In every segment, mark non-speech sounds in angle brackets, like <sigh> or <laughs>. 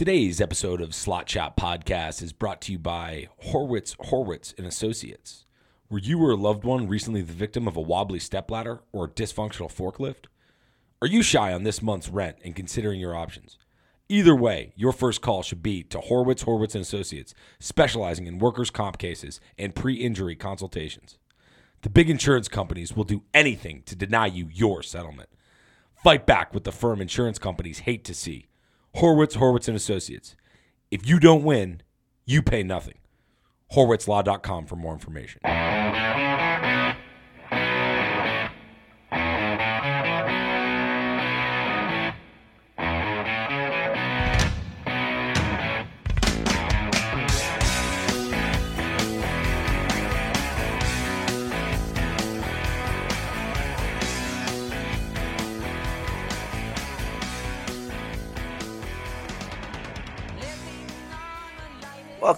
Today's episode of Slot Shot Podcast is brought to you by Horwitz Horwitz and Associates. Were you or a loved one recently the victim of a wobbly stepladder or a dysfunctional forklift? Are you shy on this month's rent and considering your options? Either way, your first call should be to Horwitz Horwitz and Associates, specializing in workers' comp cases and pre-injury consultations. The big insurance companies will do anything to deny you your settlement. Fight back with the firm insurance companies hate to see. Horwitz, Horwitz and Associates. If you don't win, you pay nothing. HorwitzLaw.com for more information.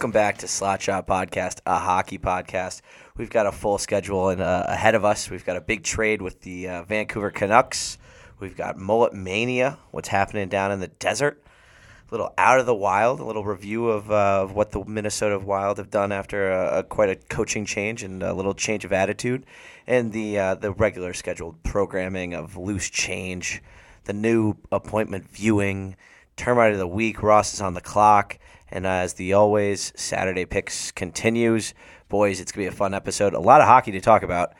Welcome back to Slot Shot Podcast, a hockey podcast. We've got a full schedule uh, ahead of us. We've got a big trade with the uh, Vancouver Canucks. We've got Mullet Mania, what's happening down in the desert. A little out of the wild, a little review of, uh, of what the Minnesota Wild have done after a, a, quite a coaching change and a little change of attitude, and the uh, the regular scheduled programming of loose change, the new appointment viewing, termite of the week. Ross is on the clock. And as the always Saturday picks continues, boys, it's going to be a fun episode. A lot of hockey to talk about.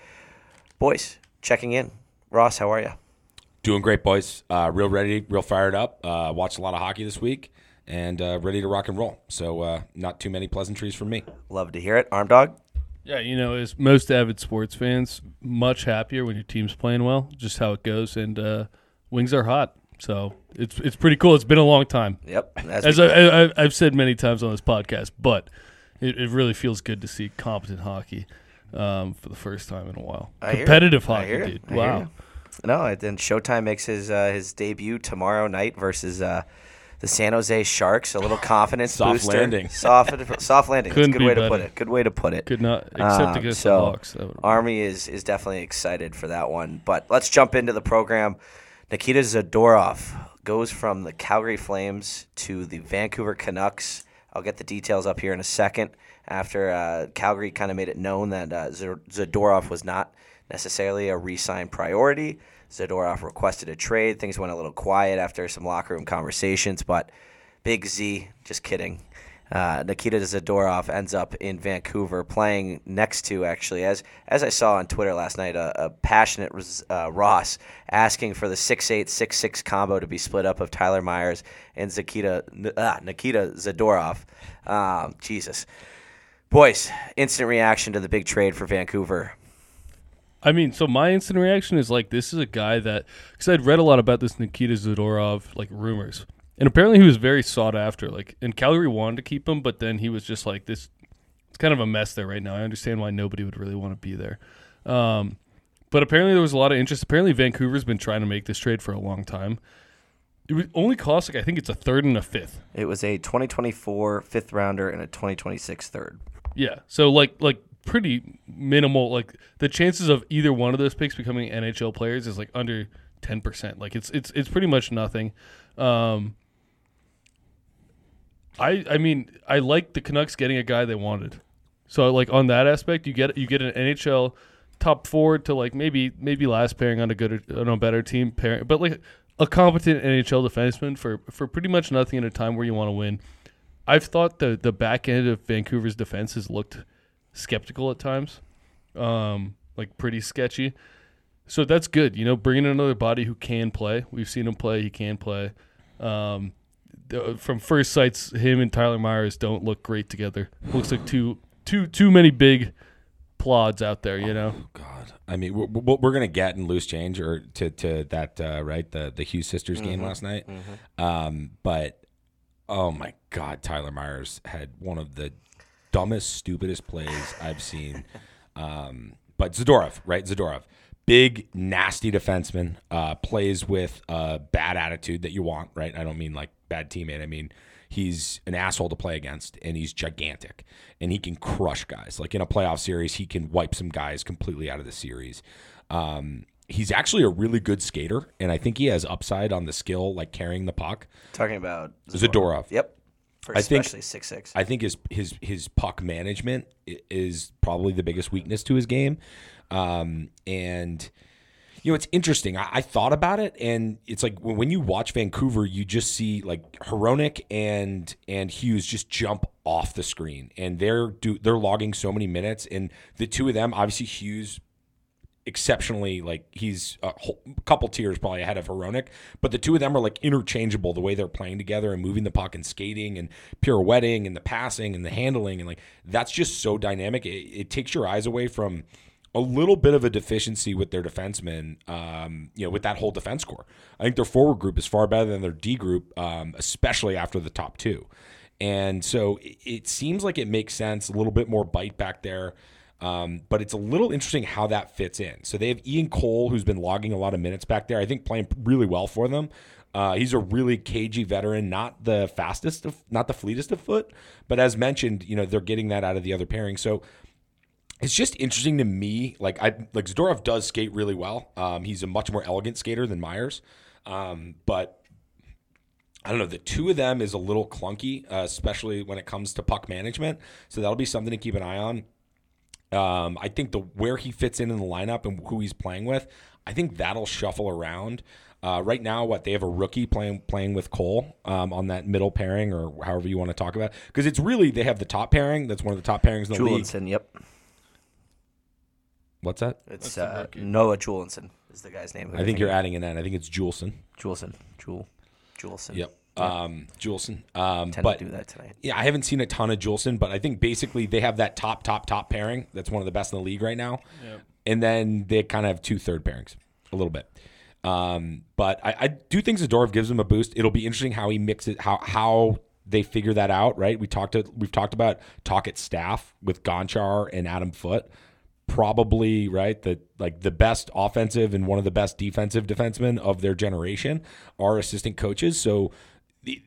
Boys, checking in. Ross, how are you? Doing great, boys. Uh, real ready, real fired up. Uh, watched a lot of hockey this week and uh, ready to rock and roll. So, uh, not too many pleasantries from me. Love to hear it. Arm Dog? Yeah, you know, as most avid sports fans, much happier when your team's playing well, just how it goes. And uh, wings are hot. So it's it's pretty cool. It's been a long time. Yep. As, As I, have said many times on this podcast, but it, it, really feels good to see competent hockey um, for the first time in a while. I Competitive hockey, dude. wow. No, and Showtime makes his uh, his debut tomorrow night versus uh, the San Jose Sharks. A little <sighs> confidence soft booster. landing. <laughs> Soft soft landing. Couldn't That's a good way better. to put it. Good way to put it. Could not except um, against so the Hawks. Army is is definitely excited for that one. But let's jump into the program. Nikita Zadorov goes from the Calgary Flames to the Vancouver Canucks. I'll get the details up here in a second. After uh, Calgary kind of made it known that uh, Zadorov was not necessarily a re-sign priority, Zadorov requested a trade. Things went a little quiet after some locker room conversations, but Big Z, just kidding, uh, Nikita Zadorov ends up in Vancouver playing next to actually as as I saw on Twitter last night a, a passionate uh, Ross asking for the six eight six six combo to be split up of Tyler Myers and Zakita, uh, Nikita Zadorov. Um, Jesus, boys, instant reaction to the big trade for Vancouver. I mean, so my instant reaction is like this is a guy that because I'd read a lot about this Nikita Zadorov like rumors and apparently he was very sought after. Like, and Calgary wanted to keep him, but then he was just like this. It's kind of a mess there right now. I understand why nobody would really want to be there. Um, but apparently there was a lot of interest. Apparently Vancouver's been trying to make this trade for a long time. It was only cost like I think it's a third and a fifth. It was a 2024 fifth rounder and a 2026 third. Yeah. So like like pretty minimal. Like the chances of either one of those picks becoming NHL players is like under ten percent. Like it's it's it's pretty much nothing. Um, I I mean I like the Canucks getting a guy they wanted. So like on that aspect, you get you get an NHL top forward to like maybe maybe last pairing on a good on a better team pairing, but like a competent NHL defenseman for for pretty much nothing in a time where you want to win. I've thought the the back end of Vancouver's defense has looked skeptical at times, um, like pretty sketchy. So that's good, you know, bringing another body who can play. We've seen him play; he can play. Um, from first sights, him and Tyler Myers don't look great together. Looks like too too too many big plods out there. You know. Oh, God, I mean, what we're gonna get in loose change or to to that uh, right the the Hughes sisters mm-hmm. game last night. Mm-hmm. Um, but oh my God, Tyler Myers had one of the dumbest, stupidest plays I've seen. <laughs> Um, but Zadorov, right? Zadorov big, nasty defenseman, uh, plays with a bad attitude that you want, right? I don't mean like bad teammate. I mean, he's an asshole to play against and he's gigantic and he can crush guys. Like in a playoff series, he can wipe some guys completely out of the series. Um, he's actually a really good skater, and I think he has upside on the skill, like carrying the puck. Talking about Zadorov. Yep. For I think- especially six six. I think his his his puck management is probably the biggest weakness to his game, um, and you know it's interesting. I, I thought about it, and it's like when you watch Vancouver, you just see like Hronek and and Hughes just jump off the screen, and they're do they're logging so many minutes, and the two of them, obviously Hughes exceptionally like he's a whole, couple tiers probably ahead of Hronek, but the two of them are like interchangeable the way they're playing together and moving the puck and skating and pirouetting and the passing and the handling and like that's just so dynamic. It, it takes your eyes away from a little bit of a deficiency with their defensemen, um, you know, with that whole defense core. I think their forward group is far better than their D group, um, especially after the top two. And so it, seems like it makes sense, a little bit more bite back there. Um, but it's a little interesting how that fits in. So they have Ian Cole, who's been logging a lot of minutes back there. I think playing really well for them. Uh, he's a really cagey veteran, not the fastest of, not the fleetest of foot, but as mentioned, you know they're getting that out of the other pairing. So it's just interesting to me. Like I like Zadorov does skate really well. Um, he's a much more elegant skater than Myers, um, but I don't know. The two of them is a little clunky, uh, especially when it comes to puck management. So that'll be something to keep an eye on. Um, I think the where he fits in in the lineup and who he's playing with, I think that'll shuffle around. Uh, right now, what they have a rookie playing playing with Cole um, on that middle pairing, or however you want to talk about, because it's really they have the top pairing. That's one of the top pairings in the league. Julinson, yep. What's that? It's uh. Noah Julinson is the guy's name. I think you're adding an N. I think it's Juulsen. Juulsen. Jul. Juulsen. Yep. Um, Juulsen. Um, Tend but to do that tonight. Yeah, I haven't seen a ton of Juulsen, but I think basically they have that top, top, top pairing. That's one of the best in the league right now. And then they kind of have two third pairings, a little bit. Um, but I, I do think Zadorov gives him a boost. It'll be interesting how he mixes how how they figure that out. Right? We talked to, we've talked about talk at staff with Gonchar and Adam Foote. Probably right the like the best offensive and one of the best defensive defensemen of their generation are assistant coaches. So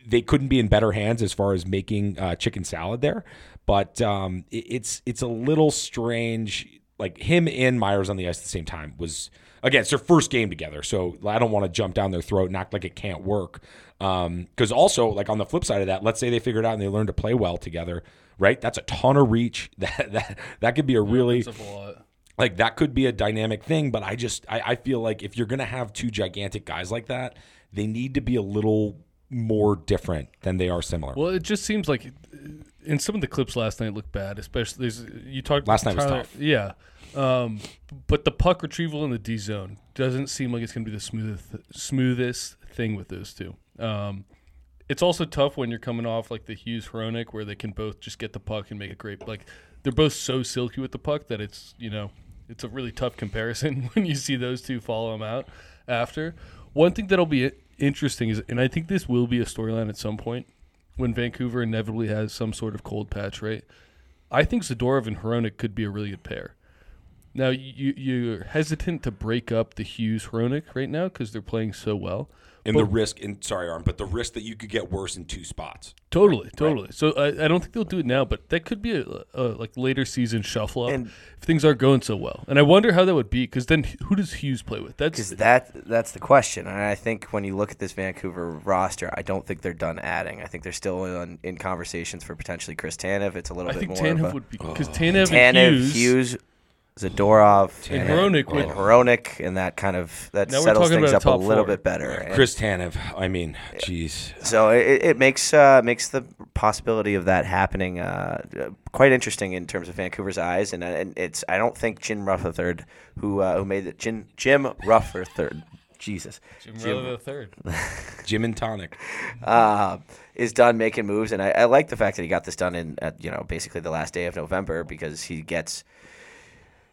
they- couldn't be in better hands as far as making uh, chicken salad there. But um, it's it's a little strange. Like him and Myers on the ice at the same time was again it's their first game together. So I don't want to jump down their throat and act like it can't work. Because also like on the flip side of that, let's say they figure it out and they learn to play well together. Right, that's a ton of reach. <laughs> That that that could be a really That's a like that could be a dynamic thing but i just I, I feel like if you're gonna have two gigantic guys like that they need to be a little more different than they are similar Well, it just seems like uh, in some of the clips last night looked bad, especially you talked Last night was tough. Yeah, um, but the puck retrieval in the D zone doesn't seem like it's going to be the smoothest smoothest thing with those two. Um, it's also tough when you're coming off like the Hughes Hronek, where they can both just get the puck and make a great. Like they're both so silky with the puck that it's you know it's a really tough comparison <laughs> when you see those two follow them out after. One thing that'll be interesting is, and I think this will be a storyline at some point when Vancouver inevitably has some sort of cold patch, right? I think Zadorov and Hronek could be a really good pair. Now you you're hesitant to break up the Hughes Hronek right now because they're playing so well. And the risk and sorry arm but the risk that you could get worse in two spots Totally, totally. So I, I don't think they'll do it now, but that could be a, a like later season shuffle up And- if things aren't going so well. And I wonder how that would be because then who does Hughes play with? That's that that's the question, and I think when you look at this Vancouver roster, I don't think they're done adding. I think they're still in, in conversations for potentially Chris Tanev. It's a little I bit think more Tanev of a would be oh. because Tanev, and Hughes. Hughes, Zadorov, And Hronek would- and Hronek, and that kind of that Now settles things up a a little four. bit better. And chris tanev i mean jeez So it, it makes uh, makes the possibility of that happening uh, quite interesting in terms of Vancouver's eyes, and, uh, and it's I don't think Jim Rutherford, who uh, who made it, Jim Jim Rutherford, Jesus, Jim Rutherford the <laughs> third. jim and tonic uh, is done making moves, and I, I like the fact that he got this done in at, you know basically the last day of November because he gets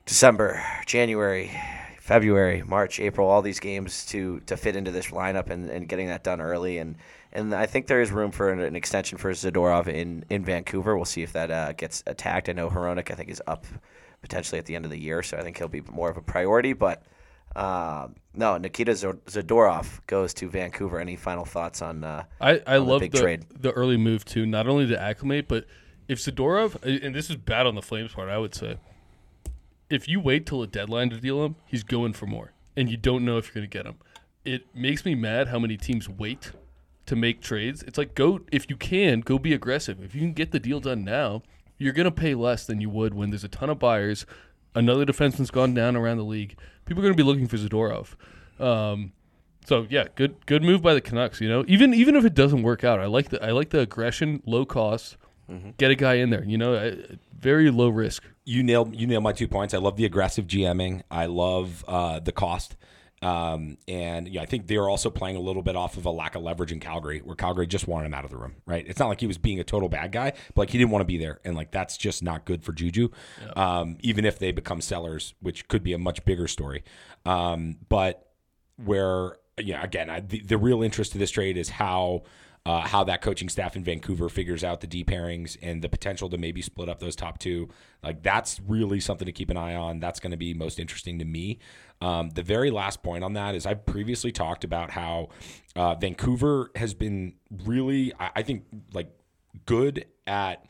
December, January, February, March, April, all these games to to fit into this lineup and, and getting that done early and and I think there is room for an, an extension for Zadorov in, in Vancouver. We'll see if that uh, gets attacked. I know Hronek I think is up potentially at the end of the year, so I think he'll be more of a priority. But um, no, Nikita Zadorov goes to Vancouver. Any final thoughts on? Uh, I, I on the love big the, trade. the early move too, not only to acclimate, but if Zadorov, and this is bad on the Flames part, I would say, if you wait till a deadline to deal him, he's going for more. and you don't know if you're going to get him. It makes me mad how many teams wait to make trades. It's like go if you can go be aggressive. If you can get the deal done now, you're going to pay less than you would when there's a ton of buyers. Another defenseman's gone down around the league. People are going to be looking for Zadorov. Um, so yeah, good good move by the Canucks. You know, even even if it doesn't work out, I like the I like the aggression, low cost. Get a guy in there. You know, uh, very low risk. You nailed you nailed my two points. I love the aggressive GMing. I love uh, the cost. Um, and yeah, I think they're also playing a little bit off of a lack of leverage in Calgary, where Calgary just wanted him out of the room, right? It's not like he was being a total bad guy, but like he didn't want to be there, and like that's just not good for Juju. Um, even if they become sellers, which could be a much bigger story. Um, but where yeah, again, I, the, the real interest of this trade is how uh, how that coaching staff in Vancouver figures out the D pairings and the potential to maybe split up those top two. Like that's really something to keep an eye on. That's going to be most interesting to me. Um, the very last point on that is I've previously talked about how uh, Vancouver has been really, I, I think, like good at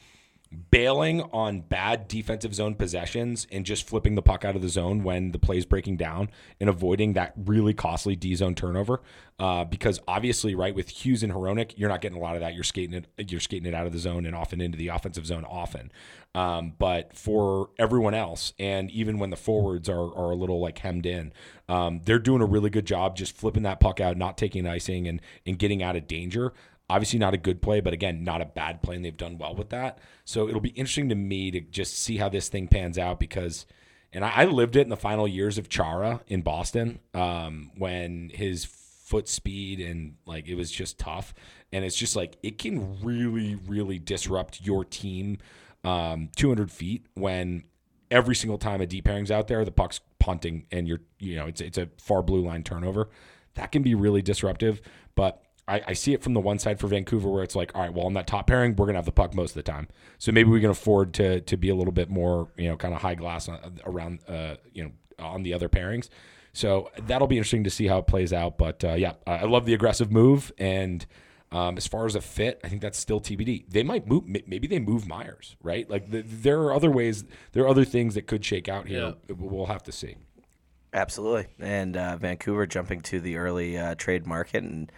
bailing on bad defensive zone possessions and just flipping the puck out of the zone when the play's breaking down and avoiding that really costly D zone turnover. Uh, because obviously, right with Hughes and Hronek, you're not getting a lot of that. You're skating it, you're skating it out of the zone and often into the offensive zone often. Um, but for everyone else, and even when the forwards are, are a little like hemmed in, um, they're doing a really good job just flipping that puck out, not taking icing, and and getting out of danger. Obviously, not a good play, but again, not a bad play, and they've done well with that. So it'll be interesting to me to just see how this thing pans out because, and I, I lived it in the final years of Chara in Boston um, when his foot speed and like it was just tough, and it's just like it can really, really disrupt your team um, 200 feet when every single time a deep pairing's out there, the puck's punting and you're, you know, it's it's a far blue line turnover. That can be really disruptive. But I, I see it from the one side for Vancouver where it's like, all right, well, on that top pairing, we're gonna have the puck most of the time. So maybe we can afford to to be a little bit more, you know, kind of high glass on, around, uh, you know, on the other pairings. So that'll be interesting to see how it plays out. But uh, yeah, I love the aggressive move and. Um, as far as a fit, I think that's still TBD. They might move. Maybe they move Myers, right? Like the, there are other ways. There are other things that could shake out here. We'll have to see. Absolutely. And uh, Vancouver jumping to the early uh, trade market, and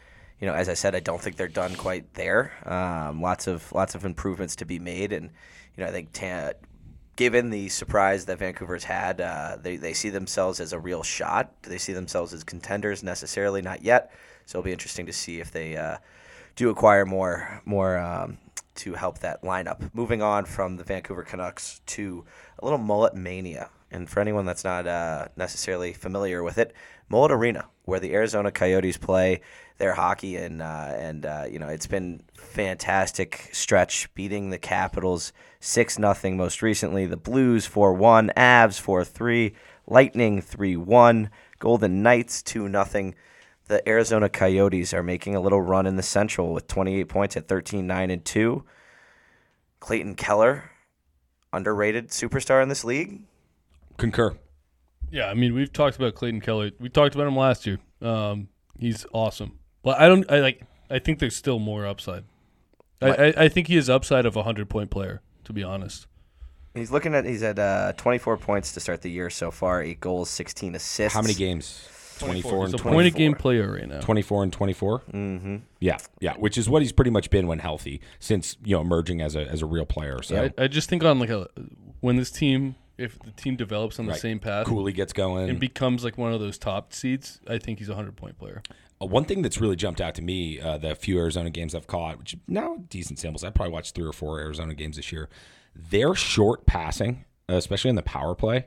you know, as I said, I don't think they're done quite there. Um, lots of lots of improvements to be made, and you know, I think ta- given the surprise that Vancouver's had, uh, they they see themselves as a real shot. Do they see themselves as contenders necessarily? Not yet. So it'll be interesting to see if they uh, do acquire more more. Um, to help that lineup. Moving on from the Vancouver Canucks to a little mullet mania. And for anyone that's not uh, necessarily familiar with it, Mullet Arena, where the Arizona Coyotes play their hockey, and uh, and uh, you know it's been fantastic stretch, beating the Capitals six nothing most recently, the Blues four one, Avs four three, Lightning three one, Golden Knights two nothing the Arizona Coyotes are making a little run in the Central with 28 points at 13 9 and 2. Clayton Keller, underrated superstar in this league. Concur. Yeah, I mean, we've talked about Clayton Keller. We talked about him last year. Um, he's awesome, but I don't. I like. I think there's still more upside. I, What? I, I think he is upside of a hundred point player. To be honest, He's looking at he's at uh, 24 points to start the year so far, 8 goals, 16 assists. How many games? 24 he's and a 20, point a game player right now. 24 and 24. Mm-hmm. Yeah, yeah, which is what he's pretty much been when healthy since you know emerging as a as a real player. So I, I just think on like a when this team, if the team develops on the Right. same path Cooley gets going. and becomes like one of those top seeds, I think he's a hundred point player. Uh, one thing that's really jumped out to me, uh, the few Arizona games I've caught, which now decent samples. I probably watched three or four Arizona games this year. Their short passing, especially in the power play,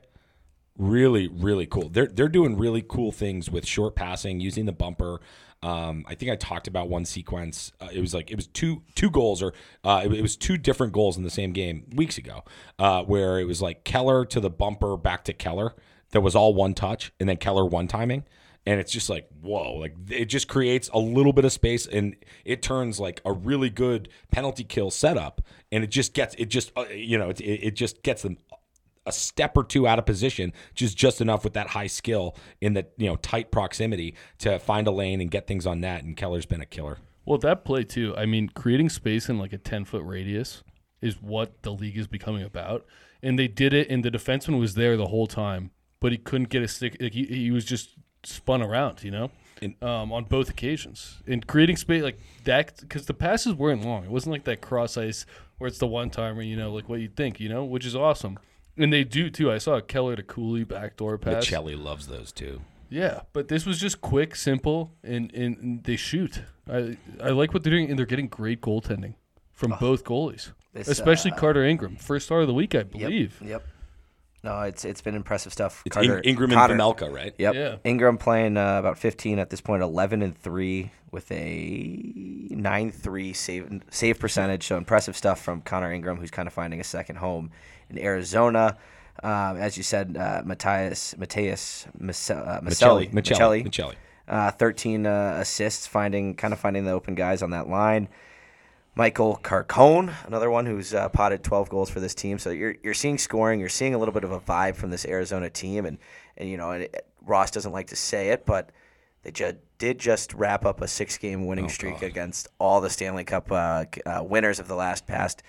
really really cool. They're they're doing really cool things with short passing, using the bumper. Um, I think I talked about one sequence. Uh, it was like it was two two goals, or uh, it, it was two different goals in the same game weeks ago, uh, where it was like Keller to the bumper, back to Keller. That was all one touch, and then Keller one timing and it's just like whoa like it just creates a little bit of space and it turns like a really good penalty kill setup and it just gets it just uh, you know it, it just gets them a step or two out of position just just enough with that high skill in the you know tight proximity to find a lane and get things on net and keller's been a killer Well, that play too. I mean, creating space in like a ten foot radius is what the league is becoming about, and they did it. And the defenseman was there the whole time, but he couldn't get a stick. Like he, he was just spun around, you know, And- um, on both occasions and creating space like that because the passes weren't long. It wasn't like that cross ice where it's the one timer, you know, like what you'd think, you know, which is awesome. And they do too. I saw a Keller to Cooley backdoor pass. Maccelli loves those too. Yeah, but this was just quick, simple, and, and, and they shoot. I I like what they're doing, and they're getting great goaltending from both goalies, This, especially uh, Carter Ingram, first star of the week, I Yep, believe. Yep. No, it's it's been impressive stuff. It's Carter- In- Ingram Connor- and Vejmelka, right? Yep. Yeah. Ingram playing uh, about 15 at this point, 11 and 3 with a 9-3 save save percentage. So impressive stuff from Connor Ingram, who's kind of finding a second home in Arizona. Um, as you said, uh, Matias Matias Mas- uh, Maselli, Maccelli. Maccelli. uh, 13 uh, assists, finding kind of finding the open guys on that line. Michael Carcone, another one who's uh, potted 12 goals for this team. So you're you're seeing scoring, you're seeing a little bit of a vibe from this Arizona team, and and you know and it, Ross doesn't like to say it, but they ju- did just wrap up a six-game winning streak against all the Stanley Cup uh, uh, winners of the last past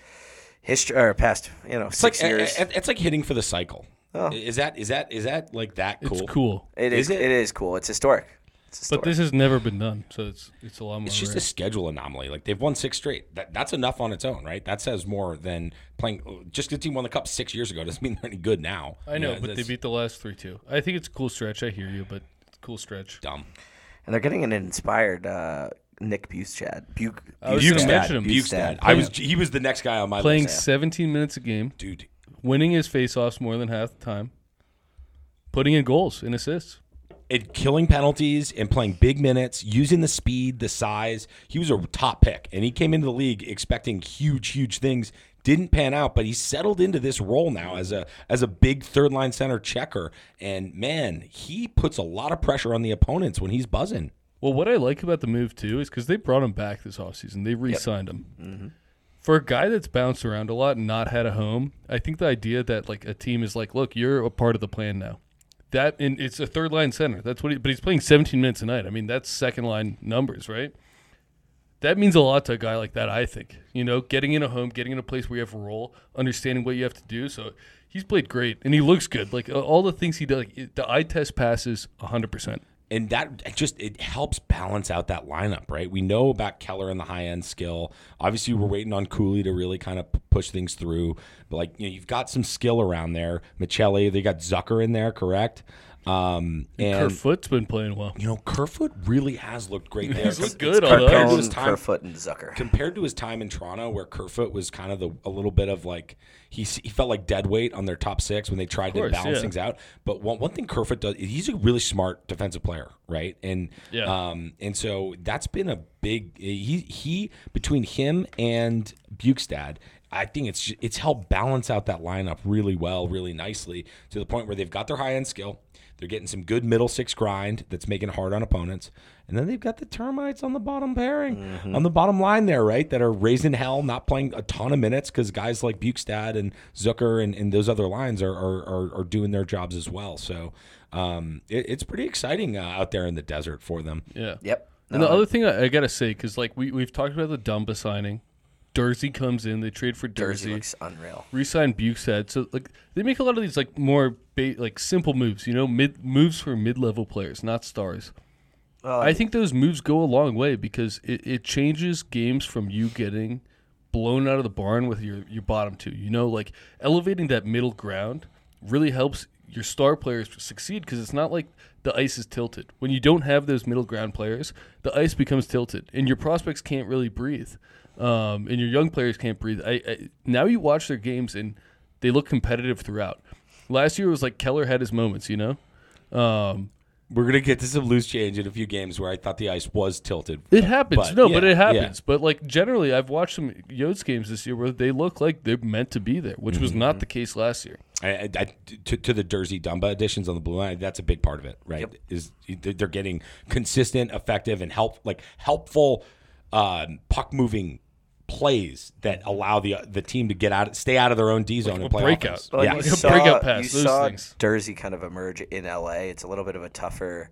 history or past you know It's like six years. it- it's like hitting for the cycle. Oh. Is that is that is that like that cool? It's cool, it is, is it? it is cool. It's historic. It's historic. but this has never been done, so it's it's a lot more. It's just rare. a schedule anomaly. Like they've won six straight. That, that's enough on its own, right? That says more than playing. Just because the team won the cup six years ago doesn't mean they're any good now. I know, Yeah, but they beat the last three too. I think it's a cool stretch. I hear you, but cool stretch. dumb. and they're getting an inspired uh, Nick Bjugstad. Buke, I was gonna mention him. Bjugstad. I was. He was the next guy on my Playing list. 17 minutes a game, Dude, winning his faceoffs more than half the time, putting in goals and assists. And killing penalties and playing big minutes, using the speed, the size. He was a top pick, and he came into the league expecting huge, huge things. Didn't pan out, but he settled into this role now as a as a big third line center checker. And man, he puts a lot of pressure on the opponents when he's buzzing. Well, what I like about the move too is because they brought him back this offseason. They re-signed him. Mm-hmm. For a guy that's bounced around a lot and not had a home, I think the idea that like a team is like, look, you're a part of the plan now. That and it's a third line center. That's what. He, but he's playing 17 minutes a night. I mean, that's second line numbers, right? That means a lot to a guy like that. I think you know, getting in a home, getting in a place where you have a role, understanding what you have to do. So he's played great and he looks good. Like uh, all the things he does, like, the eye test passes 100. percent and that just it helps balance out that lineup, right? We know about Keller and the high end skill. Obviously, we're mm-hmm. waiting on Cooley to really kind of push things through. But like you know, you've got some skill around there. Maccelli, they got Zucker in there, correct? Um, and Kerfoot's been playing well. you know, Kerfoot really has looked great there. He's looked good, although. compared to his time Kerfoot, and Zucker. compared to his time in Toronto, where Kerfoot was kind of the a little bit of like he he felt like dead weight on their top six when they tried course, to balance yeah. things out. But one one thing Kerfoot does, he's a really smart defensive player, right? And Yeah. um and so that's been a big he he between him and Bjugstad. I think it's it's helped balance out that lineup really well, really nicely to the point where they've got their high end skill. They're getting some good middle six grind that's making it hard on opponents. And then they've got the termites on the bottom pairing, on the bottom line there, right? That are raising hell, not playing a ton of minutes because guys like Bjugstad and Zucker and, and those other lines are, are, are, are doing their jobs as well. So um, it, it's pretty exciting uh, out there in the desert for them. Yeah. Yep. And the other thing I, I gotta say, because like we we've talked about the Dumba signing, Durzi comes in, they trade for Durzi Durzi, looks unreal. re-sign Bjugstad. So like they make a lot of these like more ba- like simple moves, you know, mid moves for mid-level players, not stars. Well, I think those moves go a long way because it, it changes games from you getting blown out of the barn with your, your bottom two. You know, like elevating that middle ground really helps your star players succeed because it's not like the ice is tilted. When you don't have those middle ground players, the ice becomes tilted and your prospects can't really breathe. Um, and your young players can't breathe. I, I, now you watch their games and they look competitive throughout. Last year was like Keller had his moments, you know? Um, We're gonna get to some loose change in a few games where I thought the ice was tilted. It happens. But, no, yeah, but it yeah. happens. But like generally, I've watched some Yotes games this year where they look like they're meant to be there, which was Mm-hmm. not the case last year. I, I, I- to, to the Durzi Dumba additions on the blue line, that's a big part of it, right? Is they're getting consistent, effective, and help like helpful um, puck moving plays that allow the the team to get out, stay out of their own D zone a and play breakout. offense. Well, yeah, you <laughs> saw, breakout pass, you saw things. Durzi kind of emerge in LA. It's a little bit of a tougher,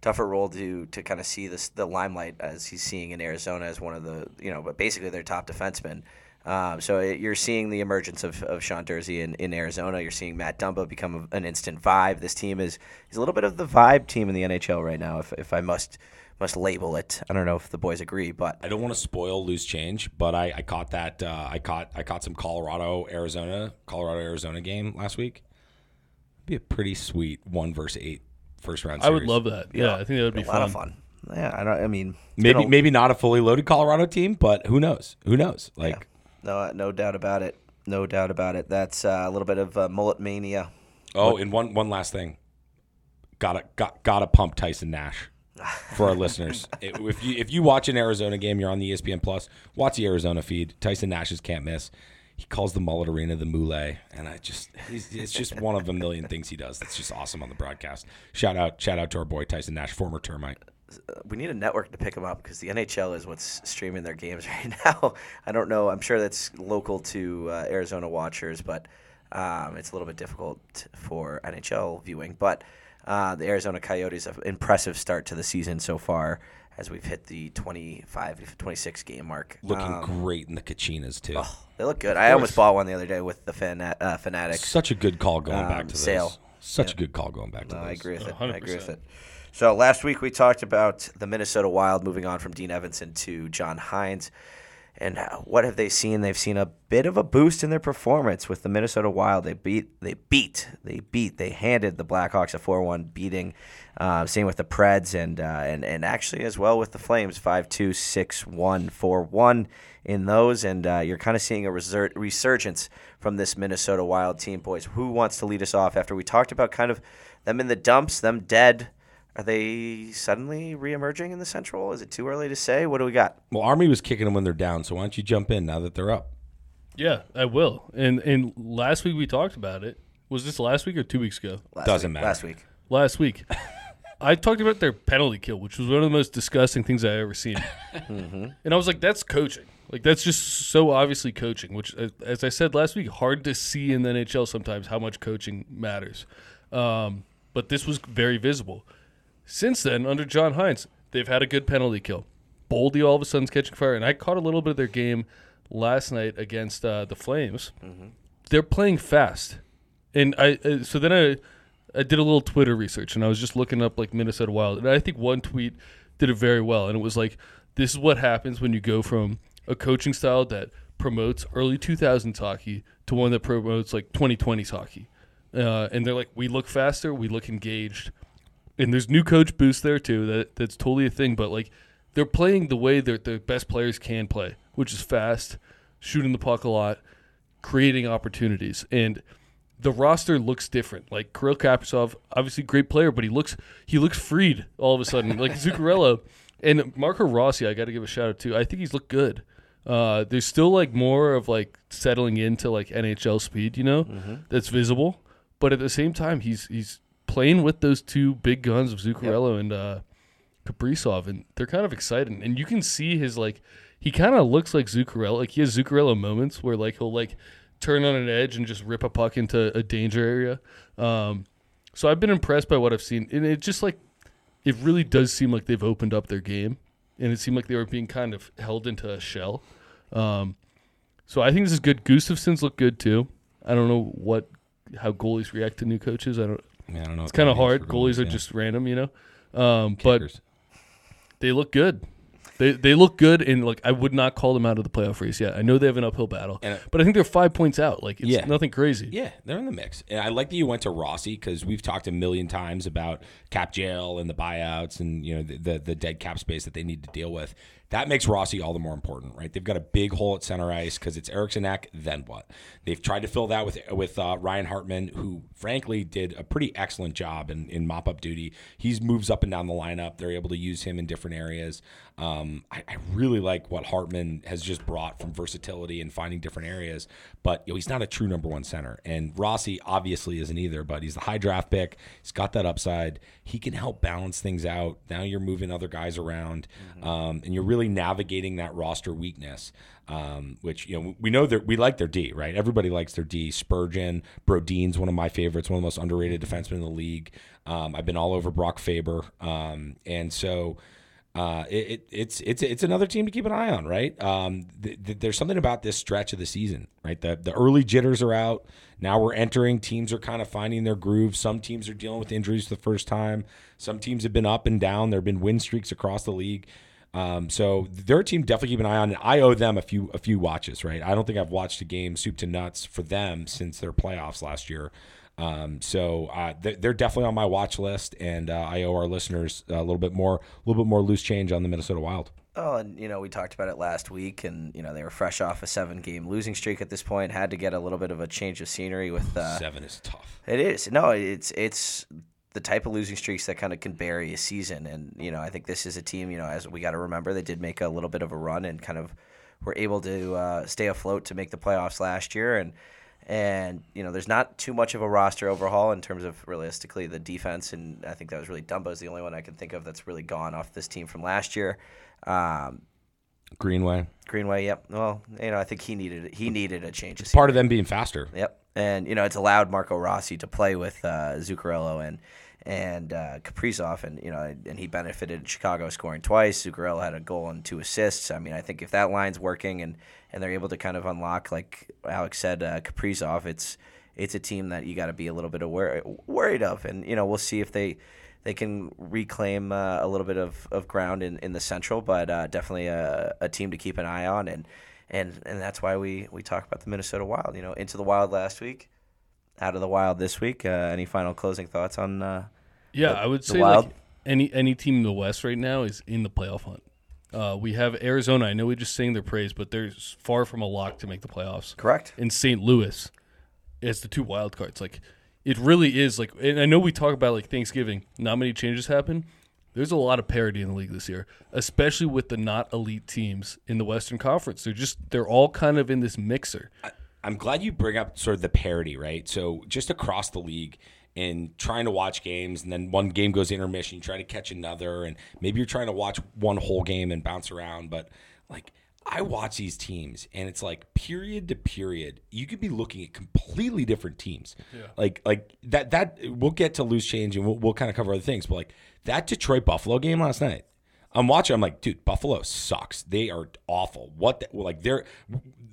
tougher role to to kind of see this the limelight as he's seeing in Arizona as one of the you know, but basically their top defenseman. Um, so it, you're seeing the emergence of, of Sean Durzi in, in Arizona. You're seeing Matt Dumba become a- an instant vibe. This team is is a little bit of the vibe team in the NHL right now, if, if I must must label it. I don't know if the boys agree, but I don't want to spoil loose change, but I, I caught that uh, I caught I caught some Colorado Arizona Colorado Arizona game last week. Be a pretty sweet one versus eight first round. I would love that. Yeah, I think that would be a lot fun. of fun. Yeah, I don't. I mean, Maybe a- maybe not a fully loaded Colorado team, but who knows? Who knows? Like no, no doubt about it. No doubt about it. That's uh, a little bit of uh, mullet mania. oh, and one one last thing, gotta got gotta pump Tyson Nash for our listeners. It- If you if you watch an Arizona game, you're on the ESPN Plus. Watch the Arizona feed. Tyson Nash's can't miss. He calls the mullet arena the moulet, and I just it's just one of a million things he does. That's just awesome on the broadcast. Shout out shout out to our boy Tyson Nash, former termite. we need a network to pick them up because the NHL is what's streaming their games <laughs> right now. I don't know. I'm sure that's local to uh, Arizona watchers, but um, it's a little bit difficult for NHL viewing. But uh, the Arizona Coyotes have impressive start to the season so far as we've hit the 25, 26 game mark. Looking Um, great in the Kachinas too. they look good. I almost bought one the other day with the fan, uh, Fanatics. Such a good call going Um, back to sale. this. Such a good call going back to No, this. I agree with it. I agree with it. So last week we talked about the Minnesota Wild moving on from Dean Evason to John Hynes. And what have they seen? They've seen a bit of a boost in their performance with the Minnesota Wild. They beat, they beat, they beat, they handed the Blackhawks a four-one beating. Uh, same with the Preds and uh, and and actually as well with the Flames, five two six one four one in those. And uh, you're kind of seeing a resur- resurgence from this Minnesota Wild team, boys. Who wants to lead us off after we talked about kind of them in the dumps, them dead? Are they suddenly reemerging in the Central? Is it too early to say? What do we got? Well, Army was kicking them when they're down, so why don't you jump in now that they're up? Yeah, I will. And and last week we talked about it. Was this last week or two weeks ago? Last Doesn't week, matter. Last week. Last week. <laughs> I talked about their penalty kill, which was one of the most disgusting things I've ever seen. <laughs> And I was like, that's coaching. Like, that's just so obviously coaching, which, uh, as I said last week, hard to see in the NHL sometimes how much coaching matters. Um, but this was very visible. Since then, under John Hynes, they've had a good penalty kill. Boldy all of a sudden's catching fire. And I caught a little bit of their game last night against uh, the Flames. They're playing fast. And I uh, so then I I did a little Twitter research and I was just looking up like Minnesota Wild and I think one tweet did it very well and it was like this is what happens when you go from a coaching style that promotes early 2000s hockey to one that promotes like 2020s hockey. Uh, and they're like we look faster, we look engaged. And there's new coach boost there too. That that's totally a thing, but like they're playing the way that the best players can play, which is fast, shooting the puck a lot, creating opportunities. And the roster looks different. Like Kirill Kaprizov, obviously great player, but he looks he looks freed all of a sudden. like Zuccarello <laughs> and Marco Rossi, I got to give a shout out to. I think he's looked good. Uh, there's still like more of like settling into like NHL speed, you know, that's visible. But at the same time, he's he's playing with those two big guns of Zuccarello and uh, Kaprizov, and they're kind of exciting. And you can see his like he kind of looks like Zuccarello. Like he has Zuccarello moments where like he'll like turn on an edge and just rip a puck into a danger area. Um, so I've been impressed by what I've seen, and it just like it really does seem like they've opened up their game, and it seemed like they were being kind of held into a shell. Um, so I think this is good. Gustavsson's look good too. I don't know what how goalies react to new coaches. I don't. Yeah, I don't know. It's kind of hard. Goalies are just random, you know. Um, but they look good. They they look good, and like I would not call them out of the playoff race yet. I know they have an uphill battle, And- but I think they're five points out. Like it's Yeah. nothing crazy. Yeah, they're in the mix. And I like that you went to Rossi because we've talked a million times about cap jail and the buyouts and you know the, the the dead cap space that they need to deal with. That makes Rossi all the more important, right? They've got a big hole at center ice because it's Eriksson Ek. Then what? They've tried to fill that with with uh, Ryan Hartman, who frankly did a pretty excellent job in, in mop up duty. He moves up and down the lineup. They're able to use him in different areas. Um, I, I really like what Hartman has just brought from versatility and finding different areas. But you know, he's not a true number one center, and Rossi obviously isn't either. But he's the high draft pick. He's got that upside. He can help balance things out. Now you're moving other guys around, um, and you're really navigating that roster weakness. Um, which you know we know that we like their D, right? Everybody likes their D. Spurgeon, Brodin's one of my favorites, one of the most underrated defensemen in the league. Um, I've been all over Brock Faber, um, and so uh, it, it, it's it's it's another team to keep an eye on, right? Um, th- th- there's something about this stretch of the season, right? The the early jitters are out. Now we're entering. Teams are kind of finding their groove. Some teams are dealing with injuries for the first time. Some teams have been up and down. There have been win streaks across the league. Um, so they're team definitely keep an eye on. And I owe them a few a few watches, right? I don't think I've watched a game soup to nuts for them since their playoffs last year. Um, so uh, they're, they're definitely on my watch list, and uh, I owe our listeners a little bit more, a little bit more loose change on the Minnesota Wild. Oh, and you know we talked about it last week, and you know they were fresh off a seven-game losing streak at this point. Had to get a little bit of a change of scenery with. Uh, Seven is tough. It is no, it's it's the type of losing streaks that kind of can bury a season, and you know I think this is a team. You know, as we got to remember, they did make a little bit of a run and kind of were able to uh, stay afloat to make the playoffs last year, and and you know there's not too much of a roster overhaul in terms of realistically the defense, and I think that was really Dumba's the only one I can think of that's really gone off this team from last year. Um, Greenway. Greenway, yep. Well, you know I think he needed he needed a change. of Part of them being faster. Yep, and you know it's allowed Marco Rossi to play with uh, Zuccarello and and uh, Kaprizov, and you know and he benefited in Chicago scoring twice. Zuccarello had a goal and two assists. I mean, I think if that line's working and and they're able to kind of unlock, like Alex said, uh, Kaprizov, it's it's a team that you got to be a little bit aware, worried of, and you know we'll see if they they can reclaim uh, a little bit of, of ground in, in the central, but uh, definitely a, a team to keep an eye on, and and and that's why we we talk about the Minnesota Wild. You know, into the Wild last week, out of the Wild this week. Uh, any final closing thoughts on? Uh, Yeah, the- I would say like any any team in the West right now is in the playoff hunt. Uh, we have Arizona. I know we just sang their praise, but they're far from a lock to make the playoffs. correct. In St. Louis, it's the two wild cards. Like it really is. Like, and I know we talk about like Thanksgiving. Not many changes happen. There's a lot of parity in the league this year, especially with the not elite teams in the Western Conference. They're just they're all kind of in this mixer. I'm glad you bring up sort of the parity, right? So just across the league and trying to watch games, and then one game goes intermission, you try to catch another, and maybe you're trying to watch one whole game and bounce around. But like I watch these teams, and it's like period to period, you could be looking at completely different teams. Yeah. Like like that that we'll get to loose change and we'll, we'll kind of cover other things, but like that Detroit Buffalo game last night. I'm watching. I'm like, dude, Buffalo sucks. They are awful. What? The, like they're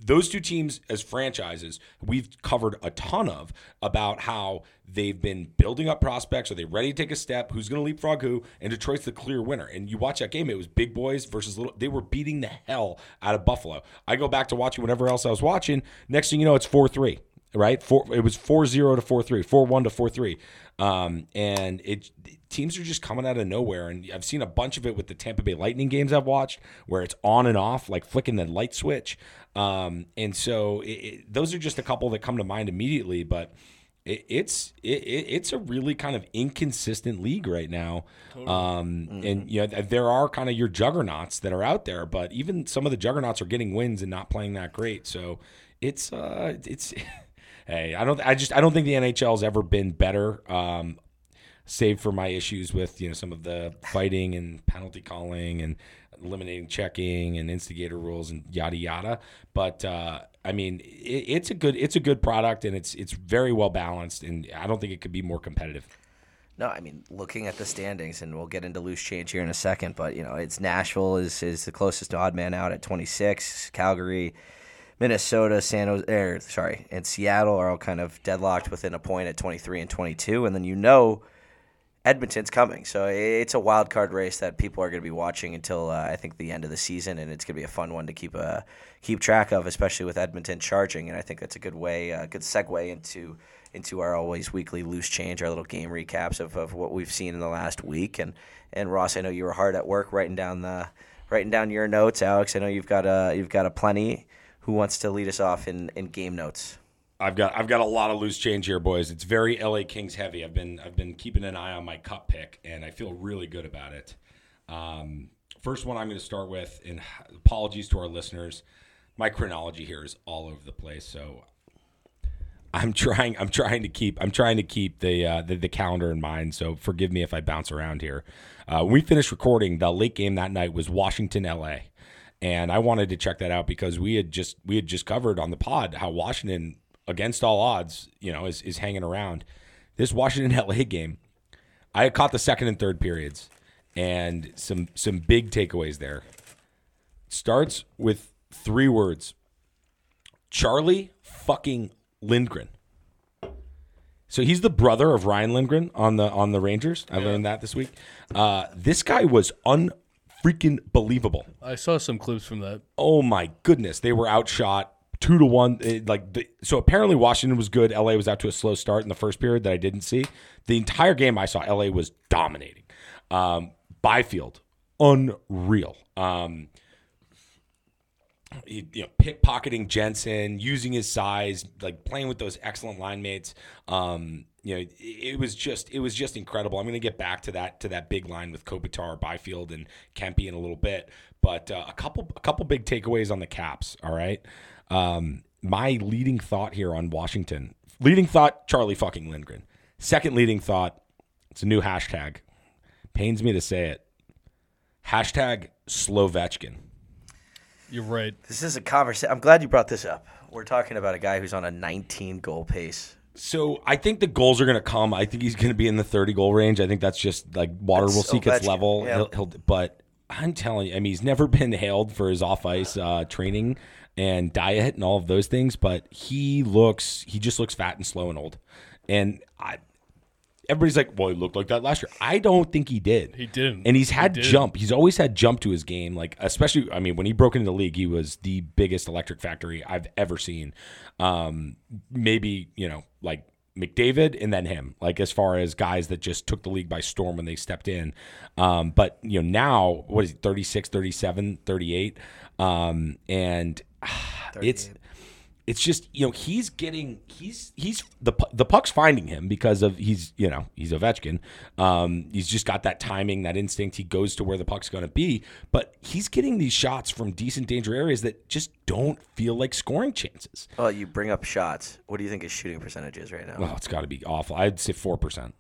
those two teams as franchises. We've covered a ton of about how they've been building up prospects. Are they ready to take a step? Who's going to leapfrog who? And Detroit's the clear winner. And you watch that game. It was big boys versus little. They were beating the hell out of Buffalo. I go back to watching whatever else I was watching. Next thing you know, it's four three right? Four, it was 4-0 to 4-3, 4-1 to 4-3. Um, and it teams are just coming out of nowhere. And I've seen a bunch of it with the Tampa Bay Lightning games I've watched where it's on and off, like flicking the light switch. Um, and so it, it, those are just a couple that come to mind immediately. But it, it's it, it's a really kind of inconsistent league right now. Um, And you know there are kind of your juggernauts that are out there, but even some of the juggernauts are getting wins and not playing that great. So it's uh it's <laughs> hey I don't I just I don't think the NHL has ever been better. Um, save for my issues with you know some of the fighting and penalty calling and eliminating checking and instigator rules and yada yada. But uh, I mean, it, it's a good it's a good product and it's it's very well balanced and I don't think it could be more competitive. No, I mean looking at the standings, and we'll get into loose change here in a second. But you know, it's Nashville is is the closest to odd man out at 26. Calgary, Minnesota, San Jose, er, sorry, and Seattle are all kind of deadlocked within a point at 23 and 22. And then you know Edmonton's coming, so it's a wild card race that people are going to be watching until uh, I think the end of the season, and it's going to be a fun one to keep uh, keep track of, especially with Edmonton charging. And I think that's a good way, a good segue into into our always weekly loose change, our little game recaps of, of what we've seen in the last week. And and Ross, I know you were hard at work writing down the writing down your notes. Alex, I know you've got a you've got a plenty. Who wants to lead us off in, in game notes? I've got I've got a lot of loose change here, boys. It's very LA Kings heavy. I've been I've been keeping an eye on my cup pick, and I feel really good about it. Um, first one I'm going to start with, and apologies to our listeners, my chronology here is all over the place, so I'm trying I'm trying to keep I'm trying to keep the uh, the, the calendar in mind. So forgive me if I bounce around here. Uh, when we finished recording, the late game that night was Washington LA and I wanted to check that out because we had just we had just covered on the pod how Washington against all odds, you know, is is hanging around. This Washington <laughs> LA game, I caught the second and third periods, and some some big takeaways there. Starts with three words: Charlie fucking Lindgren. So he's the brother of Ryan Lindgren on the on the Rangers. I learned that this week. Uh, this guy was unfreaking believable. I saw some clips from that. Oh my goodness, they were outshot two to one. It- like the, so, apparently Washington was good. LA was out to a slow start in the first period that I didn't see. The entire game I saw, LA was dominating. Um, Byfield, unreal. Um, you know, pickpocketing Jensen, using his size, like playing with those excellent line mates. Um, you know, it, was just it was just incredible. I'm going to get back to that to that big line with Kopitar, Byfield, and Kempe in a little bit, but uh, a couple a couple big takeaways on the Caps. All right, um, my leading thought here on Washington. Leading thought: Charlie fucking Lindgren. Second leading thought: it's a new hashtag. Pains me to say it. Hashtag Slowvechkin. You're right. This is a conversation. I'm glad you brought this up. We're talking about a guy who's on a 19 goal pace. So I think the goals are going to come. I think he's going to be in the 30 goal range. I think that's just like water That's will seek its level. yeah. He'll, he'll, but I'm telling you, I mean, he's never been hailed for his off ice uh, training and diet and all of those things. But he looks, he just looks fat and slow and old. And I, everybody's like, well, he looked like that last year. I don't think he did. He didn't. And he's had didn't. jump. He's always had jump to his game. Like especially, I mean, when he broke into the league, he was the biggest electric factory I've ever seen. Um, maybe you know, like McDavid and then him. Like as far as guys that just took the league by storm when they stepped in. Um, but you know now, what is he? 36, 37, 38. Um, and <sighs> it's it's just you know he's getting he's he's the the puck's finding him because of he's you know he's Ovechkin. Um, he's just got that timing, that instinct. He goes to where the puck's going to be, but he's getting these shots from decent danger areas that just don't feel like scoring chances. Well, you bring up shots. What do you think his shooting percentage is right now? Oh, it's got to be awful. I'd say four percent.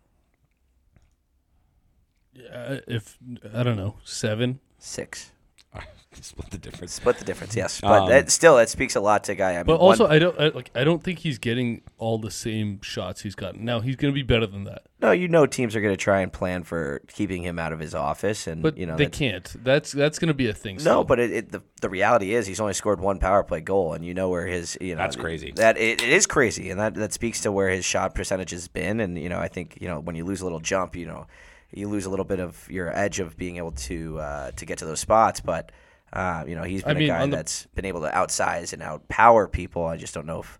Uh, if I don't know, seven. Six. <laughs> Split the difference. Split the difference, yes. But Um, that, still, that speaks a lot to guy. I mean, But one- also, I don't I, like. I don't think he's getting all the same shots he's gotten. Now he's going to be better than that. no, you know, teams are going to try and plan for keeping him out of his office, and But you know they that's- can't. That's that's going to be a thing. No, still. but it, it, the the reality is he's only scored one power play goal, and you know where his you know That's crazy. That it, it is crazy, and that that speaks to where his shot percentage has been. And you know, I think you know when you lose a little jump, you know, you lose a little bit of your edge of being able to uh, to get to those spots. But uh, you know, he's been I mean, a guy the- that's been able to outsize and outpower people. I just don't know if.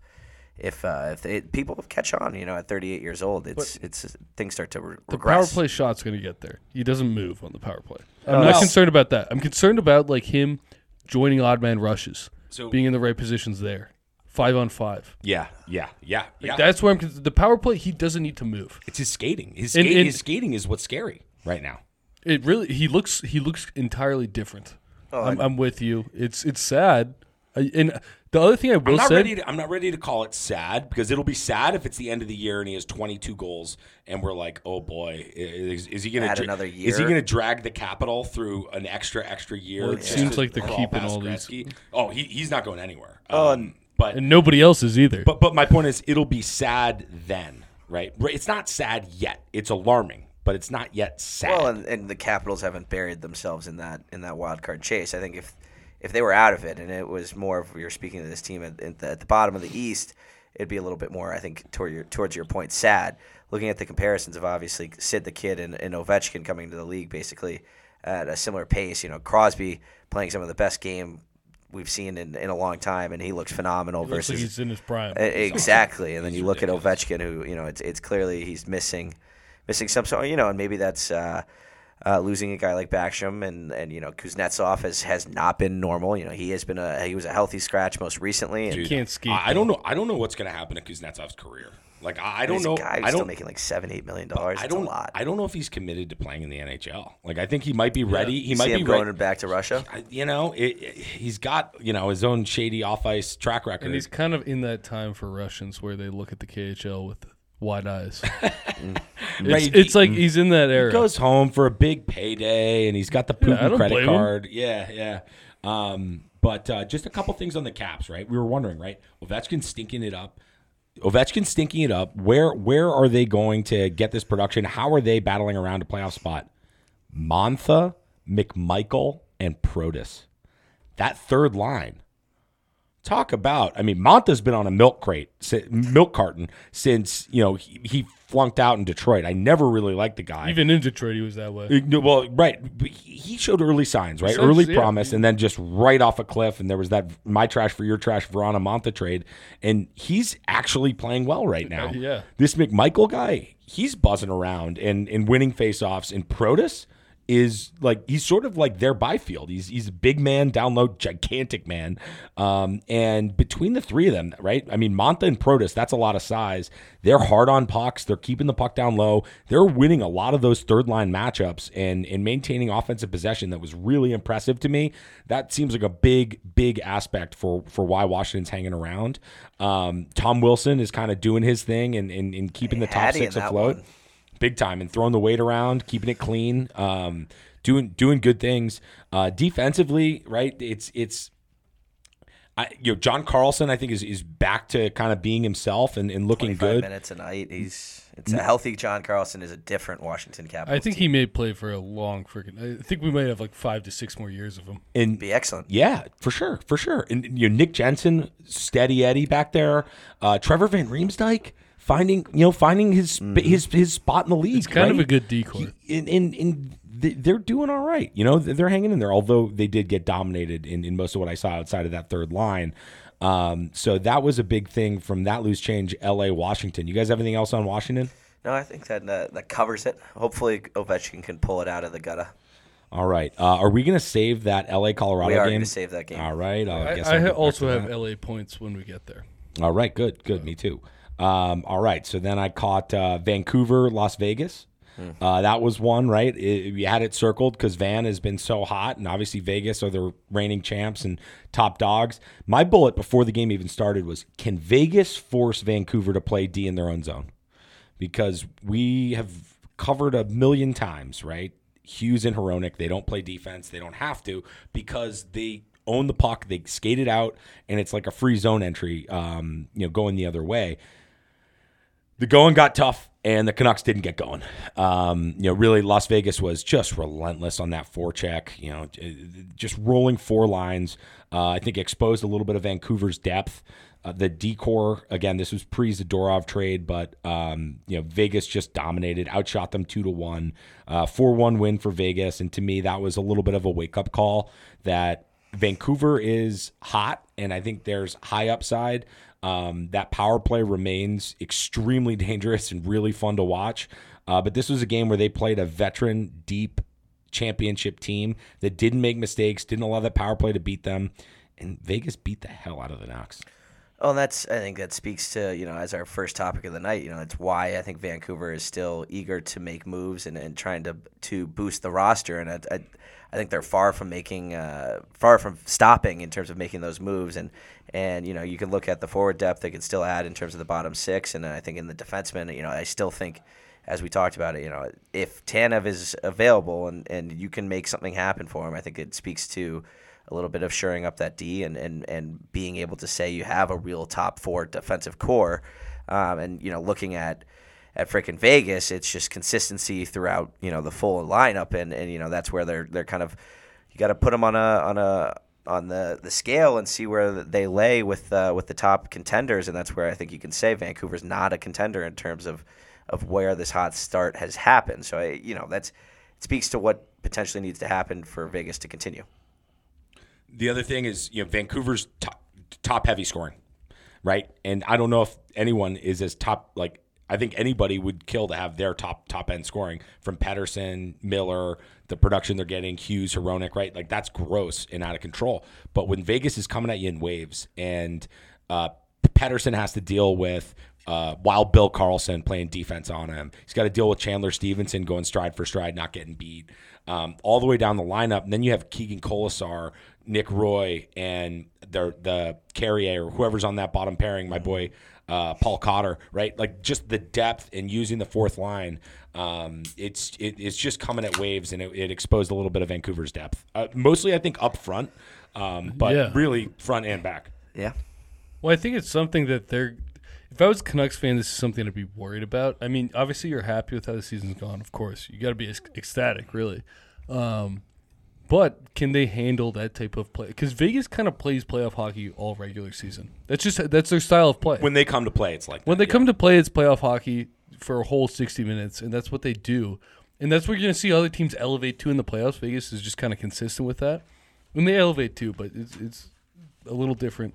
If uh, if they, people catch on, you know, at 38 years old, it's it's things start to re- the regress. power play shot's going to get there. He doesn't move on the power play. I'm No. not No. concerned about that. I'm concerned about like him joining odd man rushes, So- being in the right positions there, five on five. Yeah, yeah, yeah, yeah. That's where I'm. con- The power play, he doesn't need to move. it's his skating. His, And- skate, and- his skating is what's scary right now. It really he looks he looks entirely different. Oh, I'm, I'm with you. It's it's sad. I, and the other thing I I'm will not say, ready. To, I'm not ready to call it sad because it'll be sad if it's the end of the year and he has 22 goals and we're like, oh boy, is, is he going Add to another Is he going to drag the capital through an extra extra year? Well, it seems like they're keeping past all these- Gretzky? Oh, he, he's not going anywhere. Oh, Um, but and nobody else is either. but but my point is, it'll be sad then, right? Right, It's not sad yet. It's alarming, but it's not yet sad. Well, and, and the Capitals haven't buried themselves in that in that wild card chase. I think if if they were out of it and it was more of you're speaking to this team at, at, the, at the bottom of the East, it'd be a little bit more. I think toward your towards your point, sad. Looking at the comparisons of obviously Sid the Kid and, and Ovechkin coming to the league basically at a similar pace. You know, Crosby playing some of the best game we've seen in, in a long time, and he looks phenomenal It looks versus like he's in his prime. Exactly, and then you look at Ovechkin, who you know it's it's clearly he's missing, missing some. So you know, and maybe that's uh, uh, losing a guy like Backstrom, and and you know Kuznetsov has has not been normal. You know, he has been a he was a healthy scratch most recently, and Dude, can't skate, I, I don't know. I don't know what's going to happen to Kuznetsov's career. Like I, I don't know. a guy who's I don't. making like seven eight million dollars. I don't. a lot. I don't know if he's committed to playing in the NHL. Like I think he might be ready. He might See be him ready. going back to Russia. I- you know, it, it- he's got you know his own shady off ice track record. and he's kind of in that time for Russians where they look at the KHL with wide eyes. <laughs> It's, it's like he's in that era. He goes home for a big payday, and he's got the Yeah, I Putin don't credit blame him. card. Yeah, yeah. Um, but uh, just a couple things on the Caps, right? We were wondering, right? Ovechkin stinking it up. Ovechkin stinking it up. Where where are they going to get this production? How are they battling around a playoff spot? Mantha, McMichael, and Protas. That third line. Talk about, I mean, Mantha's been on a milk crate, milk carton since, you know, he, he flunked out in Detroit. I never really liked the guy. Even in Detroit, he was that way. Well, right. He showed early signs, right? Early yeah. promise, and then just right off a cliff. And there was that my trash for your trash Vrana Mantha trade. And he's actually playing well right now. Uh, yeah. This McMichael guy, he's buzzing around and, and winning faceoffs. And Protas is like he's sort of like their Byfield. He's he's a big man, down low, gigantic man. Um, and between the three of them, right? I mean, Mantha and Protas, that's a lot of size. They're hard on pucks. They're keeping the puck down low. They're winning a lot of those third line matchups and and maintaining offensive possession. That was really impressive to me. That seems like a big big aspect for for why Washington's hanging around. Um, Tom Wilson is kind of doing his thing and and, and keeping the top Hattie six afloat one. Big time and throwing the weight around, keeping it clean, um, doing doing good things. Uh, defensively, right? It's it's. I, you know, John Carlson, I think is, is back to kind of being himself and, and looking 25 good. minutes a night. He's it's a healthy John Carlson is a different Washington Capitals. I think team. he may play for a long freaking. I think we might have like five to six more years of him. And be excellent. yeah, for sure, for sure. And you know, Nick Jensen, steady Eddie back there. Uh, Trevor Van Riemsdyk finding you know finding his sp his his spot in the league. He's kind of a good decoy. in in, in they're doing all right. You know, they're hanging in there. Although they did get dominated in, in most of what I saw outside of that third line. Um, so that was a big thing from that loose change. L.A. Washington. You guys have anything else on Washington? No, I think that uh, that covers it. Hopefully, Ovechkin can pull it out of the gutter. All right. Uh, are we going to save that L.A. Colorado game? We are game? going to save that game. All right. I, I, guess I I'll ha- get back also have that. LA points when we get there. All right, good, good. Me too. Um, all right, so then I caught uh, Vancouver, Las Vegas. Uh, that was one, right? It, we had it circled because Van has been so hot, and obviously Vegas are the reigning champs and top dogs. My bullet before the game even started was: Can Vegas force Vancouver to play D in their own zone? Because we have covered a million times, right? Hughes and Hronek, they don't play defense. They don't have to because they own the puck. They skate it out, and it's like a free zone entry, um, you know, going the other way. The going got tough, and the Canucks didn't get going. Um, you know, really, Las Vegas was just relentless on that forecheck. You know, just rolling four lines. Uh, I think exposed a little bit of Vancouver's depth. Uh, the decor again. This was pre Zadorov trade, but um, you know Vegas just dominated, outshot them two to one, four one win for Vegas, and to me that was a little bit of a wake up call that Vancouver is hot, and I think there's high upside. Um, that power play remains extremely <laughs> dangerous and really fun to watch. Uh, but this was a game where they played a veteran, deep championship team that didn't make mistakes, didn't allow that power play to beat them, and Vegas beat the hell out of the Nucks. Oh, and that's I think that speaks to you know as our first topic of the night. You know, it's why I think Vancouver is still eager to make moves and, and trying to to boost the roster. And I, I, I think they're far from making uh, far from stopping in terms of making those moves. And and you know you can look at the forward depth they could still add in terms of the bottom six. And I think in the defensemen, you know, I still think. As we talked about it, you know, if Tanev is available and, and you can make something happen for him, I think it speaks to a little bit of shoring up that D and, and, and being able to say you have a real top four defensive core. Um, and, you know, looking at at frickin' Vegas, it's just consistency throughout, you know, the full lineup. And, and you know, that's where they're they're kind of you got to put them on a on a on the, the scale and see where they lay with uh, with the top contenders. And that's where I think you can say Vancouver's not a contender in terms of of where this hot start has happened. So, I, you know, that's it speaks to what potentially needs to happen for Vegas to continue. The other thing is, you know, Vancouver's top, top heavy scoring, right? And I don't know if anyone is as top like I think anybody would kill to have their top top end scoring from Pettersson, Miller, the production they're getting, Hughes, Hronek, right? Like that's gross and out of control. But when Vegas is coming at you in waves and uh, Pettersson has to deal with uh, while Bill Karlsson playing defense on him. He's got to deal with Chandler Stephenson going stride for stride, not getting beat. Um, all the way down the lineup. And then you have Keegan Kolesar, Nick Roy, and the the Carrier or whoever's on that bottom pairing, my boy uh, Paul Cotter, right? Like just the depth and using the fourth line. Um, it's it, it's just coming at waves, and it, it exposed a little bit of Vancouver's depth. Uh, mostly, I think up front, um, but Yeah. really front and back. Yeah. Well, I think it's something that they're. if I was a Canucks fan, this is something to be worried about. I mean, obviously you're happy with how the season's gone. Of course, you got to be ec- ecstatic, really. Um, but can they handle that type of play? Because Vegas kind of plays playoff hockey all regular season. That's just that's their style of play. When they come to play, it's like When that, they come to play, it's playoff hockey for a whole 60 minutes, and that's what they do. And that's what you're going to see other teams elevate to in the playoffs. Vegas is just kind of consistent with that. And they elevate too, but it's, it's a little different.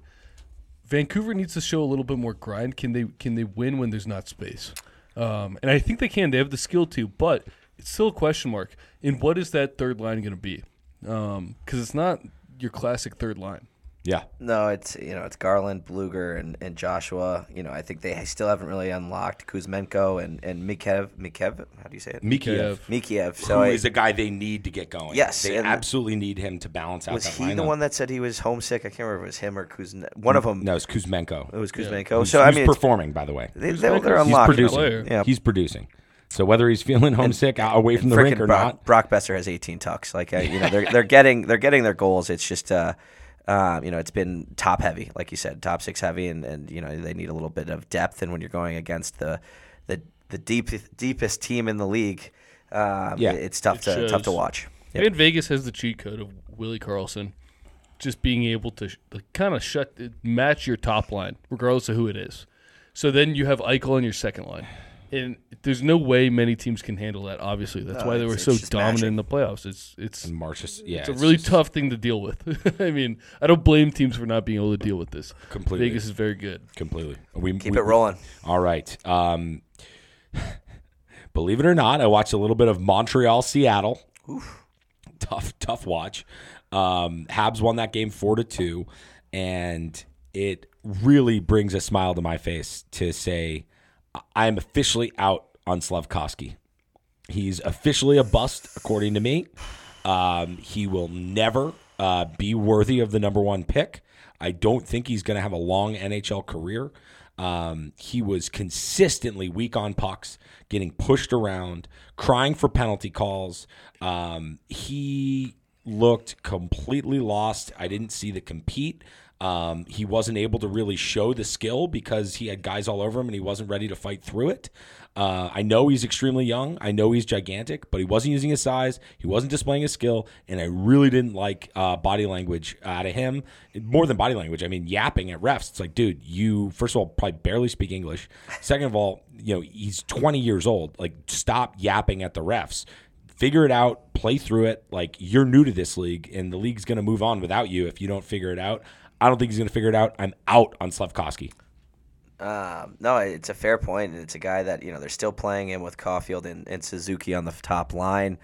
Vancouver needs to show a little bit more grind. Can they can they win when there's not space? Um, and I think they can. They have the skill to, but it's still a question mark. And what is that third line going to be? Um, because it's not your classic third line. yeah. No, it's you know it's Garland, Blueger, and, and Joshua. You know I think they still haven't really unlocked Kuzmenko and and Mikev. Mikev, how do you say it? Mikiev, Mikiev. who So I- is a guy they need to get going. Yes, they absolutely need him to balance out was that he the one that said he was homesick? I can't remember if it was him or Kuzn. One of them. No, it's Kuzmenko. It was Kuzmenko. Who's- so I mean, it's- performing, by the way. They, they're they're He's He's unlocking. producing. Yeah. He's producing. So whether he's feeling homesick out away from the rink or Brock, not, Brock Boeser has 18 tucks. Like uh, you know, they're they're getting they're getting their goals. It's just uh, uh, you know, it's been top heavy, like you said, top six heavy, and, and you know they need a little bit of depth. And when you're going against the the the deep, deepest team in the league, um, Yeah. it's tough It to tough to shows. watch. And Vegas has the cheat code of Willie Karlsson, just being able to sh- kind of shut match your top line, regardless of who it is. So then you have Eichel on your second line, and there's no way many teams can handle that. Obviously, that's No, why they were it's so just dominant magic. in the playoffs. It's it's and Marchus, yeah, it's a really just tough thing to deal with. <laughs> I mean, I don't blame teams for not being able to deal with this. Completely. Vegas is very good. completely. We Keep we- it rolling. All right. Um, <laughs> believe it or not, I watched a little bit of Montreal, Seattle. Tough, tough watch. Um, Habs won that game four to two, and it really brings a smile to my face to say I am officially out on Slavkovsky. He's officially a bust, according to me. Um, he will never uh, be worthy of the number one pick. I don't think he's going to have a long NHL career. Um, he was consistently weak on pucks, getting pushed around, crying for penalty calls. Um, he looked completely lost. I didn't see the compete. Um, he wasn't able to really show the skill because he had guys all over him and he wasn't ready to fight through it. Uh, I know he's extremely young. I know he's gigantic, but he wasn't using his size. He wasn't displaying his skill, and I really didn't like uh, body language out of him. More than body language, I mean yapping at refs. It's like, dude, you first of all probably barely speak English. Second of all, you know he's 20 years old. Like, stop yapping at the refs figure it out, play through it. Like you're new to this league, and the league's going to move on without you if you don't figure it out. I don't think he's going to figure it out. I'm out on Slavkovsky. Um, no, it's a fair point, and it's a guy that you know they're still playing him with Caulfield and, and Suzuki on the top line.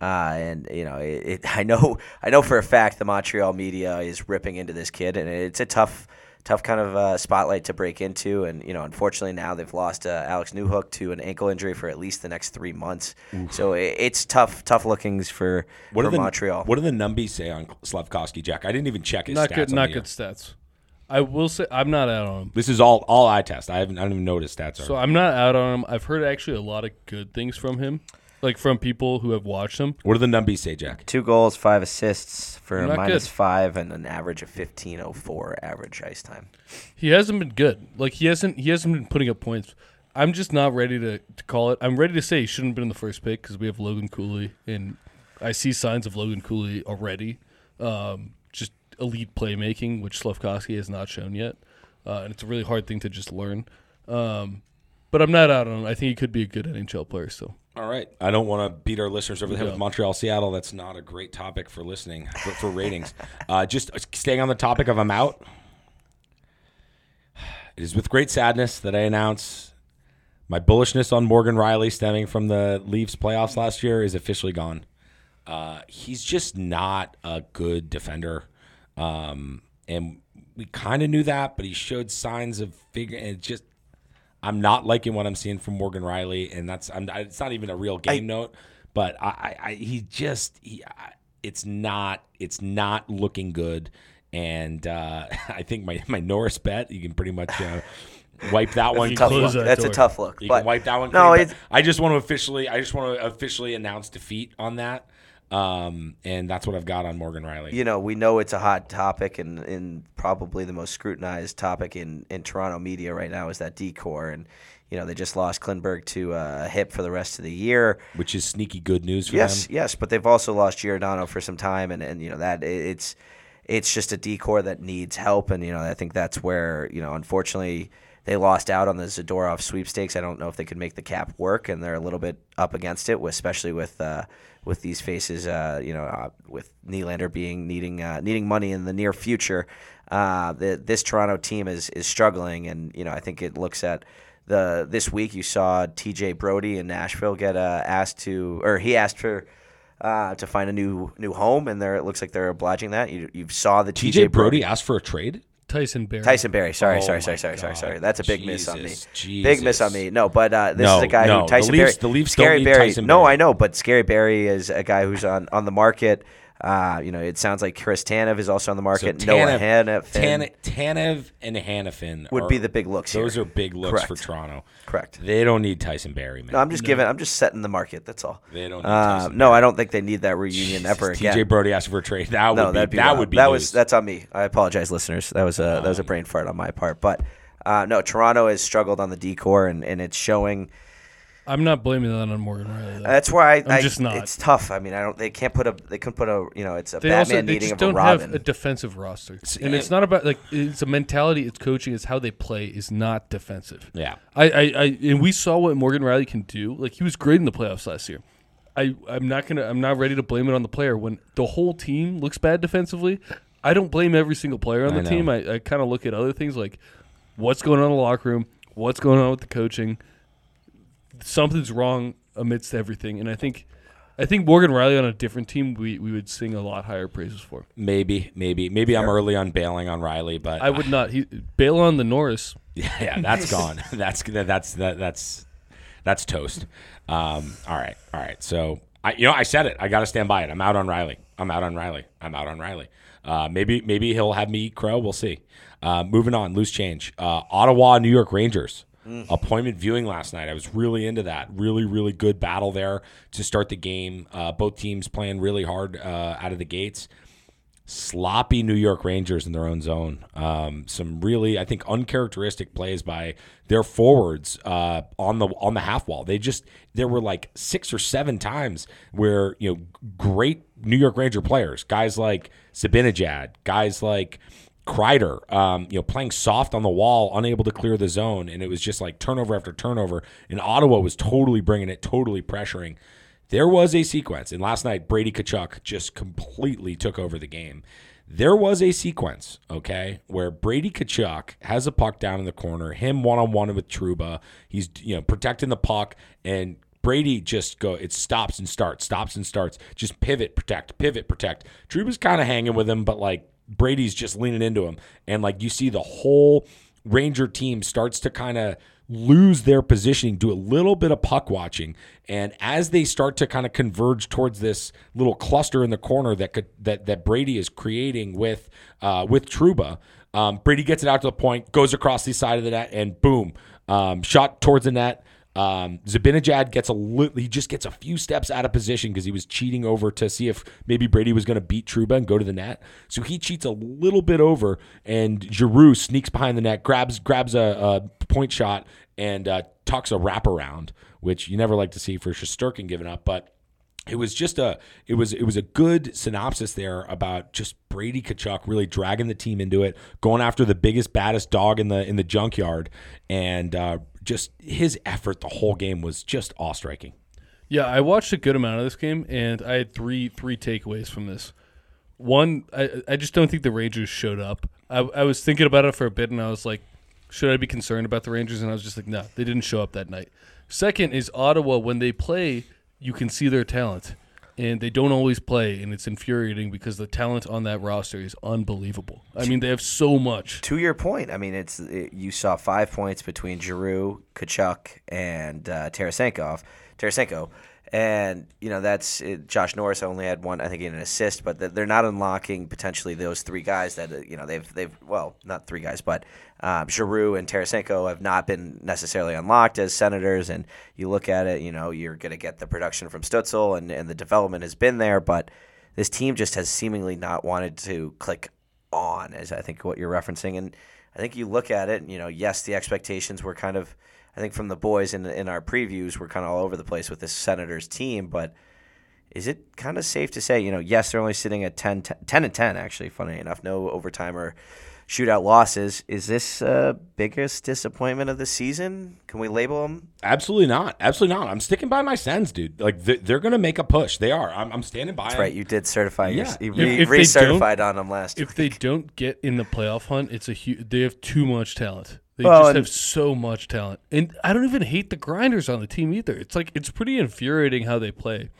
Uh, and you know, it, it, <laughs> I know, I know for a fact the Montreal media is ripping into this kid, and it's a tough, tough kind of uh, spotlight to break into. And you know, unfortunately, now they've lost uh, Alex Newhook to an ankle injury for at least the next three months. So it, it's tough, tough lookings for, What for the Montreal. What do the numbies say on Slavkovsky, Jack? I didn't even check his Not stats. good. Not good air. stats. I will say I'm not out on him. This is all all eye test. I haven't. I don't even know what his stats are. So I'm not out on him. I've heard actually a lot of good things from him, like from people who have watched him. what do the numbies say, Jack? Two goals, five assists for a Not minus good. five, and an average of fifteen oh four average ice time. He hasn't been good. Like he hasn't he hasn't been putting up points. I'm just not ready to, to call it. I'm ready to say he shouldn't have been in the first pick because we have Logan Cooley, and I see signs of Logan Cooley already. Um, just elite playmaking, which Slavkovsky has not shown yet, uh, and it's a really hard thing to just learn. Um, but I'm not out on him. I think he could be a good NHL player still. All right. I don't want to beat our listeners over the head with Montreal, Seattle. That's not a great topic for listening for, for ratings. <laughs> uh, just staying on the topic of I'm out. It is with great sadness that I announce my bullishness on Morgan Rielly, stemming from the Leafs playoffs last year, is officially gone. Uh, he's just not a good defender, um, and we kind of knew that, but he showed signs of figuring. It just I'm not liking what I'm seeing from Morgan Rielly, and that's I'm, it's not even a real game note, but I, I, I he just he, I, it's not it's not looking good, and uh, <laughs> I think my my Norris bet you can pretty much uh, wipe that one. You Tough close look. that That's a tough look. You but can wipe that one. No, clean, it's I just want to officially I just want to officially announce defeat on that. Um, and that's what I've got on Morgan Rielly. you know, we know it's a hot topic and, and probably the most scrutinized topic in, in Toronto media right now is that decor. And, you know, they just lost Klingberg to uh, a hip for the rest of the year. which is sneaky good news for Yes, them. yes, but they've also lost Giordano for some time, and, and you know that it's it's just a decor that needs help, and you know I think that's where you know unfortunately they lost out on the Zadorov sweepstakes. I don't know if they could make the cap work, and they're a little bit up against it, especially with uh, with these faces. Uh, you know, uh, with Nylander being needing uh, needing money in the near future, uh, the, this Toronto team is is struggling, and you know I think it looks at the this week you saw T.J. Brodie in Nashville get uh, asked to, or he asked for uh, to find a new new home, and there it looks like they're obliging that. You you saw the TJ Brodie asked for a trade. Tyson Barrie. Tyson Barrie. Sorry, Oh sorry, sorry, sorry, sorry, sorry. That's a big miss on me. Jesus, Big miss on me. No, but uh, this No, is a guy no, who the Tyson Leafs- Barrie. the Leafs don't Scary need Barrie. Tyson No, Barrie. I know, but Scary Barrie is a guy who's on on the market. Uh, you know, it sounds like Chris Tanev is also on the So market. Noah Tanev, Hanifin Tanev and Hanifin would are- be the big looks here. Those are big looks for Toronto. Correct. They don't need Tyson Barrie, man. No, I'm just giving. I'm just setting the market. That's all. They don't need Uh, no, I don't think they need that reunion ever again. TJ. Brodie asked for a trade. That no, would be, that'd be that wild. would be that news. was that's on me. I apologize, listeners. That was a that was a brain fart on my part. But uh, no, Toronto has struggled on the decor, and, and it's showing. I'm not blaming that on Morgan Rielly. Though. That's why I, I just not. It's tough. I mean, I don't. They can't put a. They couldn't put a. You know, it's a they Batman also they needing just of a don't Robin. have a defensive roster, and and- it's not about like it's a mentality. It's coaching. It's how they play. Is not defensive. yeah. I, I, I and we saw what Morgan Rielly can do. Like he was great in the playoffs last year. I, I'm not gonna I'm not ready to blame it on the player when the whole team looks bad defensively. I don't blame every single player on the know. team. I, I kind of look at other things like what's going on in the locker room, what's going on with the coaching. Something's wrong amidst everything, and I think I think Morgan Rielly on a different team we, we would sing a lot higher praises for. Maybe, maybe, maybe I'm early on bailing on Rielly, but I would not. He bail on the Norris. <laughs> Yeah, yeah, that's <laughs> gone. that's that's that, that's that's toast. Um, all right, all right. So I, you know, I said it. I got to stand by it. I'm out on Rielly. I'm out on Rielly. I'm out on Rielly. Uh, maybe maybe he'll have me eat crow. We'll see. Uh, moving on. Loose change. Uh, Ottawa, New York Rangers. Appointment viewing last night. I was really into that. Really, really good battle there to start the game. Uh, both teams playing really hard uh, out of the gates sloppy New York Rangers in their own zone. Um, some really, I think, uncharacteristic plays by their forwards uh, on the on the half wall. They just there were like six or seven times where you know great New York Ranger players, guys like Zibanejad, guys like. Kreider, um, you know, playing soft on the wall, unable to clear the zone, and it was just like turnover after turnover. And Ottawa was totally bringing it, totally pressuring. There was a sequence, and last night Brady Tkachuk just completely took over the game. There was a sequence, okay, where Brady Tkachuk has a puck down in the corner, him one on one with Trouba. He's you know protecting the puck, and Brady just go. It stops and starts, stops and starts. Just pivot, protect, pivot, protect. Trouba's kind of hanging with him, but like Brady's just leaning into him, and like you see the whole Ranger team starts to kind of lose their positioning, do a little bit of puck watching, and as they start to kind of converge towards this little cluster in the corner that could that that Brady is creating with uh, with Trouba, um, Brady gets it out to the point, goes across the side of the net, and boom, um, shot towards the net. Um, Zibanejad gets a li- he just gets a few steps out of position because he was cheating over to see if maybe Brady was going to beat Trouba and go to the net. So he cheats a little bit over, and Giroux sneaks behind the net, grabs grabs a, a point shot, and uh, tucks a wraparound, which you never like to see for Shesterkin giving up, but it was just a it was it was a good synopsis there about just Brady Tkachuk really dragging the team into it, going after the biggest baddest dog in the in the junkyard, and uh, just his effort the whole game was just awe striking. Yeah, I watched a good amount of this game, and I had three three takeaways from this. One, I I just don't think the Rangers showed up. I, I was thinking about it for a bit, and I was like, should I be concerned about the Rangers? And I was just like, no, they didn't show up that night. Second is Ottawa. When they play, you can see their talent, and they don't always play, and it's infuriating because the talent on that roster is unbelievable. I mean, they have so much. to your point, I mean, it's it, you saw five points between Giroux, Tkachuk, and uh, Tarasenko. Tarasenko, And you know that's it, Josh Norris only had one, I think, in an assist, but they're not unlocking potentially those three guys that uh, you know they've they've well not three guys, but um, Giroux and Tarasenko have not been necessarily unlocked as senators. And you look at it, you know you're going to get the production from Stützle, and and the development has been there, but this team just has seemingly not wanted to click on, as I think what you're referencing. And I think you look at it, and, you know, yes, the expectations were kind of, I think from the boys in in our previews, we're kind of all over the place with this Senators team. But is it kind of safe to say, you know, yes, they're only sitting at 10, 10 and 10, actually, funny enough, no overtime or shootout losses. Is this uh, biggest disappointment of the season? Can we label them? Absolutely not. Absolutely not. I'm sticking by my Sens, dude. Like they're, they're going to make a push. They are. I'm, I'm standing by. That's them. right. You did certify. Yeah. Yeah. You re- if recertified on them last. If they don't get in the playoff hunt, it's a huge. They have too much talent. They Well, just have so much talent, and I don't even hate the grinders on the team either. It's like it's pretty infuriating how they play,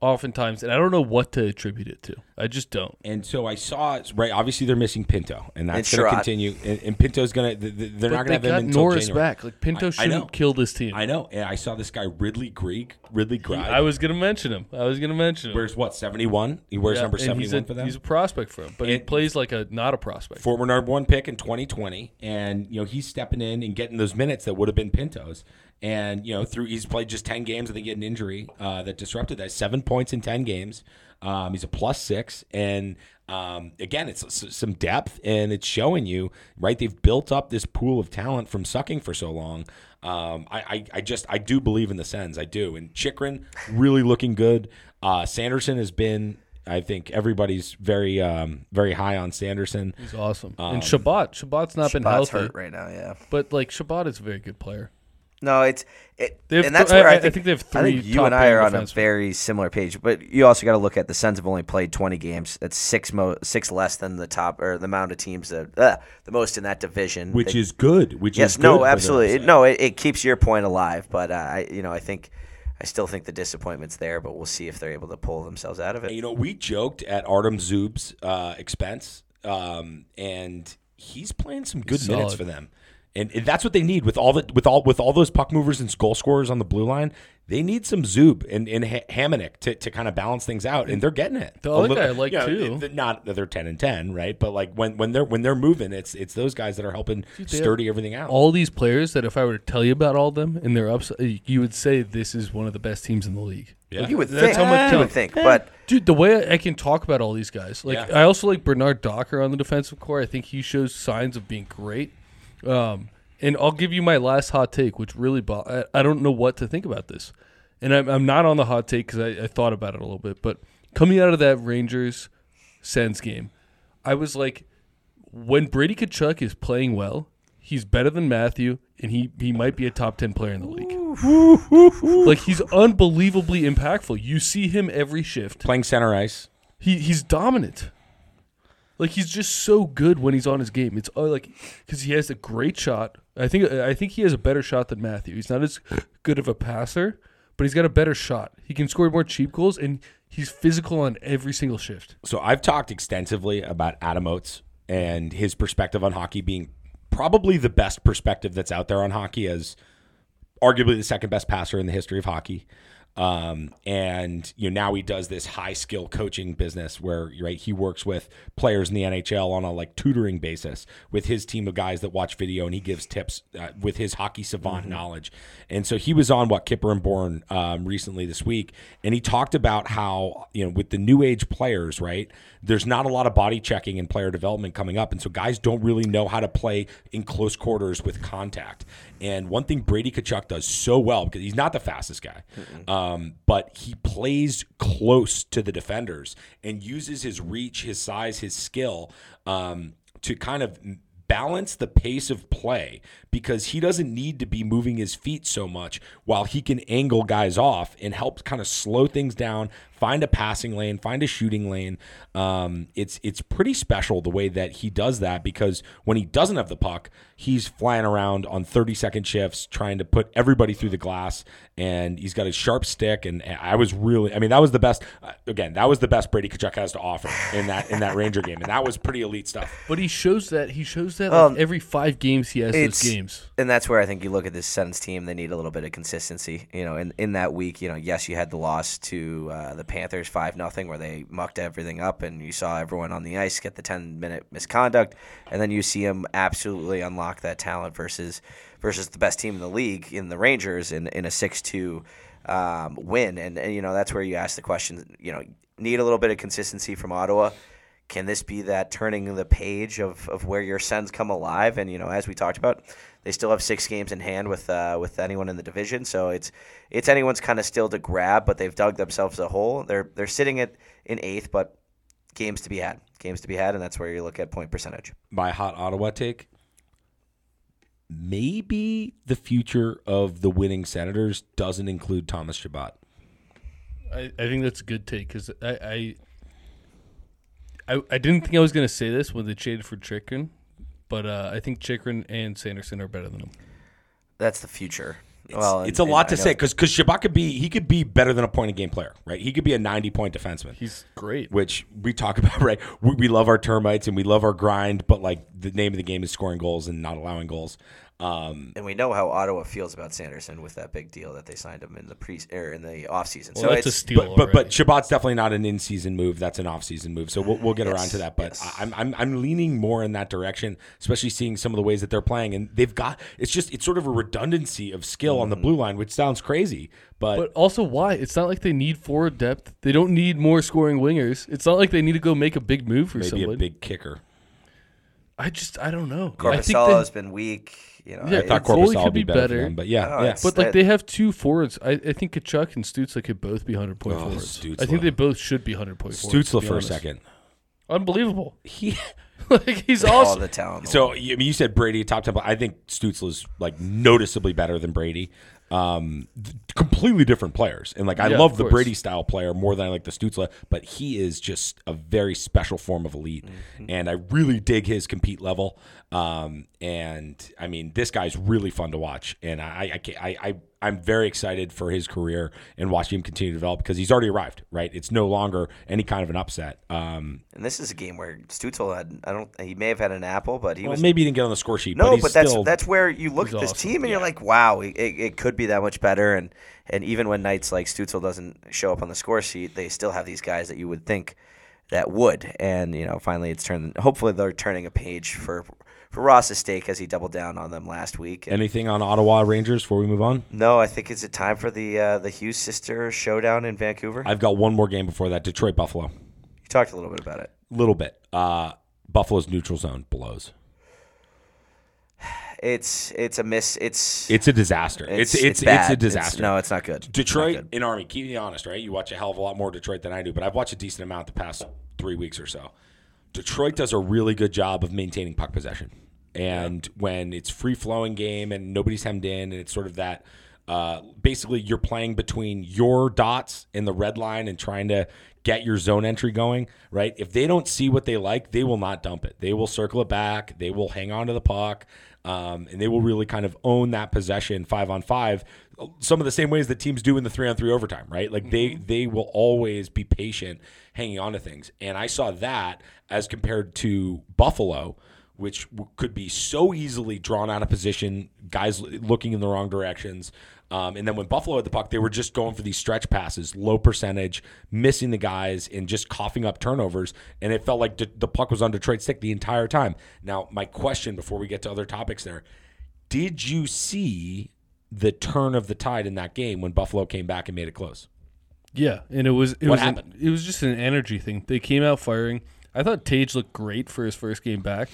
oftentimes, and I don't know what to attribute it to. I just don't. And so I saw it right. Obviously, they're missing Pinto, and that's going to continue. And, and Pinto's going to. They're But not going to have got him until Norris January. back. Like Pinto I- I shouldn't know. kill this team. I know, and I saw this guy Ridley Greig, Ridley Greig. I was gonna mention him. I was gonna mention him. wears what seventy one. He wears Yeah, number seventy one he's a, for them. He's a prospect for him, but he plays like a not a prospect. former number one pick in 2020, and you know he's stepping in and getting those minutes that would have been Pinto's. And you know through he's played just 10 games. I think he had an injury uh, that disrupted that. Seven points in 10 games. Um, he's a plus six, and um, again, it's s- some depth, and it's showing you right. They've built up this pool of talent from sucking for so long. Um, I, I, I just I do believe in the Sens. I do, and Chychrun really looking good. Uh, Sanderson has been. I think everybody's very um, very high on Sanderson. He's awesome. Um, and Chabot, Chabot's not been healthy, hurt right now. Yeah. but like Chabot is a very good player. No, it's it, have and that's th- where I- I I think, think they have I think three you and I are on a very similar page, but you also got to look at the Sens have only played 20 games. That's six mo- six less than the top or the amount of teams that uh, the most in that division. which They- is good. Which yes, is no, for absolutely, so. no. It, it keeps your point alive, but uh, I you know I think I still think the disappointment's there, but we'll see if they're able to pull themselves out of it. You know, we joked at Artem Zub's uh, expense, um, and he's playing some good He's minutes solid. for them. And, and that's what they need with all the with all with all those puck movers and goal scorers on the blue line. They need some Zub and, and Hamonic to, to kind of balance things out, and they're getting it. The A other little- guy I like, you know, too- it- Not that they're ten and ten, right? But like when, when they're when they're moving, it's it's those guys that are helping have sturdy everything out. All these players that if I were to tell you about all of them and their ups, uh, you would say this is one of the best teams in the league. Yeah. you would That's think. how much you would think, eh. but Dude, the way I can talk about all these guys, like Yeah. I also like Bernard Docker on the defensive core. I think he shows signs of being great. Um, and I'll give you my last hot take, which really, bo- I, I don't know what to think about this. And I'm, I'm not on the hot take because I, I thought about it a little bit. But coming out of that Rangers Sens game, I was like, when Brady Tkachuk is playing well, he's better than Matthew, and he, he might be a top 10 player in the league. like, he's unbelievably impactful. You see him every shift. Playing center ice. He he's dominant. Like he's just so good when he's on his game. It's uh, like because he has a great shot. I think I think he has a better shot than Matthew. He's not as good of a passer, but he's got a better shot. He can score more cheap goals, and he's physical on every single shift. So I've talked extensively about Adam Oates and his perspective on hockey being probably the best perspective that's out there on hockey as arguably the second best passer in the history of hockey. Um, and you know now he does this high skill coaching business where right he works with players in the NHL on a like tutoring basis with his team of guys that watch video and he gives tips uh, with his hockey savant knowledge. And so he was on what Kipper and Bourne um, recently this week, and he talked about how you know with the new age players, right? There's not a lot of body checking and player development coming up, and so guys don't really know how to play in close quarters with contact. And one thing Brady Tkachuk does so well because he's not the fastest guy, um, but he plays close to the defenders and uses his reach, his size, his skill um, to kind of balance the pace of play because he doesn't need to be moving his feet so much while he can angle guys off and help kind of slow things down find a passing lane, find a shooting lane. Um, it's it's pretty special the way that he does that because when he doesn't have the puck, he's flying around on 30 second shifts trying to put everybody through the glass, and he's got a sharp stick. And I was really, I mean, that was the best. Uh, again, that was the best Brady Tkachuk has to offer in that in that Ranger game, and that was pretty elite stuff. But he shows that he shows that Um, every five games he has those games. and that's where I think you look at this Sens team. They need a little bit of consistency. You know, in, in that week, you know, yes, you had the loss to uh, the Panthers five nothing, where they mucked everything up, and you saw everyone on the ice get the ten minute misconduct, and then you see them absolutely unlock that talent versus versus the best team in the league in the Rangers in in a six two um, win, and, and you know that's where you ask the question. You know, need a little bit of consistency from Ottawa can this be that turning the page of, of where your Sens come alive? And you know, as we talked about, they still have six games in hand with uh, with anyone in the division, so it's it's anyone's kind of still to grab. But they've dug themselves a hole. They're they're sitting at in eighth, but games to be had, games to be had, and that's where you look at point percentage. my hot Ottawa take. Maybe the future of the winning Senators doesn't include Thomas Chabot. I, I think that's a good take because I, I I I didn't think I was gonna say this when they traded for Chychrun, but uh, I think Chychrun and Sanderson are better than him. That's the future. well, it's a lot to say because because Chabot could be he could be better than a point a game player, right? He could be a ninety point defenseman, He's great. which we talk <laughs> about, right? We, we love our termites and we love our grind, but like the name of the game is scoring goals and not allowing goals. Um, And we know how Ottawa feels about Sanderson with that big deal that they signed him in the pre or in the offseason. Well, so that's a steal. but but but. Chabot's definitely not an in season move. That's an off season move. So we'll, we'll get around to that. But yes. I'm, I'm I'm leaning more in that direction, especially seeing some of the ways that they're playing, and they've got it's just it's sort of a redundancy of skill on the blue line, which sounds crazy, but, But also, why? It's not like they need forward depth. They don't need more scoring wingers. It's not like they need to go make a big move for maybe somebody. a big kicker. I just I don't know. I think has been weak. You know, Yeah, I thought Goalie Corpus could be be better, for better. them, but yeah, Oh, yeah. it's- But like that- they have two forwards. I, I think Tkachuk and Stützle could both be hundred point Oh, forwards. Stützle. I think they both should be hundred point forwards. Stützle be for a second. Unbelievable. <laughs> He <laughs> like he's all awesome. the talent. So you- I mean, you said Brady top ten. but I think Stützle's like noticeably better than Brady. Um, th- completely different players, and like I Yeah, love the course. Brady style player more than I like the Stützle, but he is just a very special form of elite, Mm-hmm. and I really dig his compete level. Um, and I mean, this guy's really fun to watch, and I I, I, I I'm very excited for his career and watching him continue to develop because he's already arrived. Right, it's no longer any kind of an upset. Um, And this is a game where Stützle had I don't he may have had an apple, but he well, was maybe he didn't get on the score sheet. no, but, but, that's still, that's where you look at this awesome. team and you're like, wow, it, it, it could be that much better. And and even when nights like Stützle doesn't show up on the score sheet, they still have these guys that you would think that would. And you know, finally, it's turned. Hopefully, they're turning a page for for Ross's stake as he doubled down on them last week. And Anything on Ottawa Rangers before we move on? no, I think it's a time for the uh, the Hughes sister showdown in Vancouver. I've got one more game before that. Detroit Buffalo. you talked a little bit about it. A little bit. Uh, Buffalo's neutral zone blows. It's it's a miss. It's It's a disaster. It's it's it's, bad. a disaster. no, it's not good. It's not Detroit good. and Army. Keep me honest, right? You watch a hell of a lot more Detroit than I do, but I've watched a decent amount the past three weeks or so. Detroit does a really good job of maintaining puck possession, and when it's free flowing game and nobody's hemmed in, and it's sort of that. Uh, basically, you're playing between your dots and the red line and trying to get your zone entry going, right? If they don't see what they like, they will not dump it. They will circle it back. They will hang on to the puck, um, and they will really kind of own that possession five on five. Some of the same ways that teams do in the three on three overtime, right? Like they they will always be patient, hanging on to things. And I saw that as compared to Buffalo, which w- could be so easily drawn out of position, guys l- looking in the wrong directions. Um, and then when Buffalo had the puck, they were just going for these stretch passes, low percentage, missing the guys, and just coughing up turnovers. And it felt like De- the puck was on Detroit's stick the entire time. Now, my question before we get to other topics there did you see the turn of the tide in that game when Buffalo came back and made it close? Yeah, and it was it What was an- it was just an energy thing. They came out firing. I thought Tage looked great for his first game back.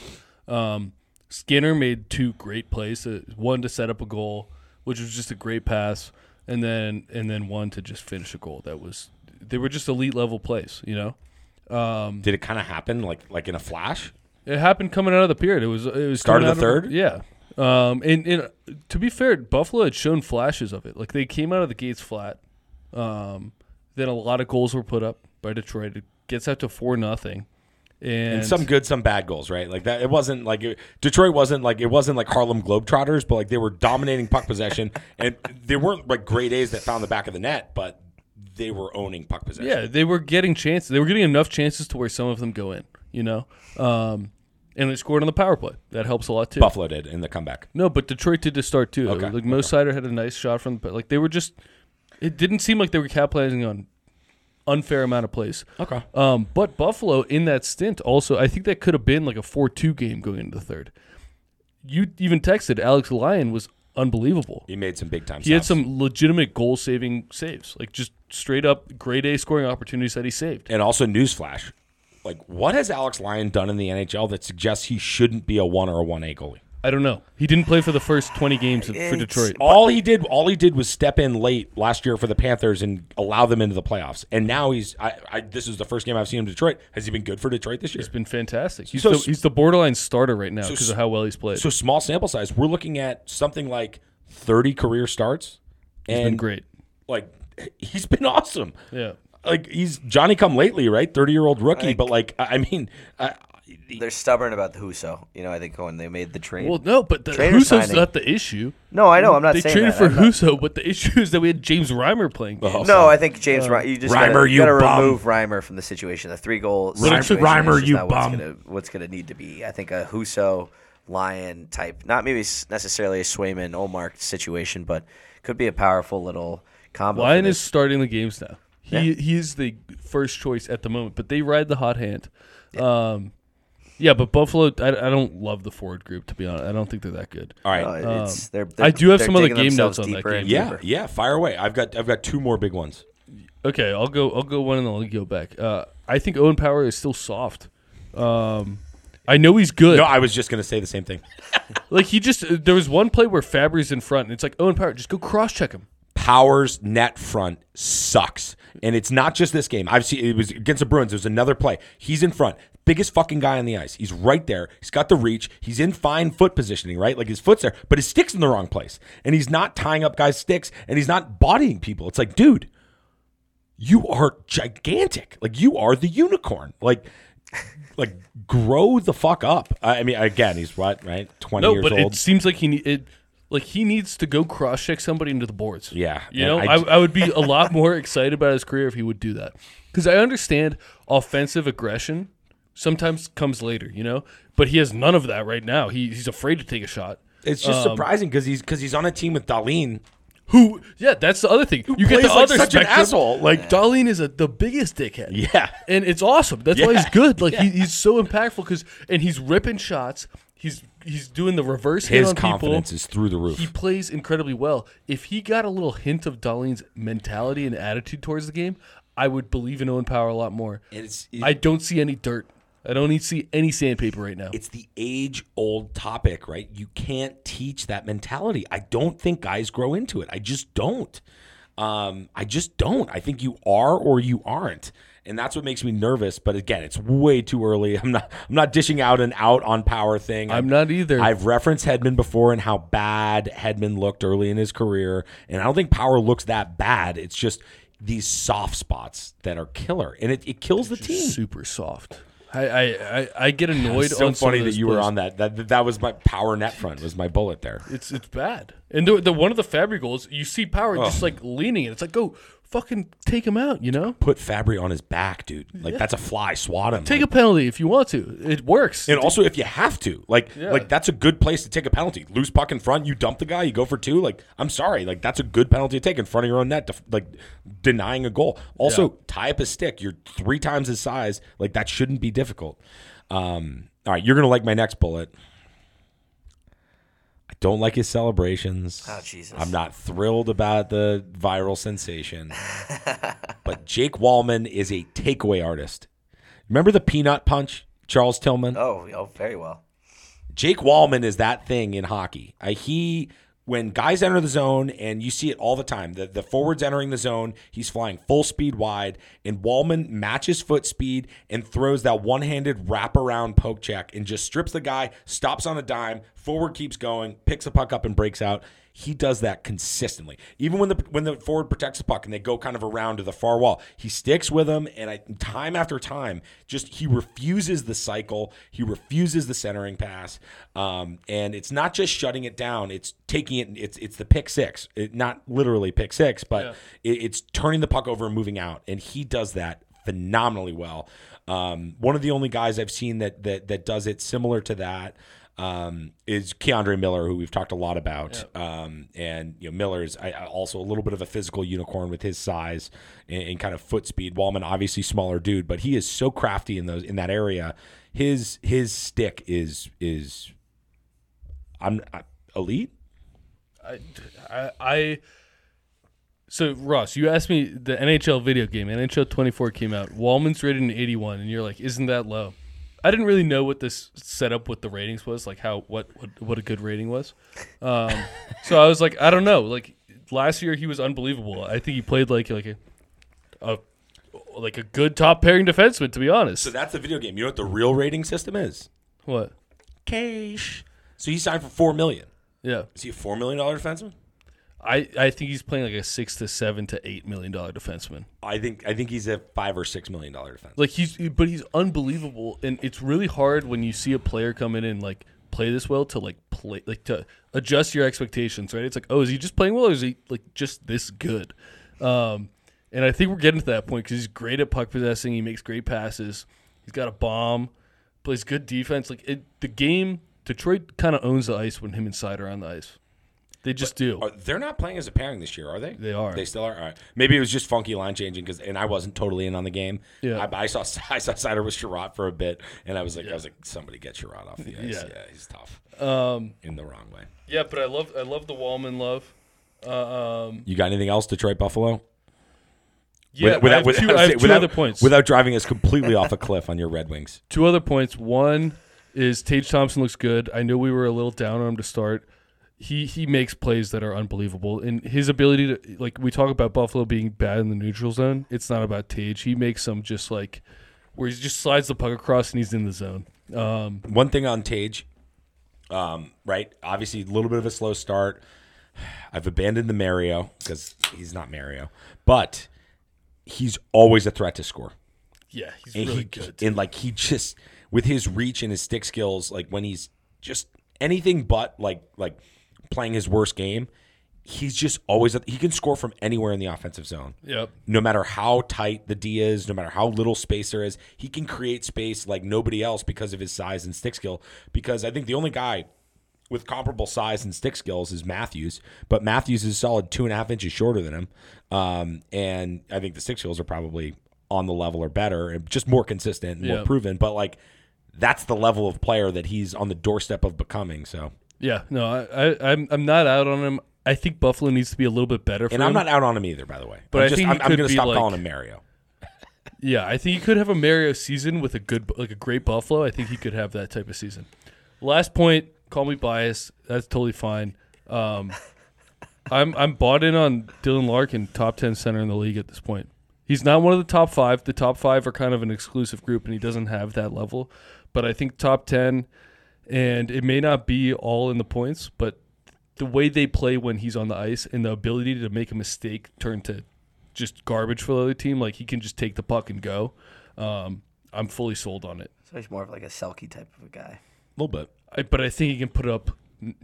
Um, Skinner made two great plays. Uh, one to set up a goal, which was just a great pass, and then and then one to just finish a goal. That was they were just elite level plays. You know, um, Did it kind of happen like like in a flash? it happened coming out of the period. It was it was Start of the third? yeah. Um, and, and to be fair, Buffalo had shown flashes of it. Like they came out of the gates flat. Um, Then a lot of goals were put up by Detroit. It gets out to four nothing, and, And some good, some bad goals, right? Like that. It wasn't like it, Detroit wasn't like it wasn't like Harlem Globetrotters, but like they were dominating puck possession, <laughs> and they weren't like great A's that found the back of the net, but they were owning puck possession. Yeah, they were getting chances. They were getting enough chances to where some of them go in. You know, um, and they scored on the power play. That helps a lot too. Buffalo did in the comeback. No, but Detroit did to start too. Okay, Like Mo Seider had a nice shot from the like they were just. It didn't seem like they were capitalizing on unfair amount of plays. Okay. Um, but Buffalo in that stint also, I think that could have been like a four-two game going into the third. You even texted Alex Lyon was unbelievable. He made some big time. Saves. He had some legitimate goal-saving saves, like just straight up grade A scoring opportunities that he saved. and also newsflash. Like, what has Alex Lyon done in the NHL that suggests he shouldn't be a one or a one A goalie? I don't know. He didn't play for the first twenty games of- for Detroit. All he did, all he did was step in late last year for the Panthers and allow them into the playoffs. And now he's, I, I this is the first game I've seen him Detroit. Has he been good for Detroit this year? He's been fantastic. He's, So the, he's the borderline starter right now because s- of how well he's played. So small sample size. We're looking at something like thirty career starts, he's and been great. like he's been <laughs> awesome. Yeah. Like he's Johnny come lately, right? Thirty year old rookie, Like- but like I I mean, I, They're stubborn about the Husso. You know, I think when they made the trade. Well, no, but the Trader Husso's signing. not the issue. no, I know. I'm not they saying traded that. for I'm not- Husso, but the issue is that we had James Reimer playing. Oh, No, I think James uh, Reimer. You just Reimer, gotta, you gotta bum. remove Reimer from the situation. The three goal Reimer- situation Reimer, you not what's bum. gonna what's gonna need to be. I think a Husso Lyon type, not maybe necessarily a Swayman Ullmark situation, but could be a powerful little combo. for Lyon is starting the games now. He he is the first choice at the moment, but they ride the hot hand. Yeah, um, yeah but Buffalo, I, I don't love the forward group to be honest. I don't think they're that good. all right. No, it's, they're, I do have some other game notes on that game. yeah, deeper. yeah. Fire away. I've got I've got two more big ones. Okay, I'll go. I'll go one and then I'll go back. Uh, I think Owen Power is still soft. Um, I know he's good. No, I was just gonna say the same thing. <laughs> like he just there was one play where Fabbri's in front, and it's like Owen Power, just go cross check him. Powers net front sucks, and it's not just this game. I've seen it was against the Bruins. There's another play. He's in front, biggest fucking guy on the ice. He's right there. He's got the reach. He's in fine foot positioning, right? Like his foot's there, but his stick's in the wrong place, and he's not tying up guys' sticks, and he's not bodying people. It's like, dude, you are gigantic. Like you are the unicorn. Like. Like grow the fuck up. I mean, again, he's what, right? Twenty No, years but old. it seems like he it like he needs to go cross check somebody into the boards. Yeah, you know, I I, j- I, would be a lot more excited about his career if he would do that because I understand offensive aggression sometimes comes later, you know, but he has none of that right now. He he's afraid to take a shot. It's Um, just surprising because he's because he's on a team with Dahlin, Who? Yeah, that's the other thing. you get the like other such an asshole, like- Dahlin is a, the biggest dickhead. Yeah. and it's awesome. That's why he's good. Like he, <laughs> he's so impactful because and he's ripping shots. He's he's doing the reverse hit his on people. confidence is through the roof. He plays incredibly well. If he got a little hint of Dahlin's mentality and attitude towards the game, I would believe in Owen Power a lot more. it's I don't see any dirt. I don't need see any sandpaper right now. it's the age old topic, right? You can't teach that mentality. I don't think guys grow into it. I just don't. Um, I just don't. I think you are or you aren't. And that's what makes me nervous. But again, it's way too early. I'm not I'm not dishing out an out on power thing. I'm not either. I've referenced Hedman before and how bad Hedman looked early in his career. And I don't think power looks that bad. It's just these soft spots that are killer. And it, it kills the team. super soft. I I, I, I get annoyed. It's so funny that you were on that. That that was my power net front was my bullet there. It's it's bad. And the, the one of the Fabbri goals, you see Power oh. just like leaning, and it's like go fucking take him out. You know, Put Fabbri on his back, dude. Like that's a fly. Swat him. take Like, a penalty if you want to. It works. and also if you have to, like like that's a good place to take a penalty. Loose puck in front, you dump the guy, you go for two. Like I'm sorry, like that's a good penalty to take in front of your own net, to, like denying a goal. Also tie up a stick. You're three times his size. Like that shouldn't be difficult. Um, all right, you're gonna like my next bullet. Don't like his celebrations. Oh, Jesus. I'm not thrilled about the viral sensation. but Jake Walman is a takeaway artist. Remember the peanut punch, Charles Tillman? Oh, oh, very well. Jake Walman is that thing in hockey. Uh, he when guys enter the zone and you see it all the time, the the forwards entering the zone, he's flying full speed wide, and Walman matches foot speed and throws that one handed wraparound poke check and just strips the guy, stops on a dime, forward keeps going, picks the puck up and breaks out. He does that consistently. Even when the when the forward protects the puck and they go kind of around to the far wall, he sticks with them. And I, time after time, just he refuses the cycle. He refuses the centering pass. Um, and it's not just shutting it down; it's taking it. It's it's the pick six, it, not literally pick six, but it, it's turning the puck over and moving out. And he does that phenomenally well. Um, one of the only guys I've seen that that that does it similar to that um, is K'Andre Miller, who we've talked a lot about. Um, and you know, Miller's also a little bit of a physical unicorn with his size and, and kind of foot speed. Walman, obviously smaller dude, but he is so crafty in those in that area. His his stick is is I'm I, elite. I, I, I so Ross, you asked me the NHL video game, NHL 24 came out. Walman's rated an 81, and you're like, isn't that low? I didn't really know what this setup with the ratings was, like how what what, what a good rating was. Um, so I was like, I don't know. Like last year, he was unbelievable. I think he played like like a, a like a good top pairing defenseman, to be honest. So that's the video game. You know what the real rating system is? what? Cash. So he signed for four million. Yeah, Is he a four million dollar defenseman? I I think he's playing like a six to seven to eight million dollar defenseman. I think I think he's a five or six million dollar defense. Like he's, but he's unbelievable, and it's really hard when you see a player come in and like play this well to like play like to adjust your expectations, right? It's like, oh, is he just playing well, or is he like just this good? Um, and I think we're getting to that point because he's great at puck possessing. He makes great passes. He's got a bomb, plays good defense. Like it, the game, Detroit kind of owns the ice when him and Side are on the ice. They just do. Are- they're not playing as a pairing this year, are they? They are. They still are. All right. Maybe it was just funky line changing because, and I wasn't totally in on the game. Yeah. I, I saw <laughs> I saw Seider with Chiarot for a bit, and I was like, I was like, somebody get Chiarot off the <laughs> ice. Yeah. Yeah, he's tough Um, in the wrong way. yeah, but I love I love the Walman love. Uh, um, You got anything else, Detroit Buffalo? yeah, I have two, I have two without- other points. Without driving us completely off a cliff on your Red Wings. <laughs> Two other points. One is Tage Thompson looks good. I know we were a little down on him to start. He he makes plays that are unbelievable, and his ability to like we talk about Buffalo being bad in the neutral zone. It's not about Tage. He makes some just like where he just slides the puck across and he's in the zone. Um, One thing on Tage, um, right? Obviously, a little bit of a slow start. I've abandoned the Mario because he's not Mario, but he's always a threat to score. yeah, he's and really he, good. And like he just with his reach and his stick skills, like when he's just anything but like like playing his worst game, he's just always he can score from anywhere in the offensive zone. Yep. No matter how tight the D is, no matter how little space there is, he can create space like nobody else because of his size and stick skill. Because I think the only guy with comparable size and stick skills is Matthews, but Matthews is a solid two and a half inches shorter than him. Um, and I think the stick skills are probably on the level or better, and just more consistent, and more proven. But like, that's the level of player that he's on the doorstep of becoming. So, Yeah, no, I, I I'm I'm not out on him. I think Buffalo needs to be a little bit better. For and I'm him. not out on him either, by the way. But I'm I just, think I'm, I'm going to stop like- calling him Mario. <laughs> Yeah, I think he could have a Mario season with a good, like a great Buffalo. I think he could have that type of season. Last point, call me biased. That's totally fine. Um, <laughs> I'm I'm bought in on Dylan Larkin, top ten center in the league at this point. He's not one of the top five. The top five are kind of an exclusive group, and he doesn't have that level. But I think top ten, and it may not be all in the points, but the way they play when he's on the ice and the ability to make a mistake turn to just garbage for the other team, like he can just take the puck and go. Um, I'm fully sold on it. So he's more of like a Selke type of a guy. A little bit. I, but I think he can put up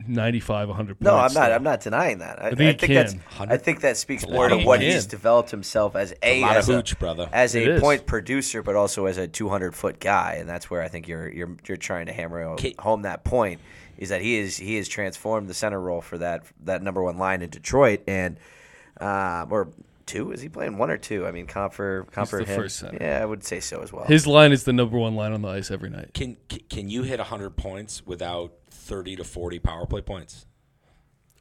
95, 100 points. No, I'm not. still. I'm not denying that. I, think I think that's. can. I think that speaks more to what he's developed himself as a, A lot as of a hooch, brother. as It a is. point producer, but also as a 200 foot guy, and that's where I think you're you're you're trying to hammer home that point is that he is he has transformed the center role for that that number one line in Detroit, and uh, or two is he playing one or two? I mean, comp for He's the him. first center. Yeah, I would say so as well. His line is the number one line on the ice every night. Can can- can you hit 100 points without 30 to 40 power play points?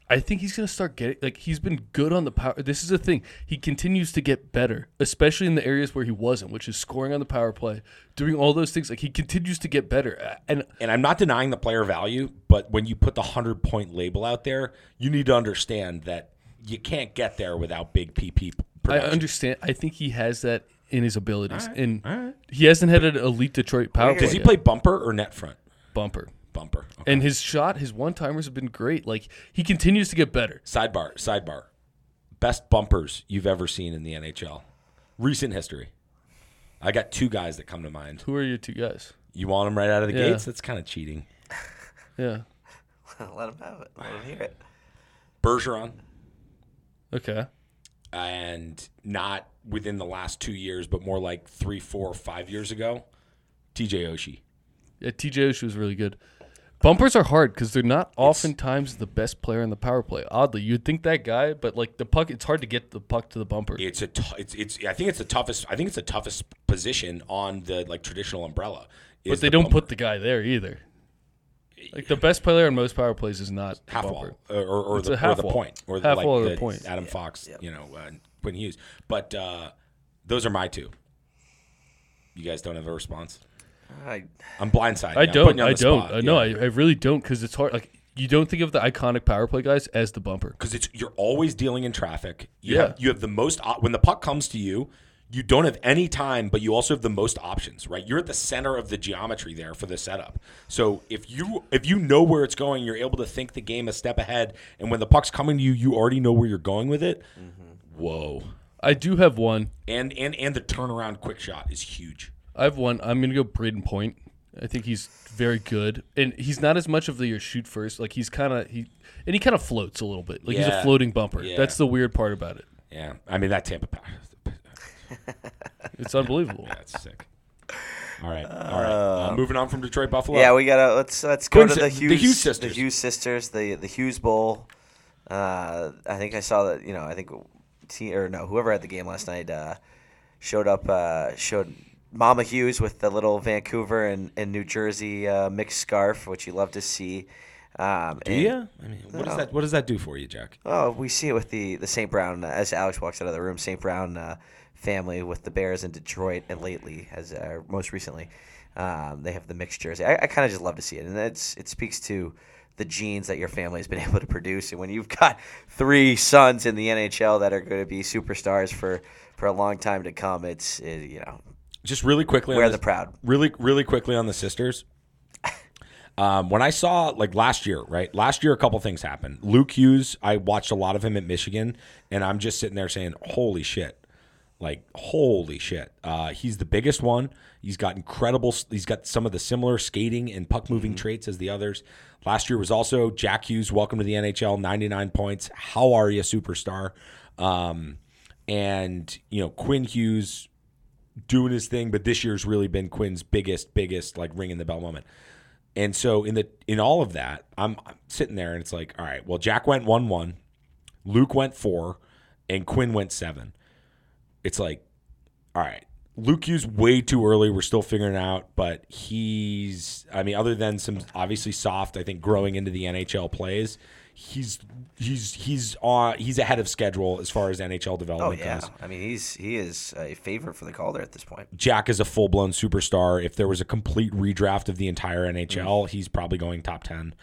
I think he's going to start getting like he's been good on the power. This is the thing. He continues to get better, especially in the areas where he wasn't, which is scoring on the power play, doing all those things. Like he continues to get better. And And I'm not denying the player value, but when you put the 100 point label out there, you need to understand that you can't get there without big PP I understand. I think he has that in his abilities, right, and right. he hasn't had an elite Detroit power play. Does he yet. play bumper or net front? bumper? Bumper. Okay. And his shot, his one timers have been great. Like he continues to get better. Sidebar, sidebar. Best bumpers you've ever seen in the NHL. Recent history. I got two guys that come to mind. Who are your two guys? You want them right out of the Yeah. gates? That's kind of cheating. Yeah. <laughs> Let him have it. Let him hear it. Bergeron, Okay. and not within the last two years, but more like three, four, five years ago, TJ Oshie. Yeah, TJ Oshie was really good. Bumpers are hard because they're not oftentimes the best player in the power play. Oddly, you'd think that guy, but like the puck, it's hard to get the puck to the bumper. It's a t- it's it's I think it's the toughest I think it's the toughest position on the like traditional umbrella. but they don't put the guy there either. Like the best player in most power plays is not half bumper. wall or, or, or It's the, a half or the point or the, Half like wall or the the point. Adam Fox, you know, uh, Quinn Hughes. But uh, those are my two. You guys don't have a response. I, I'm blindsided. I don't. Putting you on I don't. spot, uh, I know. I. I really don't because it's hard. Like you don't think of the iconic power play guys as the bumper. because it's you're always dealing in traffic. You Yeah. have, you have the most when the puck comes to you. You don't have any time, but you also have the most options, right? You're at the center of the geometry there for the setup. So if you if you know where it's going, you're able to think the game a step ahead. And when the puck's coming to you, you already know where you're going with it. Mm-hmm. Whoa! I do have one. And and and the turnaround quick shot is huge. I have one. I'm gonna go Brayden Point. I think he's very good, and he's not as much of the shoot first. Like he's kind of he, and he kind of floats a little bit. Like he's Yeah. a floating bumper. Yeah. That's the weird part about it. Yeah, I mean that Tampa Power. <laughs> It's unbelievable. That's sick. All right, all right. Uh, moving on from Detroit Buffalo. yeah, we gotta let's let's go Quinn to si- the the Hughes, Hughes sisters. the Hughes sisters, the the Hughes Bowl. Uh, I think I saw that. You know, I think te- or no, whoever had the game last night uh, showed up. Uh, showed Mama Hughes with the little Vancouver and, and New Jersey uh, mixed scarf, which you love to see. Um, do and- you? I mean, what does that what does that do for you, Jack? Oh, we see it with the the St. Brown uh, as Alex walks out of the room. St. Brown uh, family with the Bears in Detroit, and lately, as uh, most recently, um, they have the mixed jersey. I, I kind of just love to see it, and it's it speaks to the genes that your family has <laughs> been able to produce. And when you've got three sons in the NHL that are going to be superstars for for a long time to come, it's it, you know Just really quickly, on the this- proud. really really quickly on the sisters. Um, when i saw like last year right? Last year a couple things happened. Luke hughes i watched a lot of him at michigan and i'm just sitting there saying holy shit. Like holy shit. Uh, he's the biggest one. He's got incredible he's got some of the similar skating and puck moving traits as the others. Last year was also jack hughes welcome to the nhl 99 points. How are you a superstar? Um, and you know quinn hughes doing his thing, but this year's really been Quinn's biggest, biggest like ringing the bell moment. And so in the in all of that, I'm, I'm sitting there and it's like, all right, well, Jack went one one, Luke went four, and Quinn went seven. It's like, all right, Luke Hughes way too early. We're still figuring out, but he's I mean, other than some obviously soft, I think growing into the NHL plays, he's he's he's on he's ahead of schedule as far as NHL Oh development yeah, goes. I mean he's he is a favorite for the Calder at this point. Jack is a full blown superstar. If there was a complete redraft of the entire NHL, he's probably going top ten.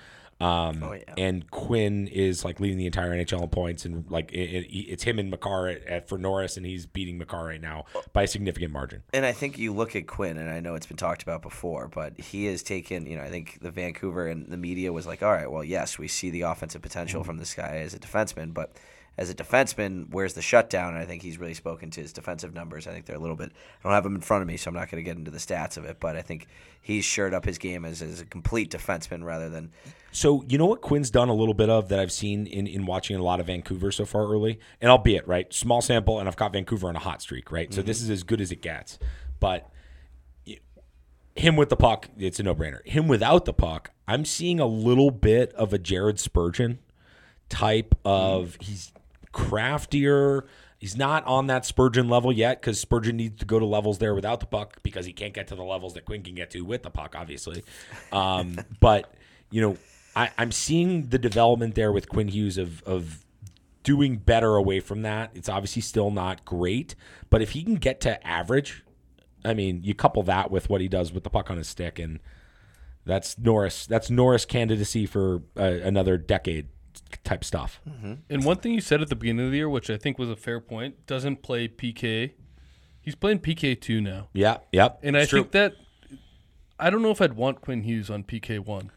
Um, Oh, yeah. And Quinn is like leading the entire NHL in points, and like it, it, it's him and Makar at, at, for Norris, and he's beating Makar right now by a significant margin. And I think you look at Quinn, and I know it's been talked about before, but he has taken, you know, I think the Vancouver and the media was like, all right, well, yes, we see the offensive potential from this guy as a defenseman, but as a defenseman, where's the shutdown? And I think he's really spoken to his defensive numbers. I think they're a little bit, I don't have them in front of me, so I'm not going to get into the stats of it, but I think he's shored up his game as, as a complete defenseman rather than, So you know what Quinn's done a little bit of that I've seen in, in watching a lot of Vancouver so far early, and albeit right small sample, and I've caught Vancouver on a hot streak, right? So mm-hmm. this is as good as it gets. But him with the puck, it's a no brainer. Him without the puck, I'm seeing a little bit of a Jared Spurgeon type of mm-hmm. he's craftier. He's not on that Spurgeon level yet because Spurgeon needs to go to levels there without the puck because he can't get to the levels that Quinn can get to with the puck, obviously. Um, <laughs> but you know, I, I'm seeing the development there with Quinn Hughes of of doing better away from that. It's obviously still not great, but if he can get to average, I mean, you couple that with what he does with the puck on his stick, and that's Norris. That's Norris candidacy for uh, another decade type stuff. Mm-hmm. And one thing you said at the beginning of the year, which I think was a fair point, doesn't play PK. He's playing PK two now, Yeah, yep. and I true. think that I don't know if I'd want Quinn Hughes on PK one.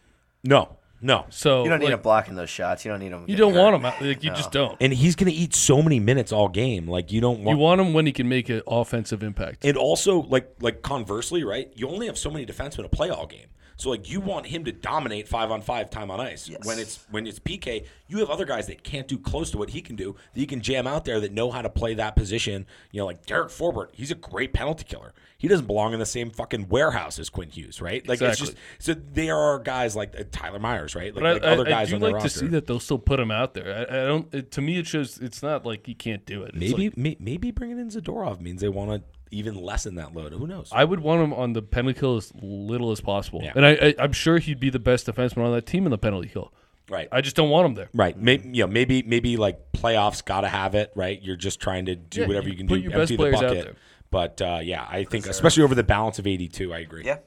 No, no. So You don't need like, him blocking those shots. You don't need him. You don't want him. out- Like, you just don't. And he's going to eat so many minutes all game. Like you don't want. You want him when he can make an offensive impact. and also, like like conversely, right? You only have so many defensemen to play all game. So like you want him to dominate five on five time on ice. Yes. When it's when it's PK, you have other guys that can't do close to what he can do. That you can jam out there that know how to play that position. You know, like Derek Forbort, he's a great penalty killer. He doesn't belong in the same fucking warehouse as Quinn Hughes, right? Like Exactly. it's just so there are guys like uh, Tyler Myers, right? Like, But like I, other I, guys I do on their like to see that they'll still put him out there. I, I don't. It, to me, it shows it's not like he can't do it. It's Maybe like- may, maybe bringing in Zadorov means they want to even lessen that load. Who knows? I would want him on the penalty kill as little as possible, Yeah. and I, I, I'm sure he'd be the best defenseman on that team in the penalty kill. right. I just don't want him there. Right. Maybe you know, maybe maybe like playoffs got to have it. Right. You're just trying to do Yeah, whatever you you can put do. your best empty the players out bucket. there. But uh, yeah, I think especially over the balance of 82, I agree. Yeah.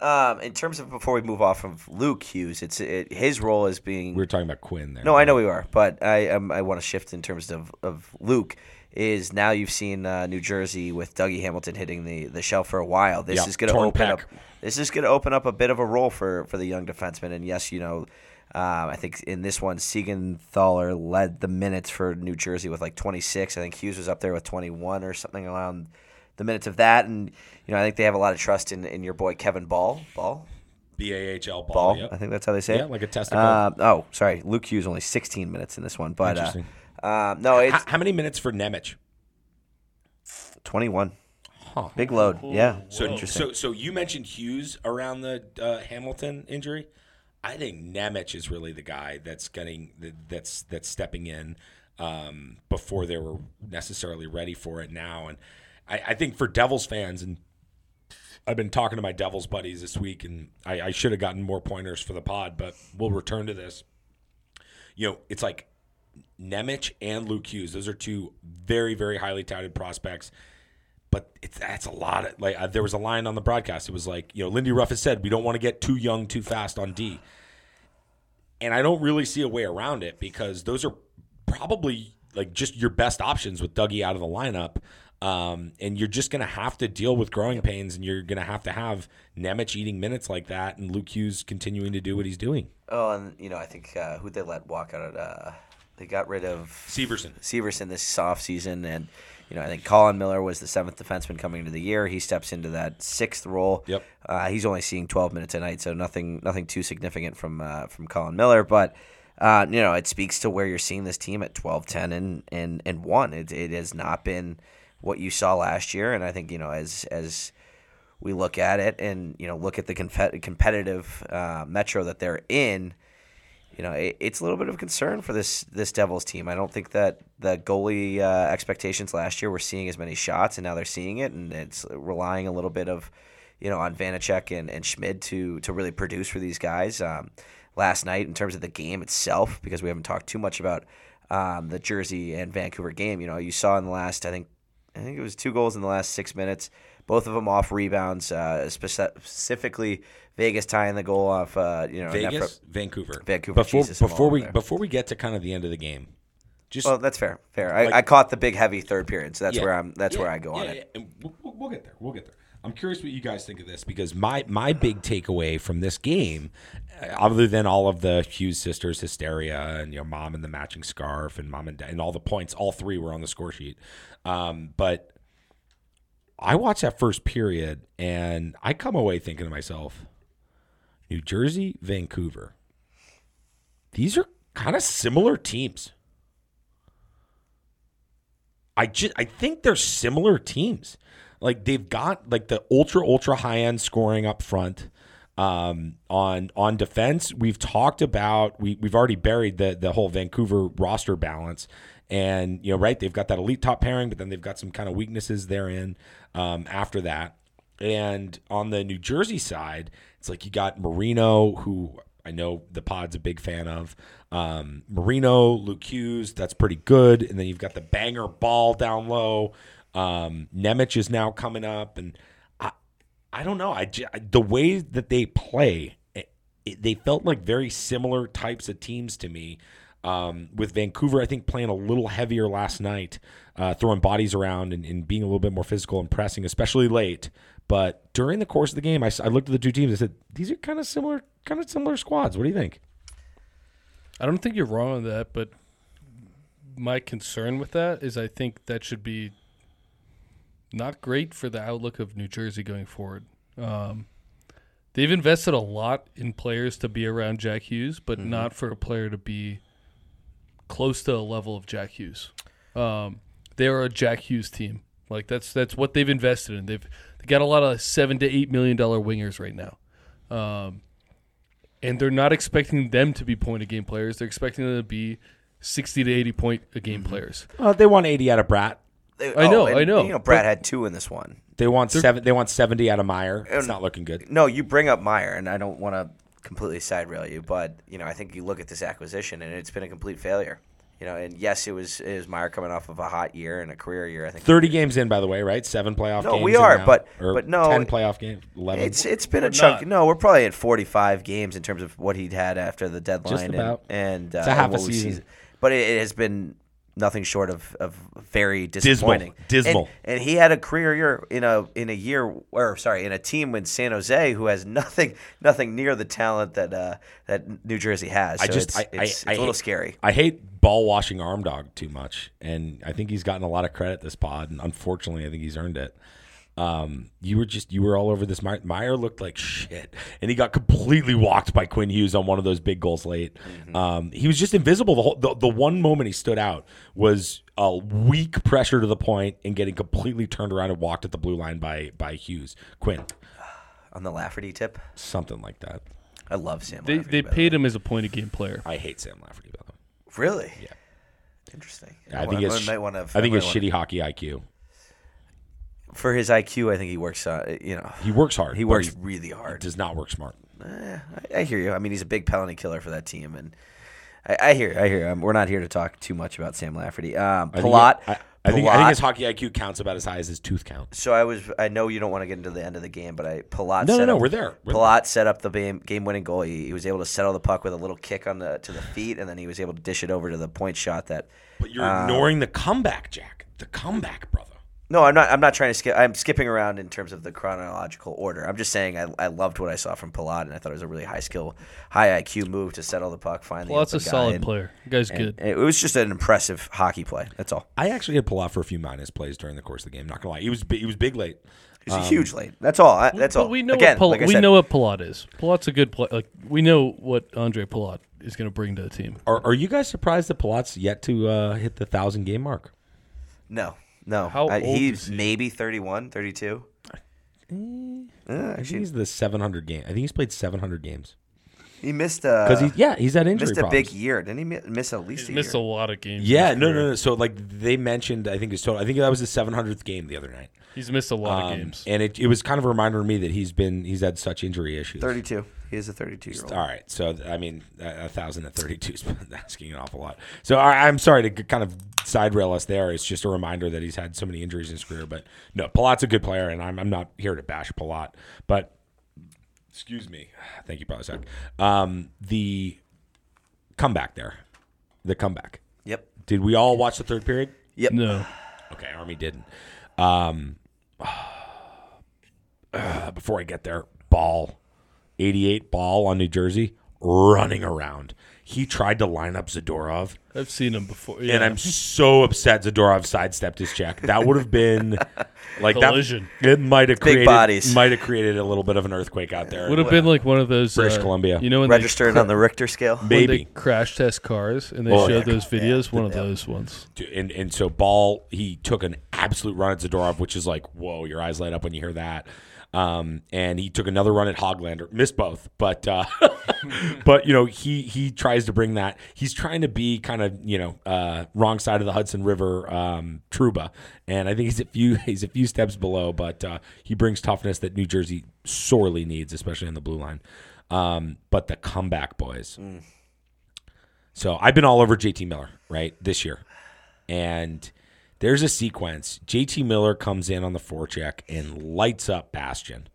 Um, in terms of before we move off of Luke Hughes, it's it, his role as being We are talking about Quinn there. No, I know we are, but I um, I want to shift in terms of, of Luke. Is now you've seen uh, New Jersey with Dougie Hamilton hitting the, the shelf for a while. This Yeah, is going to open pec. up. This is going to open up a bit of a role for, for the young defenseman. And yes, you know, um, I think in this one, Siegenthaler led the minutes for New Jersey with like 26. I think Hughes was up there with 21 or something around the minutes of that. And you know, I think they have a lot of trust in, in your boy Kevin Bahl. Ball. B A H L ball. Ball. yep. I think that's how they say Yeah, it. like a testicle. Um, oh, sorry. Luke Hughes only 16 minutes in this one, but uh, Interesting. Um, no, it's How, how many minutes for Nemec? 21. Huh. Big load. Yeah. So, interesting. so, so you mentioned Hughes around the uh, Hamilton injury. I think Nemec is really the guy that's getting that's that's stepping in um, before they were necessarily ready for it now. And I, I think for Devils fans, and I've been talking to my Devils buddies this week, and I, I should have gotten more pointers for the pod, but we'll return to this. You know, it's like Nemec and Luke Hughes; those are two very, very highly touted prospects but it's that's a lot of like uh, there was a line on the broadcast. It was like you know Lindy Ruff has said we don't want to get too young too fast on D, and I don't really see a way around it because those are probably like just your best options with Dougie out of the lineup. Um, and you're just going to have to deal with growing pains, and you're going to have to have Nemec eating minutes like that, and Luke Hughes continuing to do what he's doing. oh, and, you know, I think uh, who'd they let walk out? Of, uh, they got rid of Severson, Severson this offseason, and, you know, I think Colin Miller was the seventh defenseman coming into the year. He steps into that sixth role. Yep. Uh, he's only seeing 12 minutes a night, so nothing nothing too significant from uh, from Colin Miller. But, uh, you know, it speaks to where you're seeing this team at 12, 10, and, and, and 1. It, it has not been what you saw last year, and I think, you know, as as we look at it and you know look at the competitive uh, metro that they're in, you know it, it's a little bit of concern for this this Devils team. I don't think that the goalie uh, expectations last year were seeing as many shots, and now they're seeing it, and it's relying a little bit of you know on Vanecek and, and Schmid to to really produce for these guys. Um, last night, in terms of the game itself, because we haven't talked too much about um, the Jersey and Vancouver game, you know you saw in the last I think I think it was two goals in the last six minutes. Both of them off rebounds. Uh, specifically, Vegas tying the goal off. Uh, you know, Vegas, Vancouver, Vancouver, Before Jesus, before we before we get to kind of the end of the game, just Well, that's fair. Fair. I, Like- I caught the big heavy third period, so that's Yeah. where I'm. That's Yeah, where I go on yeah, it. And we'll, we'll- get there. We'll get there. I'm curious what you guys think of this because my my big takeaway from this game, uh, other than all of the Hughes sisters hysteria and your mom and the matching scarf and mom and dad and all the points, all three were on the score sheet. Um, but I watched that first period and I come away thinking to myself, New Jersey, Vancouver. These are kind of similar teams. I just I think they're similar teams. Like they've got like the ultra ultra high end scoring up front. Um, on on defense, we've talked about we we've already buried the the whole Vancouver roster balance, and you know right they've got that elite top pairing, but then they've got some kind of weaknesses therein. Um, after that, and on the New Jersey side, it's like you got Marino, who I know the pod's a big fan of. Um, Marino, Luke Hughes, that's pretty good. And then you've got the banger Bahl down low. Um, Nemec is now coming up, and I, I don't know. I, the way that they play, it, it- they felt like very similar types of teams to me. Um, with Vancouver, I think playing a little heavier last night, uh, throwing bodies around and, and being a little bit more physical and pressing, especially late. But during the course of the game, I looked at the two teams. I said, "These are kind of similar, kind of similar squads." What do you think? I don't think you're wrong on that, but my concern with that is I think that should be not great for the outlook of New Jersey going forward. Um, they've invested a lot in players to be around Jack Hughes, but not for a player to be close to a level of Jack Hughes. Um, they are a Jack Hughes team. Like that's that's what they've invested in. They've they got a lot of seven to eight million dollar wingers right now. Um, and they're not expecting them to be point a game players. They're expecting them to be sixty to eighty point a game players. Uh, they want eighty out of Bratt. They- I know, and, I know, You know, Bratt had two in this one. They want seven. They want seventy out of Meier. It's not looking good. No, you bring up Meier, and I don't want to completely side rail you, but you know, I think you look at this acquisition, and it's been a complete failure. You know, and yes, it was it was Meier coming off of a hot year and a career year. I think Thirty games in, by the way, right? Seven playoff No, games. we are, now, but- or but no, ten playoff games. Eleven. It's it's been a We're chunk. not. No, we're probably at 45 games in terms of what he'd had after the deadline. and- about. And, uh, It's a half and a what we've season. But it, it has been nothing short of, of very disappointing. Dismal. And, and he had a career year in a in a year or sorry in a team in San Jose who has nothing nothing near the talent that uh, that New Jersey has. So I just it's, I, it's, I, it's I a little hate- scary. I hate ball washing arm dog too much, and I think he's gotten a lot of credit this pod, and unfortunately, I think he's earned it. Um, you were just you were all over this. Meier, Meier looked like shit, and he got completely walked by Quinn Hughes on one of those big goals late. Um, he was just invisible. The whole the, the one moment he stood out was a weak pressure to the point and getting completely turned around and walked at the blue line by by Hughes Quinn, <sighs> On the Lafferty tip, something like that. I love Sam. They Lafferty, they by the paid him as a point of game player. I hate Sam Lafferty. By the way. really. Yeah. Interesting. I think it's might wanna, I think it's shitty hockey IQ. For his IQ. I think he works. Uh, you know, He works hard. he works really hard. Does not work smart. Eh, I, I hear you. I mean, he's a big penalty killer for that team, and I, I hear. I hear. Um, we're not here to talk too much about Sam Lafferty. Um, I think Palat. I, I think I think his hockey IQ counts about as high as his tooth count. So I was. I know you don't want to get into the end of the game, but I Palat. No, no, set no, up, we're there. We're Palat set up the game game winning goal. He, he was able to settle the puck with a little kick on the to the feet, and then he was able to dish it over to the point shot. That But you're Uh, ignoring the comeback, Jack. The comeback, brother. No, I'm not. I'm not trying to skip. I'm skipping around in terms of the chronological order. I'm just saying I, I loved what I saw from Palat, and I thought it was a really high skill, high IQ move to settle the puck. Finally, the Well, that's a guy, solid and- player. The guy's and good. It was just an impressive hockey play. That's all. I actually had Palat for a few minus plays during the course of the game. Not gonna lie, he was he was big late. He's a huge late. That's all. I, that's but all. we know Again, what Pal- like I we said, know what Palat is. Palat's a good play. Like we know what Andre Palat is going to bring to the team. Are, are you guys surprised that Palat's yet to uh, hit the thousand game mark? No, no. How I- old he's is he? maybe 31, 32. Uh, I think actually, he's the seven hundred game. I think he's played seven hundred games he missed a because he yeah he's had injury missed a problems. big year. Didn't he miss at least He's a missed a lot of games. Yeah, no, no, no. So like they mentioned, I think his total. I think that was his seven hundredth game the other night. He's missed a lot of Um, games. and it, it was kind of a reminder to me that he's been he's had such injury issues. 32. He is a 32 year old. All right, so I mean, a a thousand and thirty-two is <laughs> asking an awful lot. So I, I'm sorry to kind of side rail us there. It's just a reminder that he's had so many injuries in his career. But no, Palat's a good player, and I'm, I'm not here to bash Palat. But excuse me, thank you, Prazak. Um, the comeback there, the comeback. Yep. Did we all watch the third period? Yep. no, Okay, Army didn't. Um, uh, <sighs> before I get there, Bahl, 88 Bahl on New Jersey, running around. He tried to line up Zadorov, I've seen him before. Yeah. and I'm so upset Zadorov sidestepped his check. That would have been <laughs> like Collision. that. It might have Big created bodies. might have created a little bit of an earthquake out there. would have been like one of those British uh, Columbia. You know when Registered on the Richter scale. they, when they Maybe. crash test cars and they Oh, showed yeah. those videos. one of those ones. Dude, and and so Bahl he took an absolute run at Zadorov, which is like whoa, your eyes light up when you hear that. Um, and he took another run at Hoglander, missed both, but uh, <laughs> but you know he he tries to bring that. He's trying to be kind of you know uh, wrong side of the Hudson River um, Trouba, and I think he's a few <laughs> he's a few steps below, but uh, he brings toughness that New Jersey sorely needs, especially on the blue line. Um, but the comeback boys. So I've been all over JT Miller, right, this year. And there's a sequence. JT Miller comes in on the forecheck and lights up Bastian,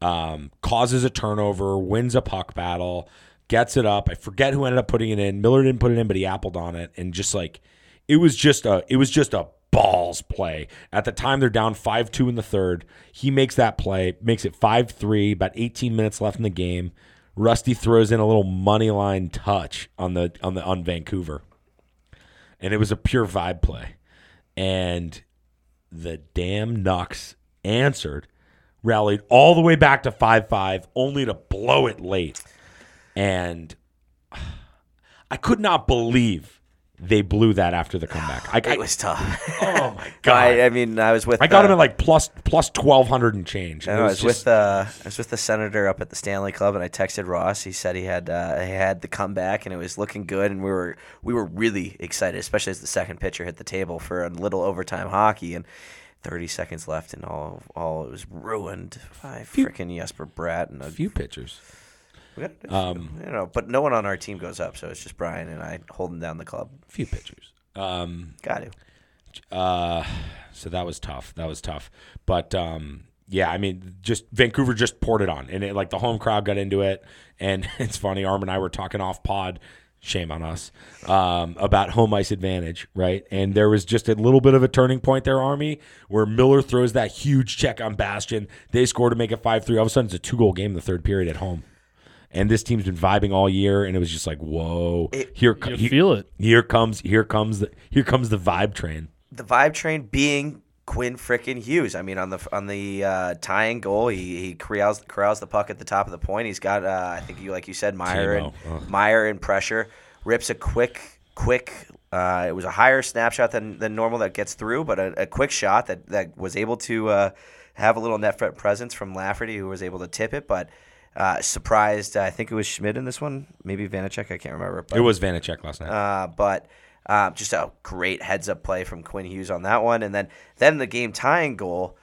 um, causes a turnover, wins a puck battle, gets it up. I forget who ended up putting it in. Miller didn't put it in, but he appled on it, and just like it was just a it was just a balls play. At the time, they're down five two in the third. He makes that play, makes it five three. About eighteen minutes left in the game. Rusty throws in a little money line touch on the on the on Vancouver, and it was a pure vibe play, and the damn Nucks answered, rallied all the way back to five five, only to blow it late, and <sighs> I could not believe they blew that after the comeback. <sighs> I, It was tough. <laughs> oh my <laughs> god! I, I mean, I was with. I got uh, him at like plus plus twelve hundred and change. I, know, I was was just- with uh, I was with the senator up at the Stanley Club, and I texted Ross. He said he had uh, he had the comeback, and it was looking good, and we were we were really excited, especially as the second pitcher hit the table for a little overtime hockey, and 30 seconds left, and all all it was ruined by freaking Jesper Bratt and a few pitchers. Um, you know, but no one on our team goes up, so it's just Brian and I holding down the club. A few pitchers. Um, Got to. Uh, so that was tough. That was tough. But um, yeah, I mean, just Vancouver just poured it on, and it, like the home crowd got into it. And <laughs> it's funny, Arm and I were talking off pod. Shame on us um, about home ice advantage, right? And there was just a little bit of a turning point there, Army, where Miller throws that huge check on Bastian. They score to make it five three. All of a sudden, it's a two goal game in the third period at home. And this team's been vibing all year, and it was just like, whoa! here, co- You he- feel it. here comes, here comes the, here comes the vibe train. the vibe train being Quinn frickin' Hughes. I mean, on the on the uh, tying goal, he he corrals, corrals the puck at the top of the point. He's got, uh, I think you like you said, Meier and Meier in pressure, rips a quick quick. Uh, it was a higher snapshot than, than normal that gets through, but a, a quick shot that, that was able to uh, have a little net front presence from Lafferty, who was able to tip it. But uh, surprised, I think it was Schmid in this one, maybe Vanecek, I can't remember. But It was Vanecek last night. uh, but uh, just a great heads up play from Quinn Hughes on that one, and then then the game tying goal.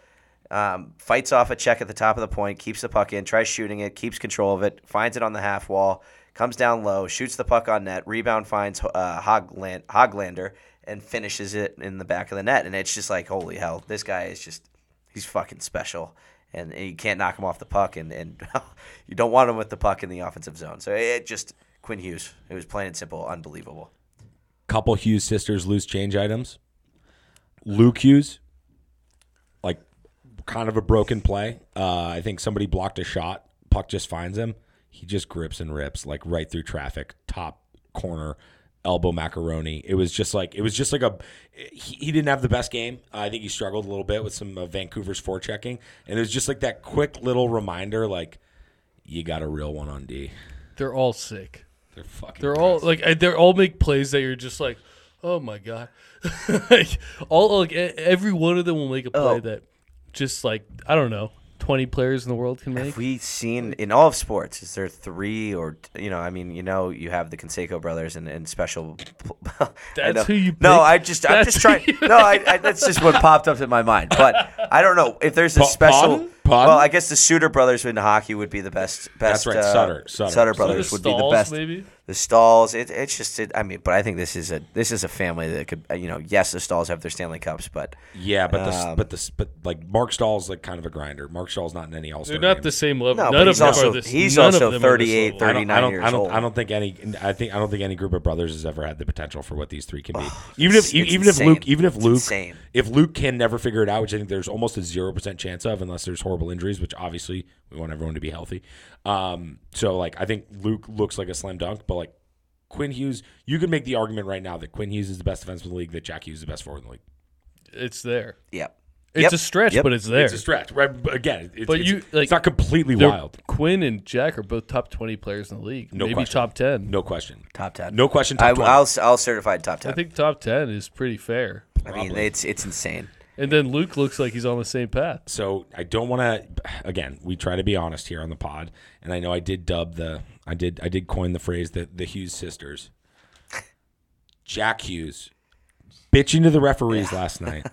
Um, fights off a check at the top of the point, keeps the puck in, tries shooting it, keeps control of it, finds it on the half wall, comes down low, shoots the puck on net, rebound finds uh, Hogland, Hoglander, and finishes it in the back of the net. And it's just like, holy hell, this guy is just, he's fucking special. And, and you can't knock him off the puck, and, and <laughs> you don't want him with the puck in the offensive zone. So it just, Quinn Hughes, it was plain and simple, unbelievable. Couple Hughes sisters loose change items. Luke Hughes, like kind of a broken play. Uh, I think somebody blocked a shot. Puck just finds him. He just grips and rips like right through traffic, top corner, elbow macaroni. It was just like it was just like a. He, he didn't have the best game. I think he struggled a little bit with some of Vancouver's forechecking, and it was just like that quick little reminder, like you got a real one on D. They're all sick. They're fucking. They're all like they're all make plays that you're just like, oh my god, <laughs> like all like every one of them will make a play Oh. that just like I don't know, twenty players in the world can make. Have we seen in all of sports? Is there three or you know? I mean, you know, you have the Canseco brothers and, and special. <laughs> That's who you No, pick? I just I'm just trying. No, I, I, that's just what popped up in my mind. But I don't know if there's a Pa- special. pardon? Pardon? Well, I guess the Sutter brothers in hockey would be the best. best That's right, uh, Sutter, Sutter. brothers the would be the best. maybe? The Staals. It, it's just. It, I mean, but I think this is a this is a family that could. You know, yes, the Staals have their Stanley Cups, but Yeah, but the Um, but the but like Marc Staal's like kind of a grinder. Marc Staal's not in any All Star. They're not the same level. No, None but of them also- are this. he's also of them are this 38, level. I don't, I don't, years I don't, old. I don't think any. I think I don't think any group of brothers has ever had the potential for what these tee can be. even if it's even insane. if Luke even if It's Luke insane. if Luke can never figure it out, which I think there's almost a zero percent chance of, unless there's horrible injuries, which obviously we want everyone to be healthy. Um, so like I think Luke looks like a slam dunk, but like Quinn Hughes, you could make the argument right now that Quinn Hughes is the best defenseman in the league, that Jack Hughes is the best forward in the league. It's there. yep. It's Yep. a stretch, Yep. but it's there. It's a stretch, right? Again, it's, But it's, you, like, it's not completely wild. Quinn and Jack are both top twenty players in the league. No maybe question. top ten. No question. Top ten. No question. I, Top 20. I'll I'll certify top ten. I think top ten is pretty fair. I mean, it's it's insane. And then Luke looks like he's on the same path. So I don't want to. Again, we try to be honest here on the pod, and I know I did dub the. I did. I did coin the phrase the the Hughes sisters. Jack Hughes, bitching to the referees last night.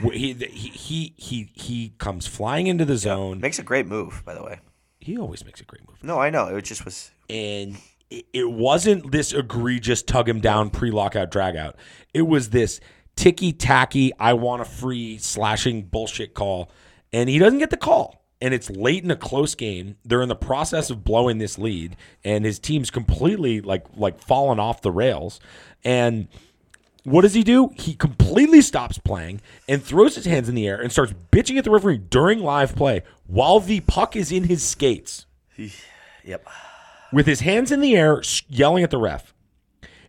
He, he he he he comes flying into the zone. Makes a great move, by the way. He always makes a great move, No, I know. It just was. and it, it wasn't this egregious tug him down pre lockout drag out. It was this ticky tacky. I want a free slashing bullshit call, and he doesn't get the call. and it's late in a close game. They're in the process of blowing this lead, and his team's completely like like fallen off the rails. And what does he do? He completely stops playing and throws his hands in the air and starts bitching at the referee during live play while the puck is in his skates Yep. with his hands in the air, yelling at the ref.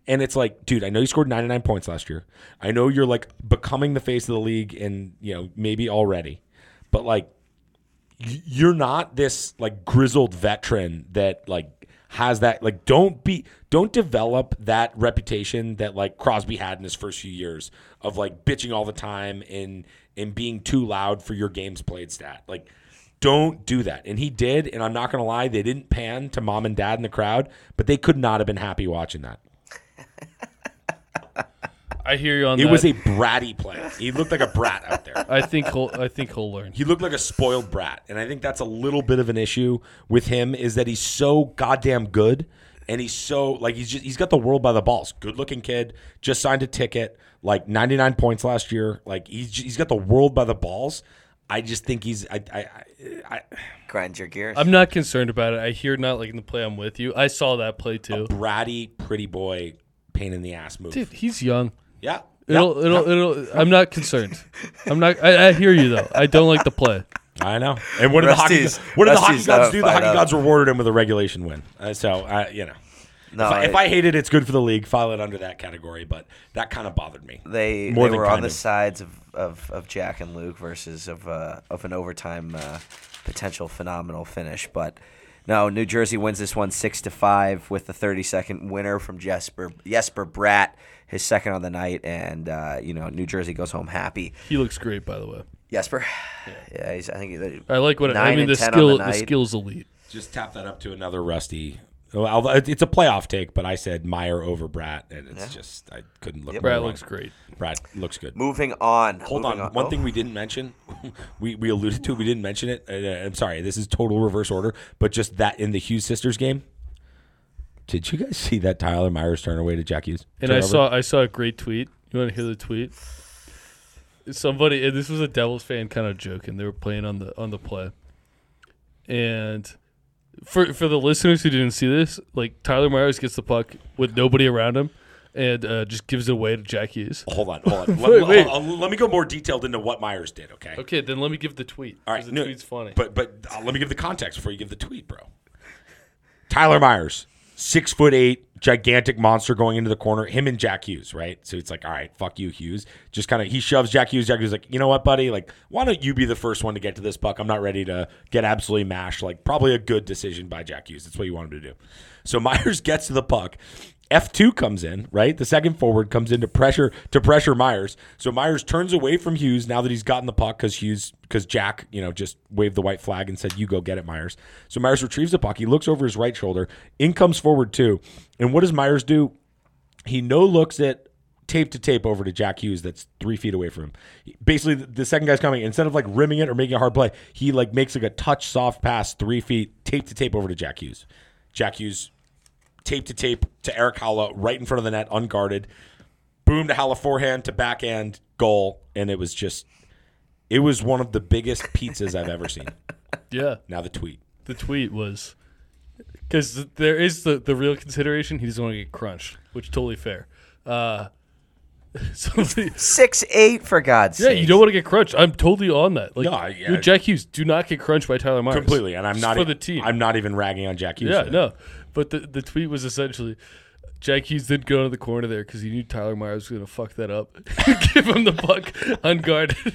And it's like, dude, I know you scored 99 points last year. I know you're like becoming the face of the league and, you know, maybe already. But like you're not this like grizzled veteran that like has that like don't be don't develop that reputation that like Crosby had in his first few years of like bitching all the time and and being too loud for your games played stat. Like don't do that. And he did, and I'm not gonna lie, they didn't pan to mom and dad in the crowd, but they could not have been happy watching that. I hear you on It that. was a bratty play. He looked like a brat out there. I think he'll. I think he'll learn. He looked like a spoiled brat, and I think that's a little bit of an issue with him. Is that he's so goddamn good, and he's so like he's just he's got the world by the balls. Good looking kid, just signed a ticket, like 99 points last year. Like he's j- he's got the world by the balls. I just think he's I I, I, I Grind your gears. I'm not concerned about it. I hear not liking the play. I'm with you. I saw that play too. bratty pretty boy pain in the ass move. Dude, he's young. Yeah. It'll, yeah, it'll, it'll. I'm not concerned. I'm not. I, I hear you though. I don't like the play. <laughs> I know. And what did the hockey what did the hockey gods do? The fired hockey up. gods rewarded him with a regulation win. Uh, so I you know. no, if, I, I- if I hate it, it's good for the league. File it under that category, but that kind of bothered me. they More they were on kind the of. sides of, of, of Jack and Luke versus of uh, of an overtime uh, potential phenomenal finish, but no, New Jersey wins this one six to five with the thirty second winner from Jesper Jesper Bratt, his second on the night, and uh, you know New Jersey goes home happy. He looks great, by the way. Jesper, yeah, he's, I think he- I like what I mean. The skill, the the, night. skill's elite. Just tap that up to another rusty. Well, although it's a playoff take, but I said Meier over Bratt, and it's just I couldn't look. more Bratt wrong. looks great. Bratt looks good. moving on. Hold moving on. One Oh, thing we didn't mention, <laughs> we, we alluded to, we didn't mention it. Uh, I'm sorry, this is total reverse order, but just that in the Hughes sisters game. Did you guys see that Tyler Myers turn away to Jack Hughes? And I turnover? saw I saw a great tweet. You want to hear the tweet? Somebody, and this was a Devils fan, kind of joking. They were playing on the on the play, and for for the listeners who didn't see this, like Tyler Myers gets the puck with nobody around him, and uh, just gives it away to Jack Hughes. Hold on, hold on. <laughs> Wait, let, wait. Let me go more detailed into what Myers did. Okay. Okay, then let me give the tweet. All right, right. the no, tweet's funny. But but uh, let me give the context before you give the tweet, bro. Tyler Myers, six foot eight, gigantic monster going into the corner. Him and Jack Hughes, right? So it's like, all right, fuck you, Hughes. Just kind of he shoves Jack Hughes. Jack Hughes like, you know what, buddy? Like, why don't you be the first one to get to this puck? I'm not ready to get absolutely mashed. Like, probably a good decision by Jack Hughes. That's what you want him to do. So <laughs> Myers gets to the puck. F2 comes in, right? The second forward comes in to pressure to pressure Myers. So Myers turns away from Hughes now that he's gotten the puck because Hughes because Jack, you know, just waved the white flag and said, "You go get it, Myers." So Myers retrieves the puck. He looks over his right shoulder. In comes forward two. And what does Myers do? He no looks at tape to tape over to Jack Hughes that's three feet away from him. Basically, the second guy's coming. Instead of like rimming it or making a hard play, he like makes like a touch soft pass three feet, tape to tape over to Jack Hughes. Jack Hughes tape to tape to Erik Haula right in front of the net, unguarded. Boom to Haula forehand to backhand goal, and it was just, it was one of the biggest pizzas I've ever seen. <laughs> yeah, Now the tweet. the tweet was because there is the the real consideration. He doesn't want to get crunched, which totally fair. Uh, <laughs> somebody, six eight for God's yeah, sake. you don't want to get crunched. I'm totally on that. Like, No, I- yeah. you're Jack Hughes. Do not get crunched by Tyler Myers Completely, and I'm Just not for e- the team. I'm not even ragging on Jack Hughes. yeah, for that. no. But the the tweet was essentially. Jack Hughes didn't go to the corner there because he knew Tyler Myers was going to fuck that up, <laughs> give him the puck unguarded.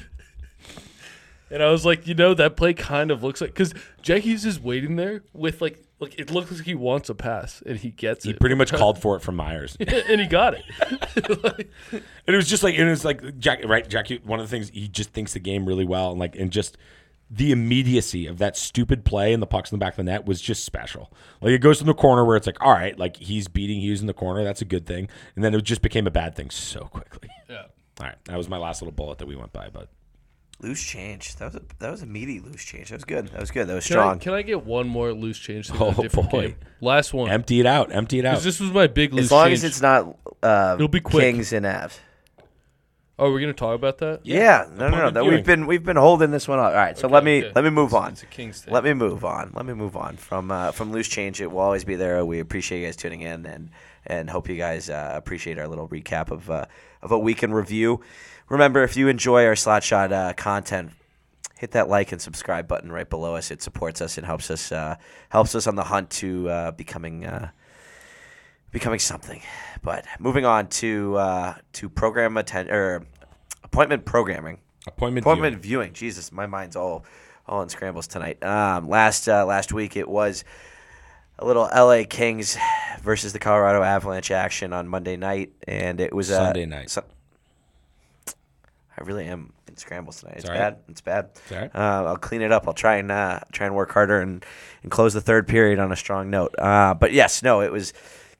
And I was like, you know, that play kind of looks like because Jack Hughes is waiting there with like, like it looks like he wants a pass and he gets He it, He pretty much <laughs> called for it from Myers. <laughs> and he got it. Like, And it was just like it was like Jack right Jack Hughes- one of the things he just thinks the game really well and like and just the immediacy of that stupid play and the pucks in the back of the net was just special. Like it goes from the corner where it's like, all right, like he's beating Hughes in the corner, that's a good thing. And then it just became a bad thing so quickly. yeah. All right. That was my last little bullet that we went by, but loose change. That was a that was a meaty loose change. That was good. That was good. That was Can I, strong. can I get one more loose change? <laughs> thing Oh, a different boy. game? Last one. empty it out, empty it out. 'Cause this was my big loose as long change. as it's not uh, It'll be quick. Kings and Avs. Oh, we're gonna talk about that. Yeah, no, no, no. That we've been we've been holding this one up. All right, so Okay, let me okay. let me move on. It's a King's thing. Let me move on. Let me move on from uh, from loose change. It will always be there. We appreciate you guys tuning in and and hope you guys uh, appreciate our little recap of uh, of a week in review. Remember, if you enjoy our slot shot uh, content, hit that like and subscribe button right below us. It supports us and helps us uh, helps us on the hunt to uh, becoming uh, becoming something. But moving on to uh, to program atten- or appointment programming. Appointment. Appointment viewing. viewing. Jesus, my mind's all all in scrambles tonight. Um, last uh, last week it was a little L.A. Kings versus the Colorado Avalanche action on Monday night, and it was uh, Sunday night. Su- I really am in scrambles tonight. It's all right. bad. It's bad. It's right. Uh, I'll clean it up. I'll try and uh, try and work harder and, and close the third period on a strong note. Uh, but yes, no, it was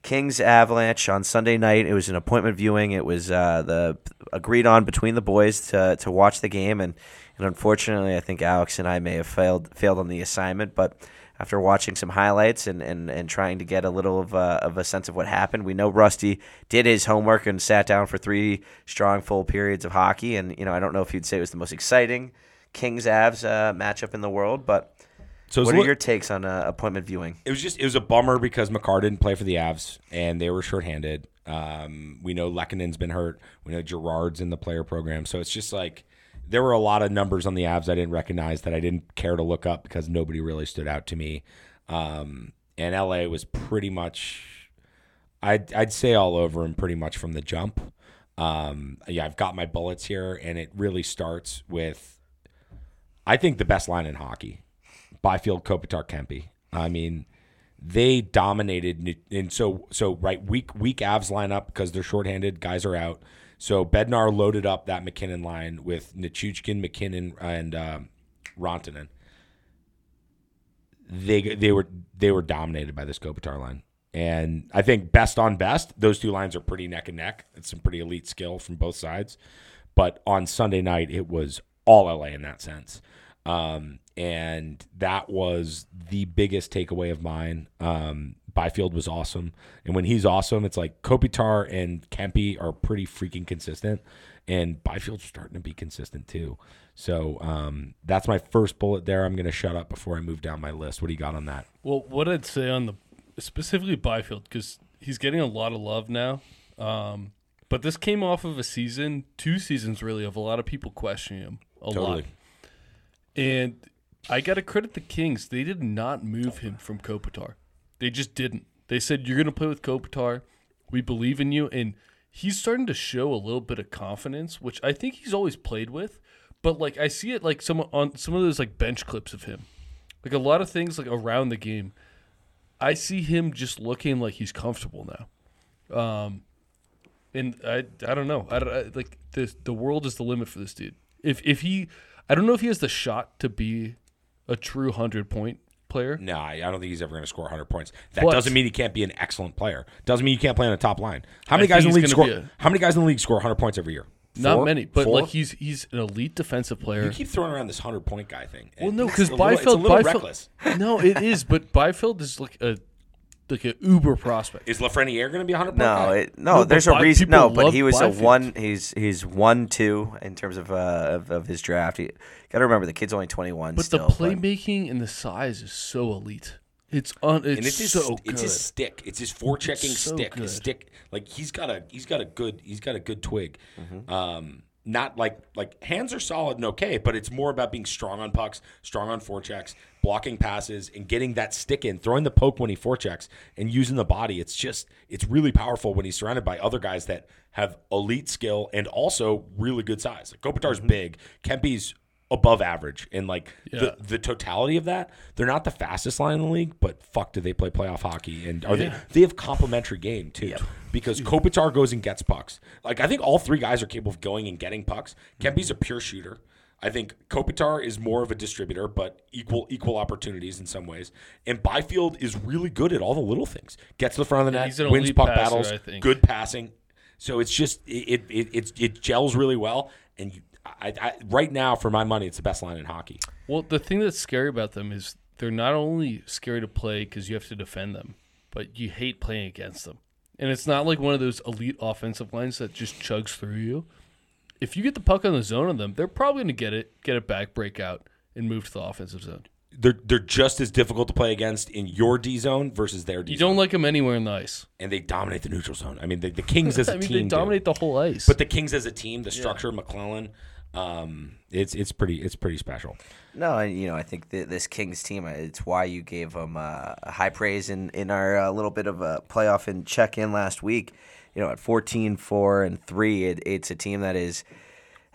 Kings Avalanche on Sunday night. It was an appointment viewing. It was uh, the agreed on between the boys to, to watch the game, and, and unfortunately, I think Alex and I may have failed failed on the assignment. But after watching some highlights and, and, and trying to get a little of a, of a sense of what happened, we know Rusty did his homework and sat down for three strong full periods of hockey. And you know, I don't know if you'd say it was the most exciting Kings Avs uh, matchup in the world, but So what are your takes on uh, appointment viewing? it was just it was a bummer because Makar didn't play for the Avs and they were shorthanded. Um, we know Lehkonen's been hurt. We know Girard's in the player program, so it's just like there were a lot of numbers on the Avs I didn't recognize that I didn't care to look up because nobody really stood out to me. Um, and LA was pretty much, I'd I'd say all over him pretty much from the jump. Um, yeah, I've got my bullets here, and it really starts with, I think the best line in hockey, Byfield, Kopitar, Kempe. I mean, they dominated, and so so right weak weak Avs line up because they're shorthanded, guys are out. So Bednar loaded up that MacKinnon line with Nichushkin, MacKinnon, and um, Rantanen. They they were they were dominated by this Kopitar line, and I think best on best, those two lines are pretty neck and neck. It's some pretty elite skill from both sides, but on Sunday night it was all LA in that sense. Um, and that was the biggest takeaway of mine. Um, Byfield was awesome, and when he's awesome, it's like Kopitar and Kempe are pretty freaking consistent, and Byfield's starting to be consistent too. So um, that's my first bullet there. I'm going to shut up before I move down my list. What do you got on that? Well, what I'd say on the specifically Byfield because he's getting a lot of love now. Um, but this came off of a season, two seasons really, of a lot of people questioning him a lot. And I got to credit the Kings. They did not move him from Kopitar. They just didn't. They said, You're going to play with Kopitar. We believe in you. And he's starting to show a little bit of confidence, which I think he's always played with. But like I see it like some on some of those like bench clips of him. Like a lot of things like around the game. I see him just looking like he's comfortable now. Um and I I don't know. I, I like the the world is the limit for this dude. If if he I don't know if he has the shot to be a true 100 point player. No, I don't think he's ever going to score 100 points. That But- doesn't mean he can't be an excellent player. Doesn't mean you can't play on the top line. How many I guys in think the league he's score? gonna be a- how many guys in the league score 100 points every year? Not Four? many, but Four? like he's he's an elite defensive player. you keep throwing around this 100 point guy thing. Well, no, because a little- it's a Byfield, Byfield, reckless. <laughs> no, it is. But Byfield is like a like an uber prospect. Is Lafreniere going to be a 100 point No, it, no, No, there's a By- reason. No, but he was a one. He's he's one two in terms of uh, of, of his draft. You got to remember the kid's only 21. But still, the playmaking and the size is so elite. It's un, it's, and it's his, so good. it's his stick. It's his forechecking so stick. His stick, like he's got a he's got a good he's got a good twig. Mm-hmm. Um, not like like hands are solid and okay, but it's more about being strong on pucks, strong on forechecks, blocking passes, and getting that stick in, throwing the poke when he forechecks, and using the body. It's just it's really powerful when he's surrounded by other guys that have elite skill and also really good size. Like Kopitar's mm-hmm. big, Kempe's above average, and like Yeah. the the totality of that, they're not the fastest line in the league, but fuck, do they play playoff hockey? And are Yeah. they? They have complementary game too, because mm. Kopitar goes and gets pucks. Like I think all three guys are capable of going and getting pucks. Mm-hmm. Kempe's a pure shooter. I think Kopitar is more of a distributor, but equal equal opportunities in some ways. And Byfield is really good at all the little things. Gets to the front of the net, wins puck passer, battles, good passing. So it's just it it it, it gels really well. And you, I, I, right now, for my money, it's the best line in hockey. Well, the thing that's scary about them is they're not only scary to play because you have to defend them, but you hate playing against them. And it's not like one of those elite offensive lines that just chugs through you. If you get the puck on the zone on them, they're probably going to get it, get it back, break out, and move to the offensive zone. They're they're just as difficult to play against in your D zone versus their D zone. You don't like them anywhere in the ice. and they dominate the neutral zone. I mean, the, the Kings <laughs> as a I mean, team they do. dominate the whole ice. but the Kings as a team, the structure, McLellan, um, it's it's pretty it's pretty special. No, and you know, I think th- this Kings team, uh, it's why you gave them uh, high praise in, in our uh, little bit of a playoff and check in last week. You know, at 14 4 and 3, it, it's a team that is.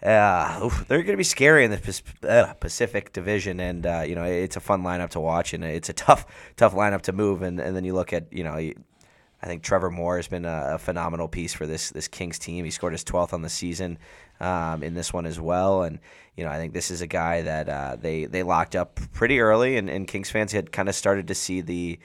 Uh, oof, they're going to be scary in the uh, Pacific Division, and uh, you know it's a fun lineup to watch, and it's a tough, tough lineup to move. And, and then you look at you know, I think Trevor Moore has been a, a phenomenal piece for this this Kings team. He scored his 12th on the season um, in this one as well, and you know I think this is a guy that uh, they they locked up pretty early, and, and Kings fans had kind of started to see the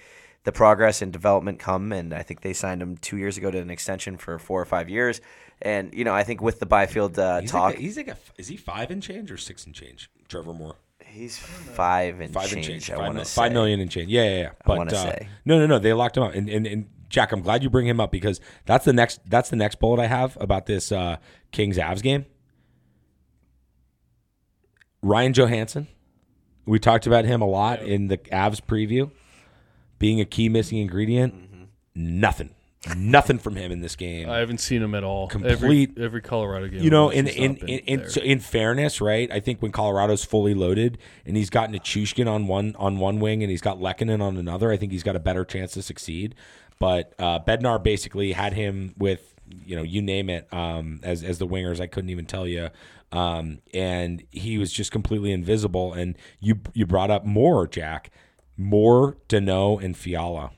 the progress and development come, and I think they signed him two years ago to an extension for four or five years. And you know I think with the Byfield uh, He's talk, like a, he's like a is he five and change or six and change? Trevor Moore. he's five and Five change. and change. I Five, want mil- five million and change. Yeah, yeah, yeah. But wanna uh, say. no, no, no. They locked him up. And, and and Jack, I'm glad you bring him up because that's the next that's the next bullet I have about this uh, Kings Avs game. Ryan Johansen. We talked about him a lot in the Avs preview, being a key missing ingredient. Mm-hmm. Nothing, nothing from him in this game. I haven't seen him at all. Complete- every, every Colorado game. you know, in in in, in, so in fairness, right? I think when Colorado's fully loaded and he's got Nichushkin on one on one wing and he's got Lehkonen on another, I think he's got a better chance to succeed. But uh, Bednar basically had him with you know you name it um, as as the wingers. I couldn't even tell you. Um, and he was just completely invisible. And you you brought up Moore, Jack, Moore, Danault, and Fiala.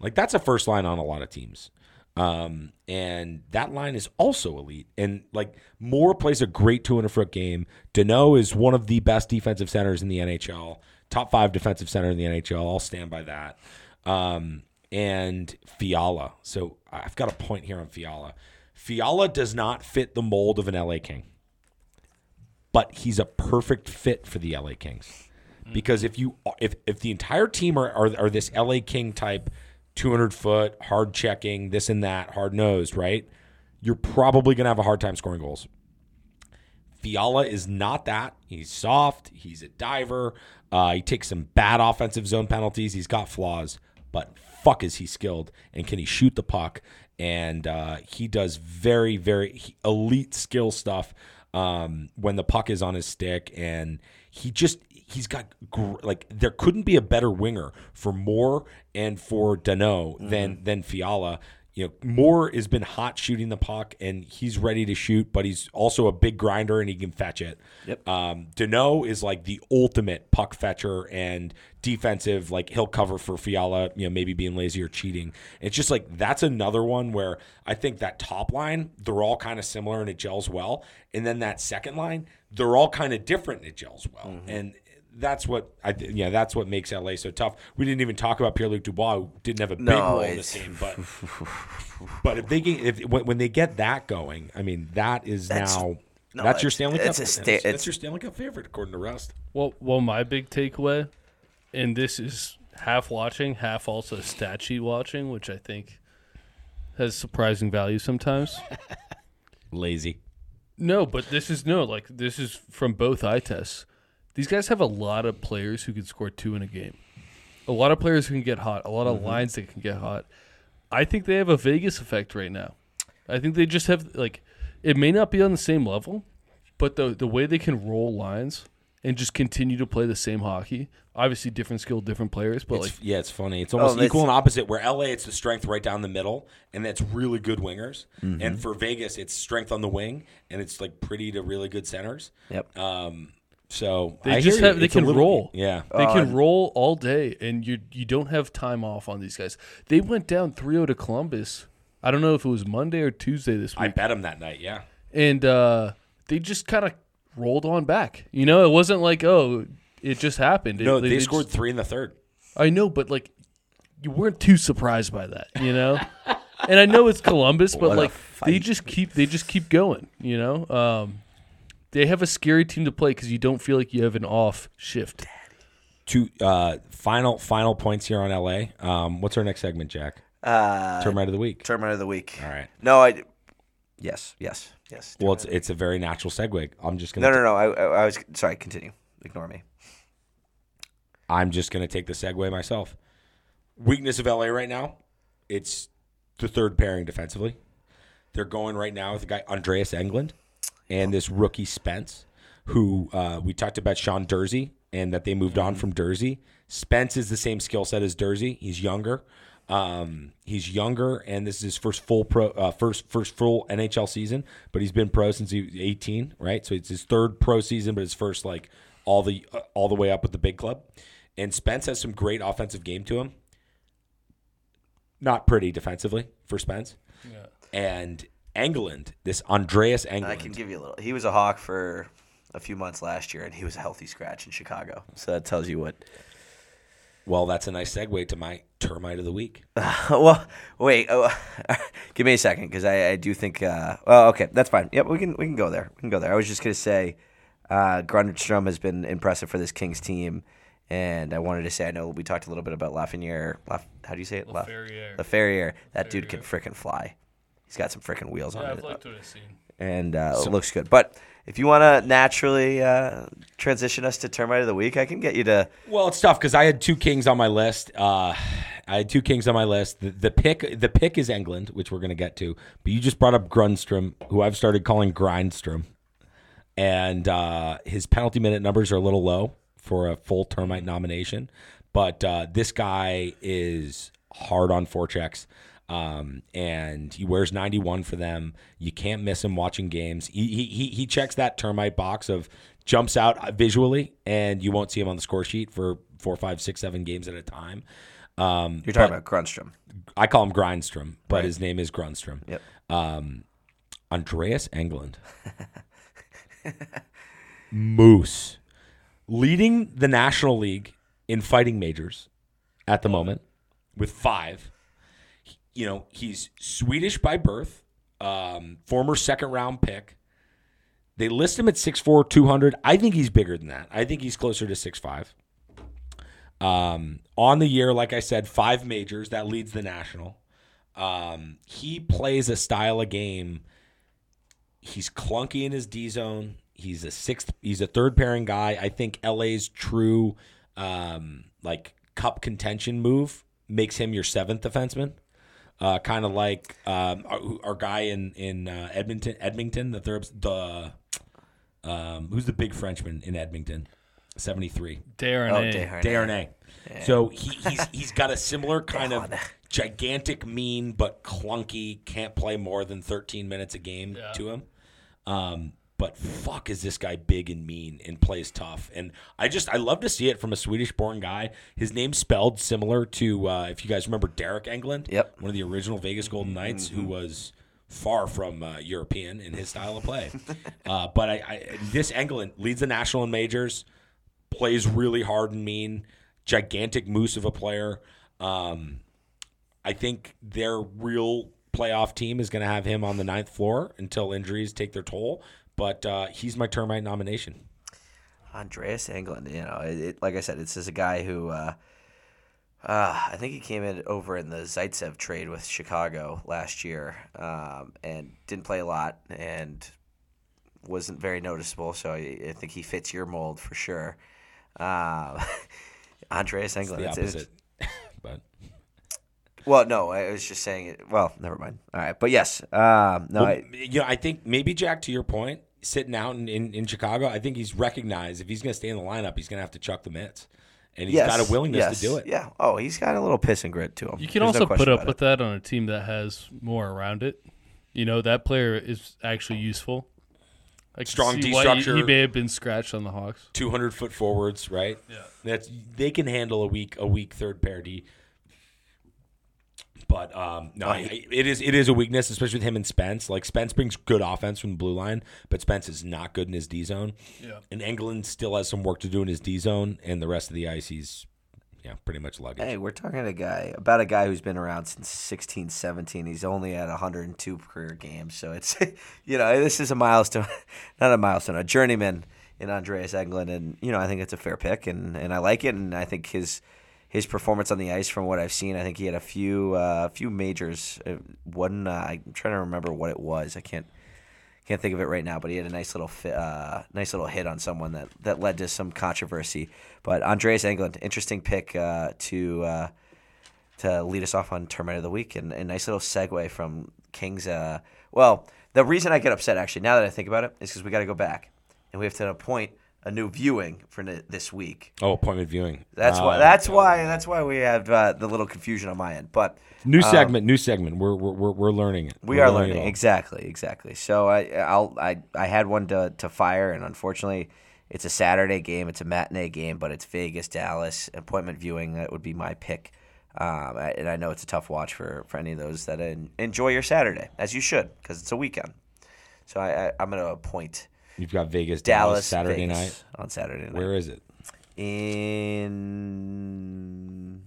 Like that's a first line on a lot of teams. Um, and that line is also elite. And like Moore plays a great 200 foot game. Danault is one of the best defensive centers in the NHL, top five defensive center in the NHL. I'll stand by that. Um, and Fiala. So I've got a point here on Fiala. Fiala does not fit the mold of an LA King, but he's a perfect fit for the LA Kings. Because if you if if the entire team are are, are this LA King type 200 foot hard checking this and that hard nosed right? You're probably to have a hard time scoring goals. Fiala is not that. He's soft. He's a diver. Uh, he takes some bad offensive zone penalties. He's got flaws. But fuck is he skilled and can he shoot the puck? And uh, he does very very elite skill stuff um, when the puck is on his stick. And he just he's got gr- like there couldn't be a better winger for Moore and for Danault than than Fiala. You know, Moore has been hot shooting the puck and he's ready to shoot, but he's also a big grinder and he can fetch it. Yep. Um, Danault is like the ultimate puck fetcher and defensive. Like he'll cover for Fiala, you know, maybe being lazy or cheating. It's just like that's another one where I think that top line they're all kind of similar and it gels well, and then that second line they're all kind of different and it gels well, and that's what I th- yeah that's what makes LA so tough. We didn't even talk about Pierre Luc Dubois, who didn't have a big No, role in this game, but but if they get if when, when they get that going, I mean that is That's- now. no, that's your Stanley Cup. it's a that's, sta- that's it's- your Stanley Cup favorite, according to Rust. Well, well, my big takeaway, and this is half watching, half also stat sheet watching, which I think has surprising value sometimes. Lazy. No, but this is no like this is from both eye tests. These guys have a lot of players who can score two in a game. A lot of players who can get hot. A lot of lines that can get hot. I think they have a Vegas effect right now. I think they just have like it may not be on the same level, but the the way they can roll lines and just continue to play the same hockey. Obviously, different skill, different players, but It's, like yeah, it's funny. It's almost that's- equal and opposite. Where LA, it's the strength right down the middle, and that's really good wingers. And for Vegas, it's strength on the wing, and it's like pretty to really good centers. Yep. Um, so They I just hear you. have- they It's can little- roll. Yeah, They Uh, can roll all day, and you you don't have time off on these guys. They went down 3-0 to Columbus. I don't know if it was Monday or Tuesday this week. I bet them that night. Yeah, and uh, they just kind of rolled on back. You know, it wasn't like oh, it just happened. It- no, they, just- scored three in the third. I know, but like you weren't too surprised by that, you know. and I know it's Columbus, <laughs> but What like they just keep they just keep going, you know. Um, they have a scary team to play because you don't feel like you have an off shift. Two uh, final final points here on LA. Um, what's our next segment, Jack? Uh, Termite of the week. Termite of the week. All right. No, I. Yes, yes, yes. Well, it's it's a very natural segue. I'm just gonna no, no. I, I, I was sorry. Continue. Ignore me. I'm just gonna take the segue myself. Weakness of LA right now, it's the third pairing defensively. They're going right now with the guy Andreas Englund and this rookie Spence, who uh, we talked about Sean Durzi and that they moved on from Durzi. Spence is the same skill set as Durzi. He's younger. Um, he's younger, and this is his first full pro, uh, first first full NHL season. But he's been pro since he was 18, right? So it's his third pro season, but his first like all the uh, all the way up with the big club. And Spence has some great offensive game to him. Not pretty defensively for Spence. Yeah. And Englund, this Andreas Englund. I can give you a little. He was a hawk for a few months last year, and he was a healthy scratch in Chicago. So that tells you what. well, that's a nice segue to my termite of the week. <laughs> well, wait. Oh, <laughs> give me a second, because I, I do think. Uh, well, okay, that's fine. Yep, we can we can go there. We can go there. I was just gonna say, uh, Grundstrom has been impressive for this Kings team, and I wanted to say I know we talked a little bit about Lafreniere. Laf, how do you say it? Laf- Laferriere. Laferriere. That dude can freaking fly. He's got some freaking wheels Yeah, on I've it. liked what I've seen. and uh, it looks good. But if you want to naturally uh, transition us to termite of the week, I can get you to. Well, it's tough because I had two kings on my list. Uh, I had two kings on my list. The, the pick, the pick is Englund, which we're going to get to. But you just brought up Grundstrom, who I've started calling Grindstrom, and uh, his penalty minute numbers are a little low for a full termite nomination. But uh, this guy is hard on forechecks. Um, and he wears 91 for them. You can't miss him watching games. He, he, he, he checks that termite box of jumps out visually, and you won't see him on the score sheet for four, five, six, seven games at a time. Um, You're talking about Grundstrom. I call him Grindstrom, but his name is Grundstrom. Yep. Um, Andreas Englund. <laughs> Moose. Leading the National League in fighting majors at the moment with five. You know, he's Swedish by birth, um, former second round pick. They list him at 6'4, 200. I think he's bigger than that. I think he's closer to 6'5. Um, on the year, like I said, five majors. That leads the national. Um, he plays a style of game. He's clunky in his D zone. He's a sixth. He's a third pairing guy. I think LA's true, um, like cup contention move makes him your seventh defenseman. Uh, kind of like um, our, our guy in in uh, Edmonton, Edmonton, the third, the um, who's the big Frenchman in Edmonton, seventy three. Darren. Oh, A. Desharnais. Darnay. So he, he's he's got a similar <laughs> kind of gigantic, mean but clunky. Can't play more than thirteen minutes a game Yeah. to him. Um, but fuck, is this guy big and mean and plays tough? And I just I love to see it from a Swedish-born guy. His name's spelled similar to uh, if you guys remember Deryk Engelland, Yep. one of the original Vegas Golden Knights, who was far from uh, European in his style of play. <laughs> uh, but I, I this Englund leads the national in majors plays really hard and mean, gigantic moose of a player. Um, I think their real playoff team is going to have him on the ninth floor until injuries take their toll. But uh, he's my termite nomination. Andreas Englund, you know, it, it, like I said, it's just a guy who uh, uh, I think he came in over in the Zaitsev trade with Chicago last year um, and didn't play a lot and wasn't very noticeable. So I, I think he fits your mold for sure. Um, <laughs> Andreas Englund, The it's- it's- opposite. <laughs> but well, no, I was just saying it. Well, never mind. All right, but yes, um, no, well, I, you know, I think maybe Jack, to your point, sitting out in, in, in Chicago, I think he's recognized if he's going to stay in the lineup, he's going to have to chuck the mitts, and he's yes, got a willingness yes, to do it. Yeah. Oh, he's got a little piss and grit to him. You can There's no also put up about with that on a team that has more around it. You know, that player is actually useful. I can Strong see D why he- structure. He may have been scratched on the Hawks. Two hundred foot forwards, right? Yeah. That's they can handle a week a week third pair D. But um, no, I, I- it is it is a weakness, especially with him and Spence. Like Spence brings good offense from the blue line, but Spence is not good in his D zone. Yeah. And Englund still has some work to do in his D zone, and the rest of the ice, he's yeah, pretty much luggage. Hey, we're talking a guy about a guy who's been around since 16, 17. He's only at 102 career games, so it's <laughs> you know this is a milestone, <laughs> not a milestone, a journeyman in Andreas Englund, and you know I think it's a fair pick, and, and I like it, and I think his his performance on the ice from what I've seen. I think he had a few uh, few majors. Uh, One uh, I'm trying to remember what it was. I can't can't think of it right now, but he had a nice little fi- uh, nice little hit on someone that, that led to some controversy. But Andreas Englund, interesting pick uh, to uh, to lead us off on Termite of the Week, and a nice little segue from Kings. Well, the reason I get upset actually now that I think about it is because we got to go back and we have to appoint a new viewing for n- this week. Oh, appointment viewing. That's why. Uh, That's why. That's why we have uh, the little confusion on my end. But New segment, new segment. We're we're we're, we're learning it. We We're are learning all. exactly, exactly. So I, I'll, I, I had one to, to fire, and unfortunately, it's a Saturday game. It's a matinee game, but it's Vegas, Dallas appointment viewing. That would be my pick. Um, and I know it's a tough watch for, for any of those that en- enjoy your Saturday, as you should, because it's a weekend. So I, I, I'm going to appoint You've got Vegas, Dallas, Dallas Saturday Vegas night. on Saturday night. Where is it? in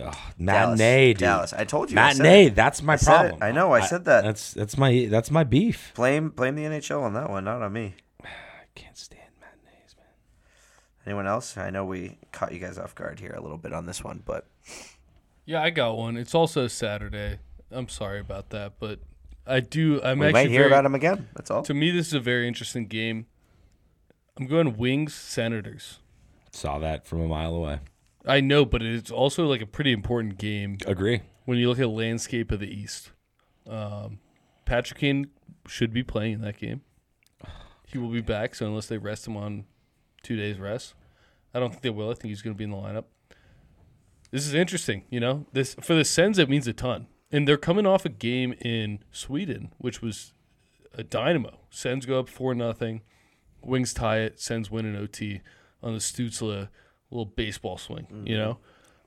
Ugh, Dallas. matinee, dude. Dallas. I told you. I said Matinee. it. That's my I said it. problem. I know, I said that. That's that's my that's my beef. Blame blame the NHL on that one, not on me. <sighs> I can't stand matinees, man. Anyone else? I know we caught you guys off guard here a little bit on this one, but Yeah, I got one. It's also Saturday. I'm sorry about that, but I do. I'm we actually might hear very, about him again. That's all. To me, this is a very interesting game. I'm going Wings Senators. Saw that from a mile away. I know, but it's also like a pretty important game Agree. when you look at the landscape of the East. Um, Patrick Kane should be playing in that game. He will be back, so unless they rest him on two days rest, I don't think they will. I think he's going to be in the lineup. This is interesting, you know. This for the Sens, it means a ton, and they're coming off a game in Sweden, which was a dynamo. Sens go up four nothing, Wings tie it, Sens win an OT on the Stützle little baseball swing, you mm-hmm. know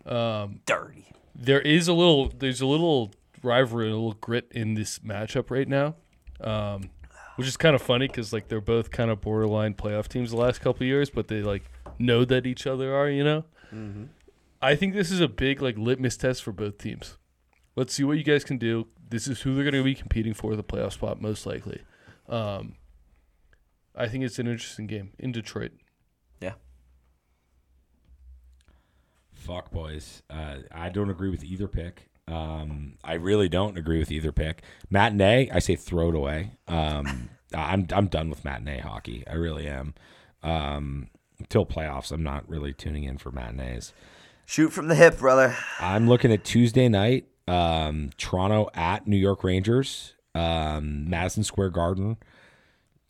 um, Dirty. there is a little there's a little rivalry, a little grit in this matchup right now, um, which is kind of funny because like they're both kind of borderline playoff teams the last couple of years, but they like know that each other are. You know, mm-hmm. I think this is a big like litmus test for both teams. Let's see what you guys can do. This is who they're going to be competing for the playoff spot most likely. Um, I think it's an interesting game in Detroit. Yeah. Fuck boys. Uh, I don't agree with either pick. Um, I really don't agree with either pick. Matinee, I say throw it away. Um, <laughs> I'm I'm done with matinee hockey. I really am. Um, until playoffs, I'm not really tuning in for matinees. Shoot from the hip, brother. I'm looking at Tuesday night. Um, Toronto at New York Rangers. Um, Madison Square Garden.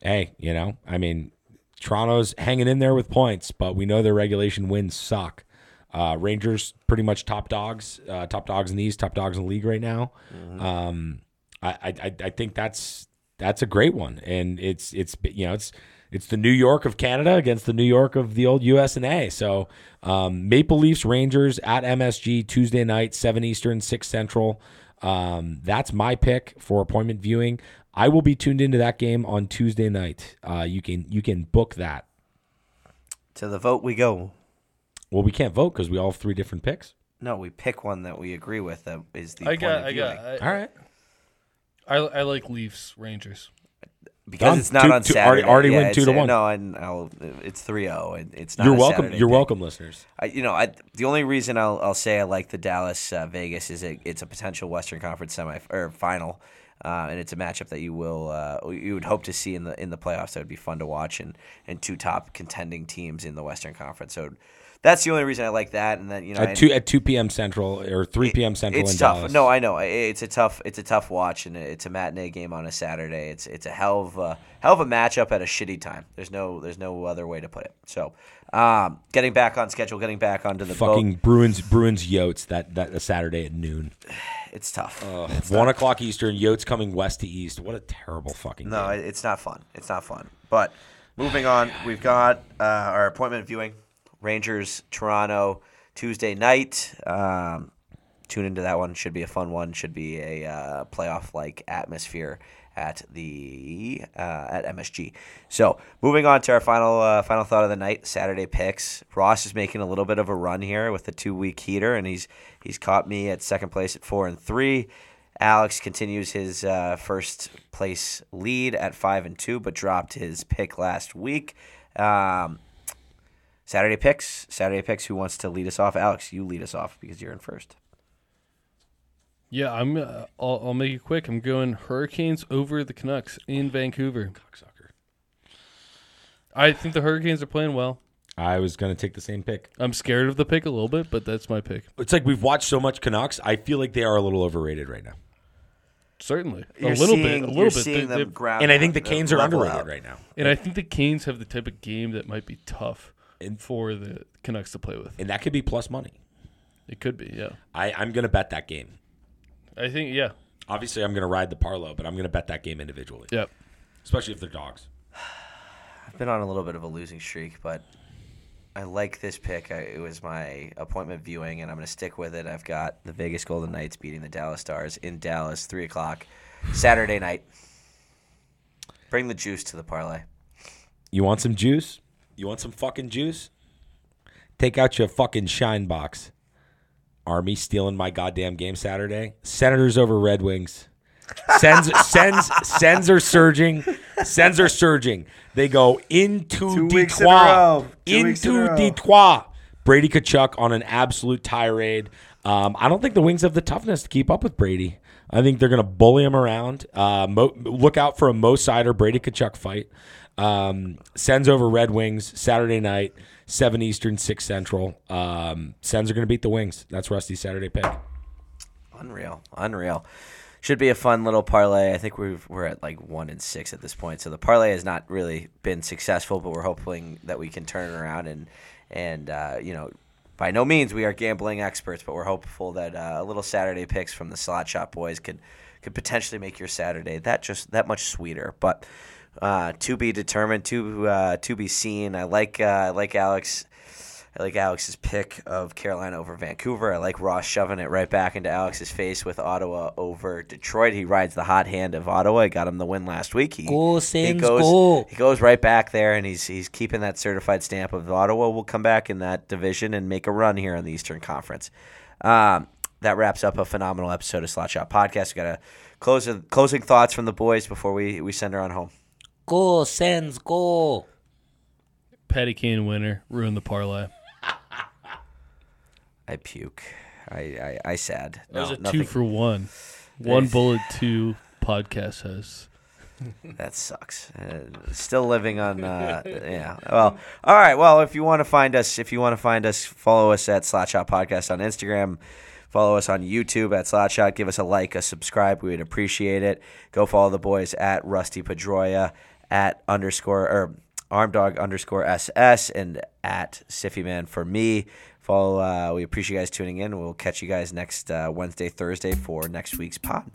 Hey, you know, I mean, Toronto's hanging in there with points, but we know their regulation wins suck. Uh, Rangers pretty much top dogs, uh, top dogs in these, top dogs in the league right now. Um, I, I I- I think that's that's a great one, and it's it's you know it's it's the New York of Canada against the New York of the old US and A. So um, Maple Leafs Rangers at MSG Tuesday night, seven Eastern, six Central. Um, that's my pick for appointment viewing. I will be tuned into that game on Tuesday night. Uh, you can you can book that. To the vote we go. Well, we can't vote because we all have three different picks. No, we pick one that we agree with that is the I got, appointed I got. I, All right. I, I like Leafs Rangers. Because Done. it's not Two- on two- Saturday. already- already yeah, win two to one. No, and I'll, it's 3-0 and it's not You're welcome. Saturday You're pick. welcome, listeners. I, you know, I, the only reason I'll, I'll say I like the Dallas uh, Vegas is it, it's a potential Western Conference semi or final, uh, and it's a matchup that you will uh, you would hope to see in the in the playoffs. That would be fun to watch, and and two top contending teams in the Western Conference. So that's the only reason I like that. And then you know, At two at two p.m. Central or three p.m. Central it's in tough. Dallas. No, I know it's a tough it's a tough watch, and it's a matinee game on a Saturday. It's it's a hell of a hell of a matchup at a shitty time. There's no there's no other way to put it. So, um, getting back on schedule, getting back onto the fucking boat, Bruins Bruins Yotes that that a Saturday at noon. <sighs> it's tough. One o'clock Eastern. Yotes coming west to east. What a terrible fucking No, game. it's not fun. It's not fun. But moving on, we've got uh, our appointment viewing Rangers Toronto Tuesday night. Um, tune into that one. Should be a fun one. Should be a uh, playoff like atmosphere at the uh, at MSG. So moving on to our final uh, final thought of the night. Saturday picks. Ross is making a little bit of a run here with the two week heater, and he's he's caught me at second place at four and three. Alex continues his uh, first place lead at five and two, but dropped his pick last week. Um, Saturday picks. Saturday picks. Who wants to lead us off? Alex, you lead us off because you're in first. Yeah, I'm. Uh, I'll, I'll make it quick. I'm going Hurricanes over the Canucks in Vancouver. Cocksucker. I think the Hurricanes are playing well. I was going to take the same pick. I'm scared of the pick a little bit, but that's my pick. It's like we've watched so much Canucks. I feel like they are a little overrated right now. Certainly, You're a little seeing, bit, a you're little bit. seeing They- them they- And I think the Canes are underrated out. right now. and I think the Canes have the type of game that might be tough And- for the Canucks to play with. And that could be plus money. It could be, yeah. I, I'm going to bet that game. I think, yeah, Obviously, I'm going to ride the parlay, but I'm going to bet that game individually, Yep. especially if they're dogs. I've been on a little bit of a losing streak, but I like this pick. I, it was my appointment viewing, and I'm going to stick with it. I've got the Vegas Golden Knights beating the Dallas Stars in Dallas, three o'clock, Saturday night. Bring the juice to the parlay. You want some juice? You want some fucking juice? Take out your fucking shine box. Army stealing my goddamn game Saturday. Senators over Red Wings. Sens <laughs> Sens Sens are surging. Sens are surging. They go into Two weeks in a Detroit. row. Two weeks in Into. Detroit. Brady Tkachuk on an absolute tirade. Um, I don't think the Wings have the toughness to keep up with Brady. I think they're going to bully him around. Uh, Mo, look out for a Mo Seider Brady Tkachuk fight. Um, over Red Wings Saturday night, seven Eastern, six Central. Um, are going to beat the Wings. That's Rusty's Saturday pick. Unreal, unreal. Should be a fun little parlay. I think we've, we're at like one and six at this point, so the parlay has not really been successful. But we're hoping that we can turn around and and uh, you know, by no means we are gambling experts, but we're hopeful that uh, a little Saturday picks from the Slot Shot boys could could potentially make your Saturday that just that much sweeter. But uh, to be determined, to uh, to be seen. I like uh, I like Alex. I like Alex's pick of Carolina over Vancouver. I like Ross shoving it right back into Alex's face with Ottawa over Detroit. He rides the hot hand of Ottawa. He got him the win last week. He, Go, he goes, go. He goes right back there, and he's he's keeping that certified stamp of Ottawa. will come back in that division and make a run here in the Eastern Conference. Um, that wraps up a phenomenal episode of Slot Shot Podcast. We got a closing closing thoughts from the boys before we we send her on home. Go, Sens, go. Patty Kane winner, ruin the parlay. <laughs> I puke. I I, I sad. That was No, a nothing- two for one. One bullet, two podcast has. <laughs> That sucks. Uh, still living on, uh, yeah. Well, all right. Well, if you want to find us, if you want to find us, follow us at Slotshot Podcast on Instagram. Follow us on YouTube at Slotshot. Give us a like, a subscribe. We would appreciate it. Go follow the boys at Rusty Pedroia, at underscore or armdog underscore ss, and at Siffy Man for me. Follow. Uh, we appreciate you guys tuning in. We'll catch you guys next uh, Wednesday, Thursday for next week's pod.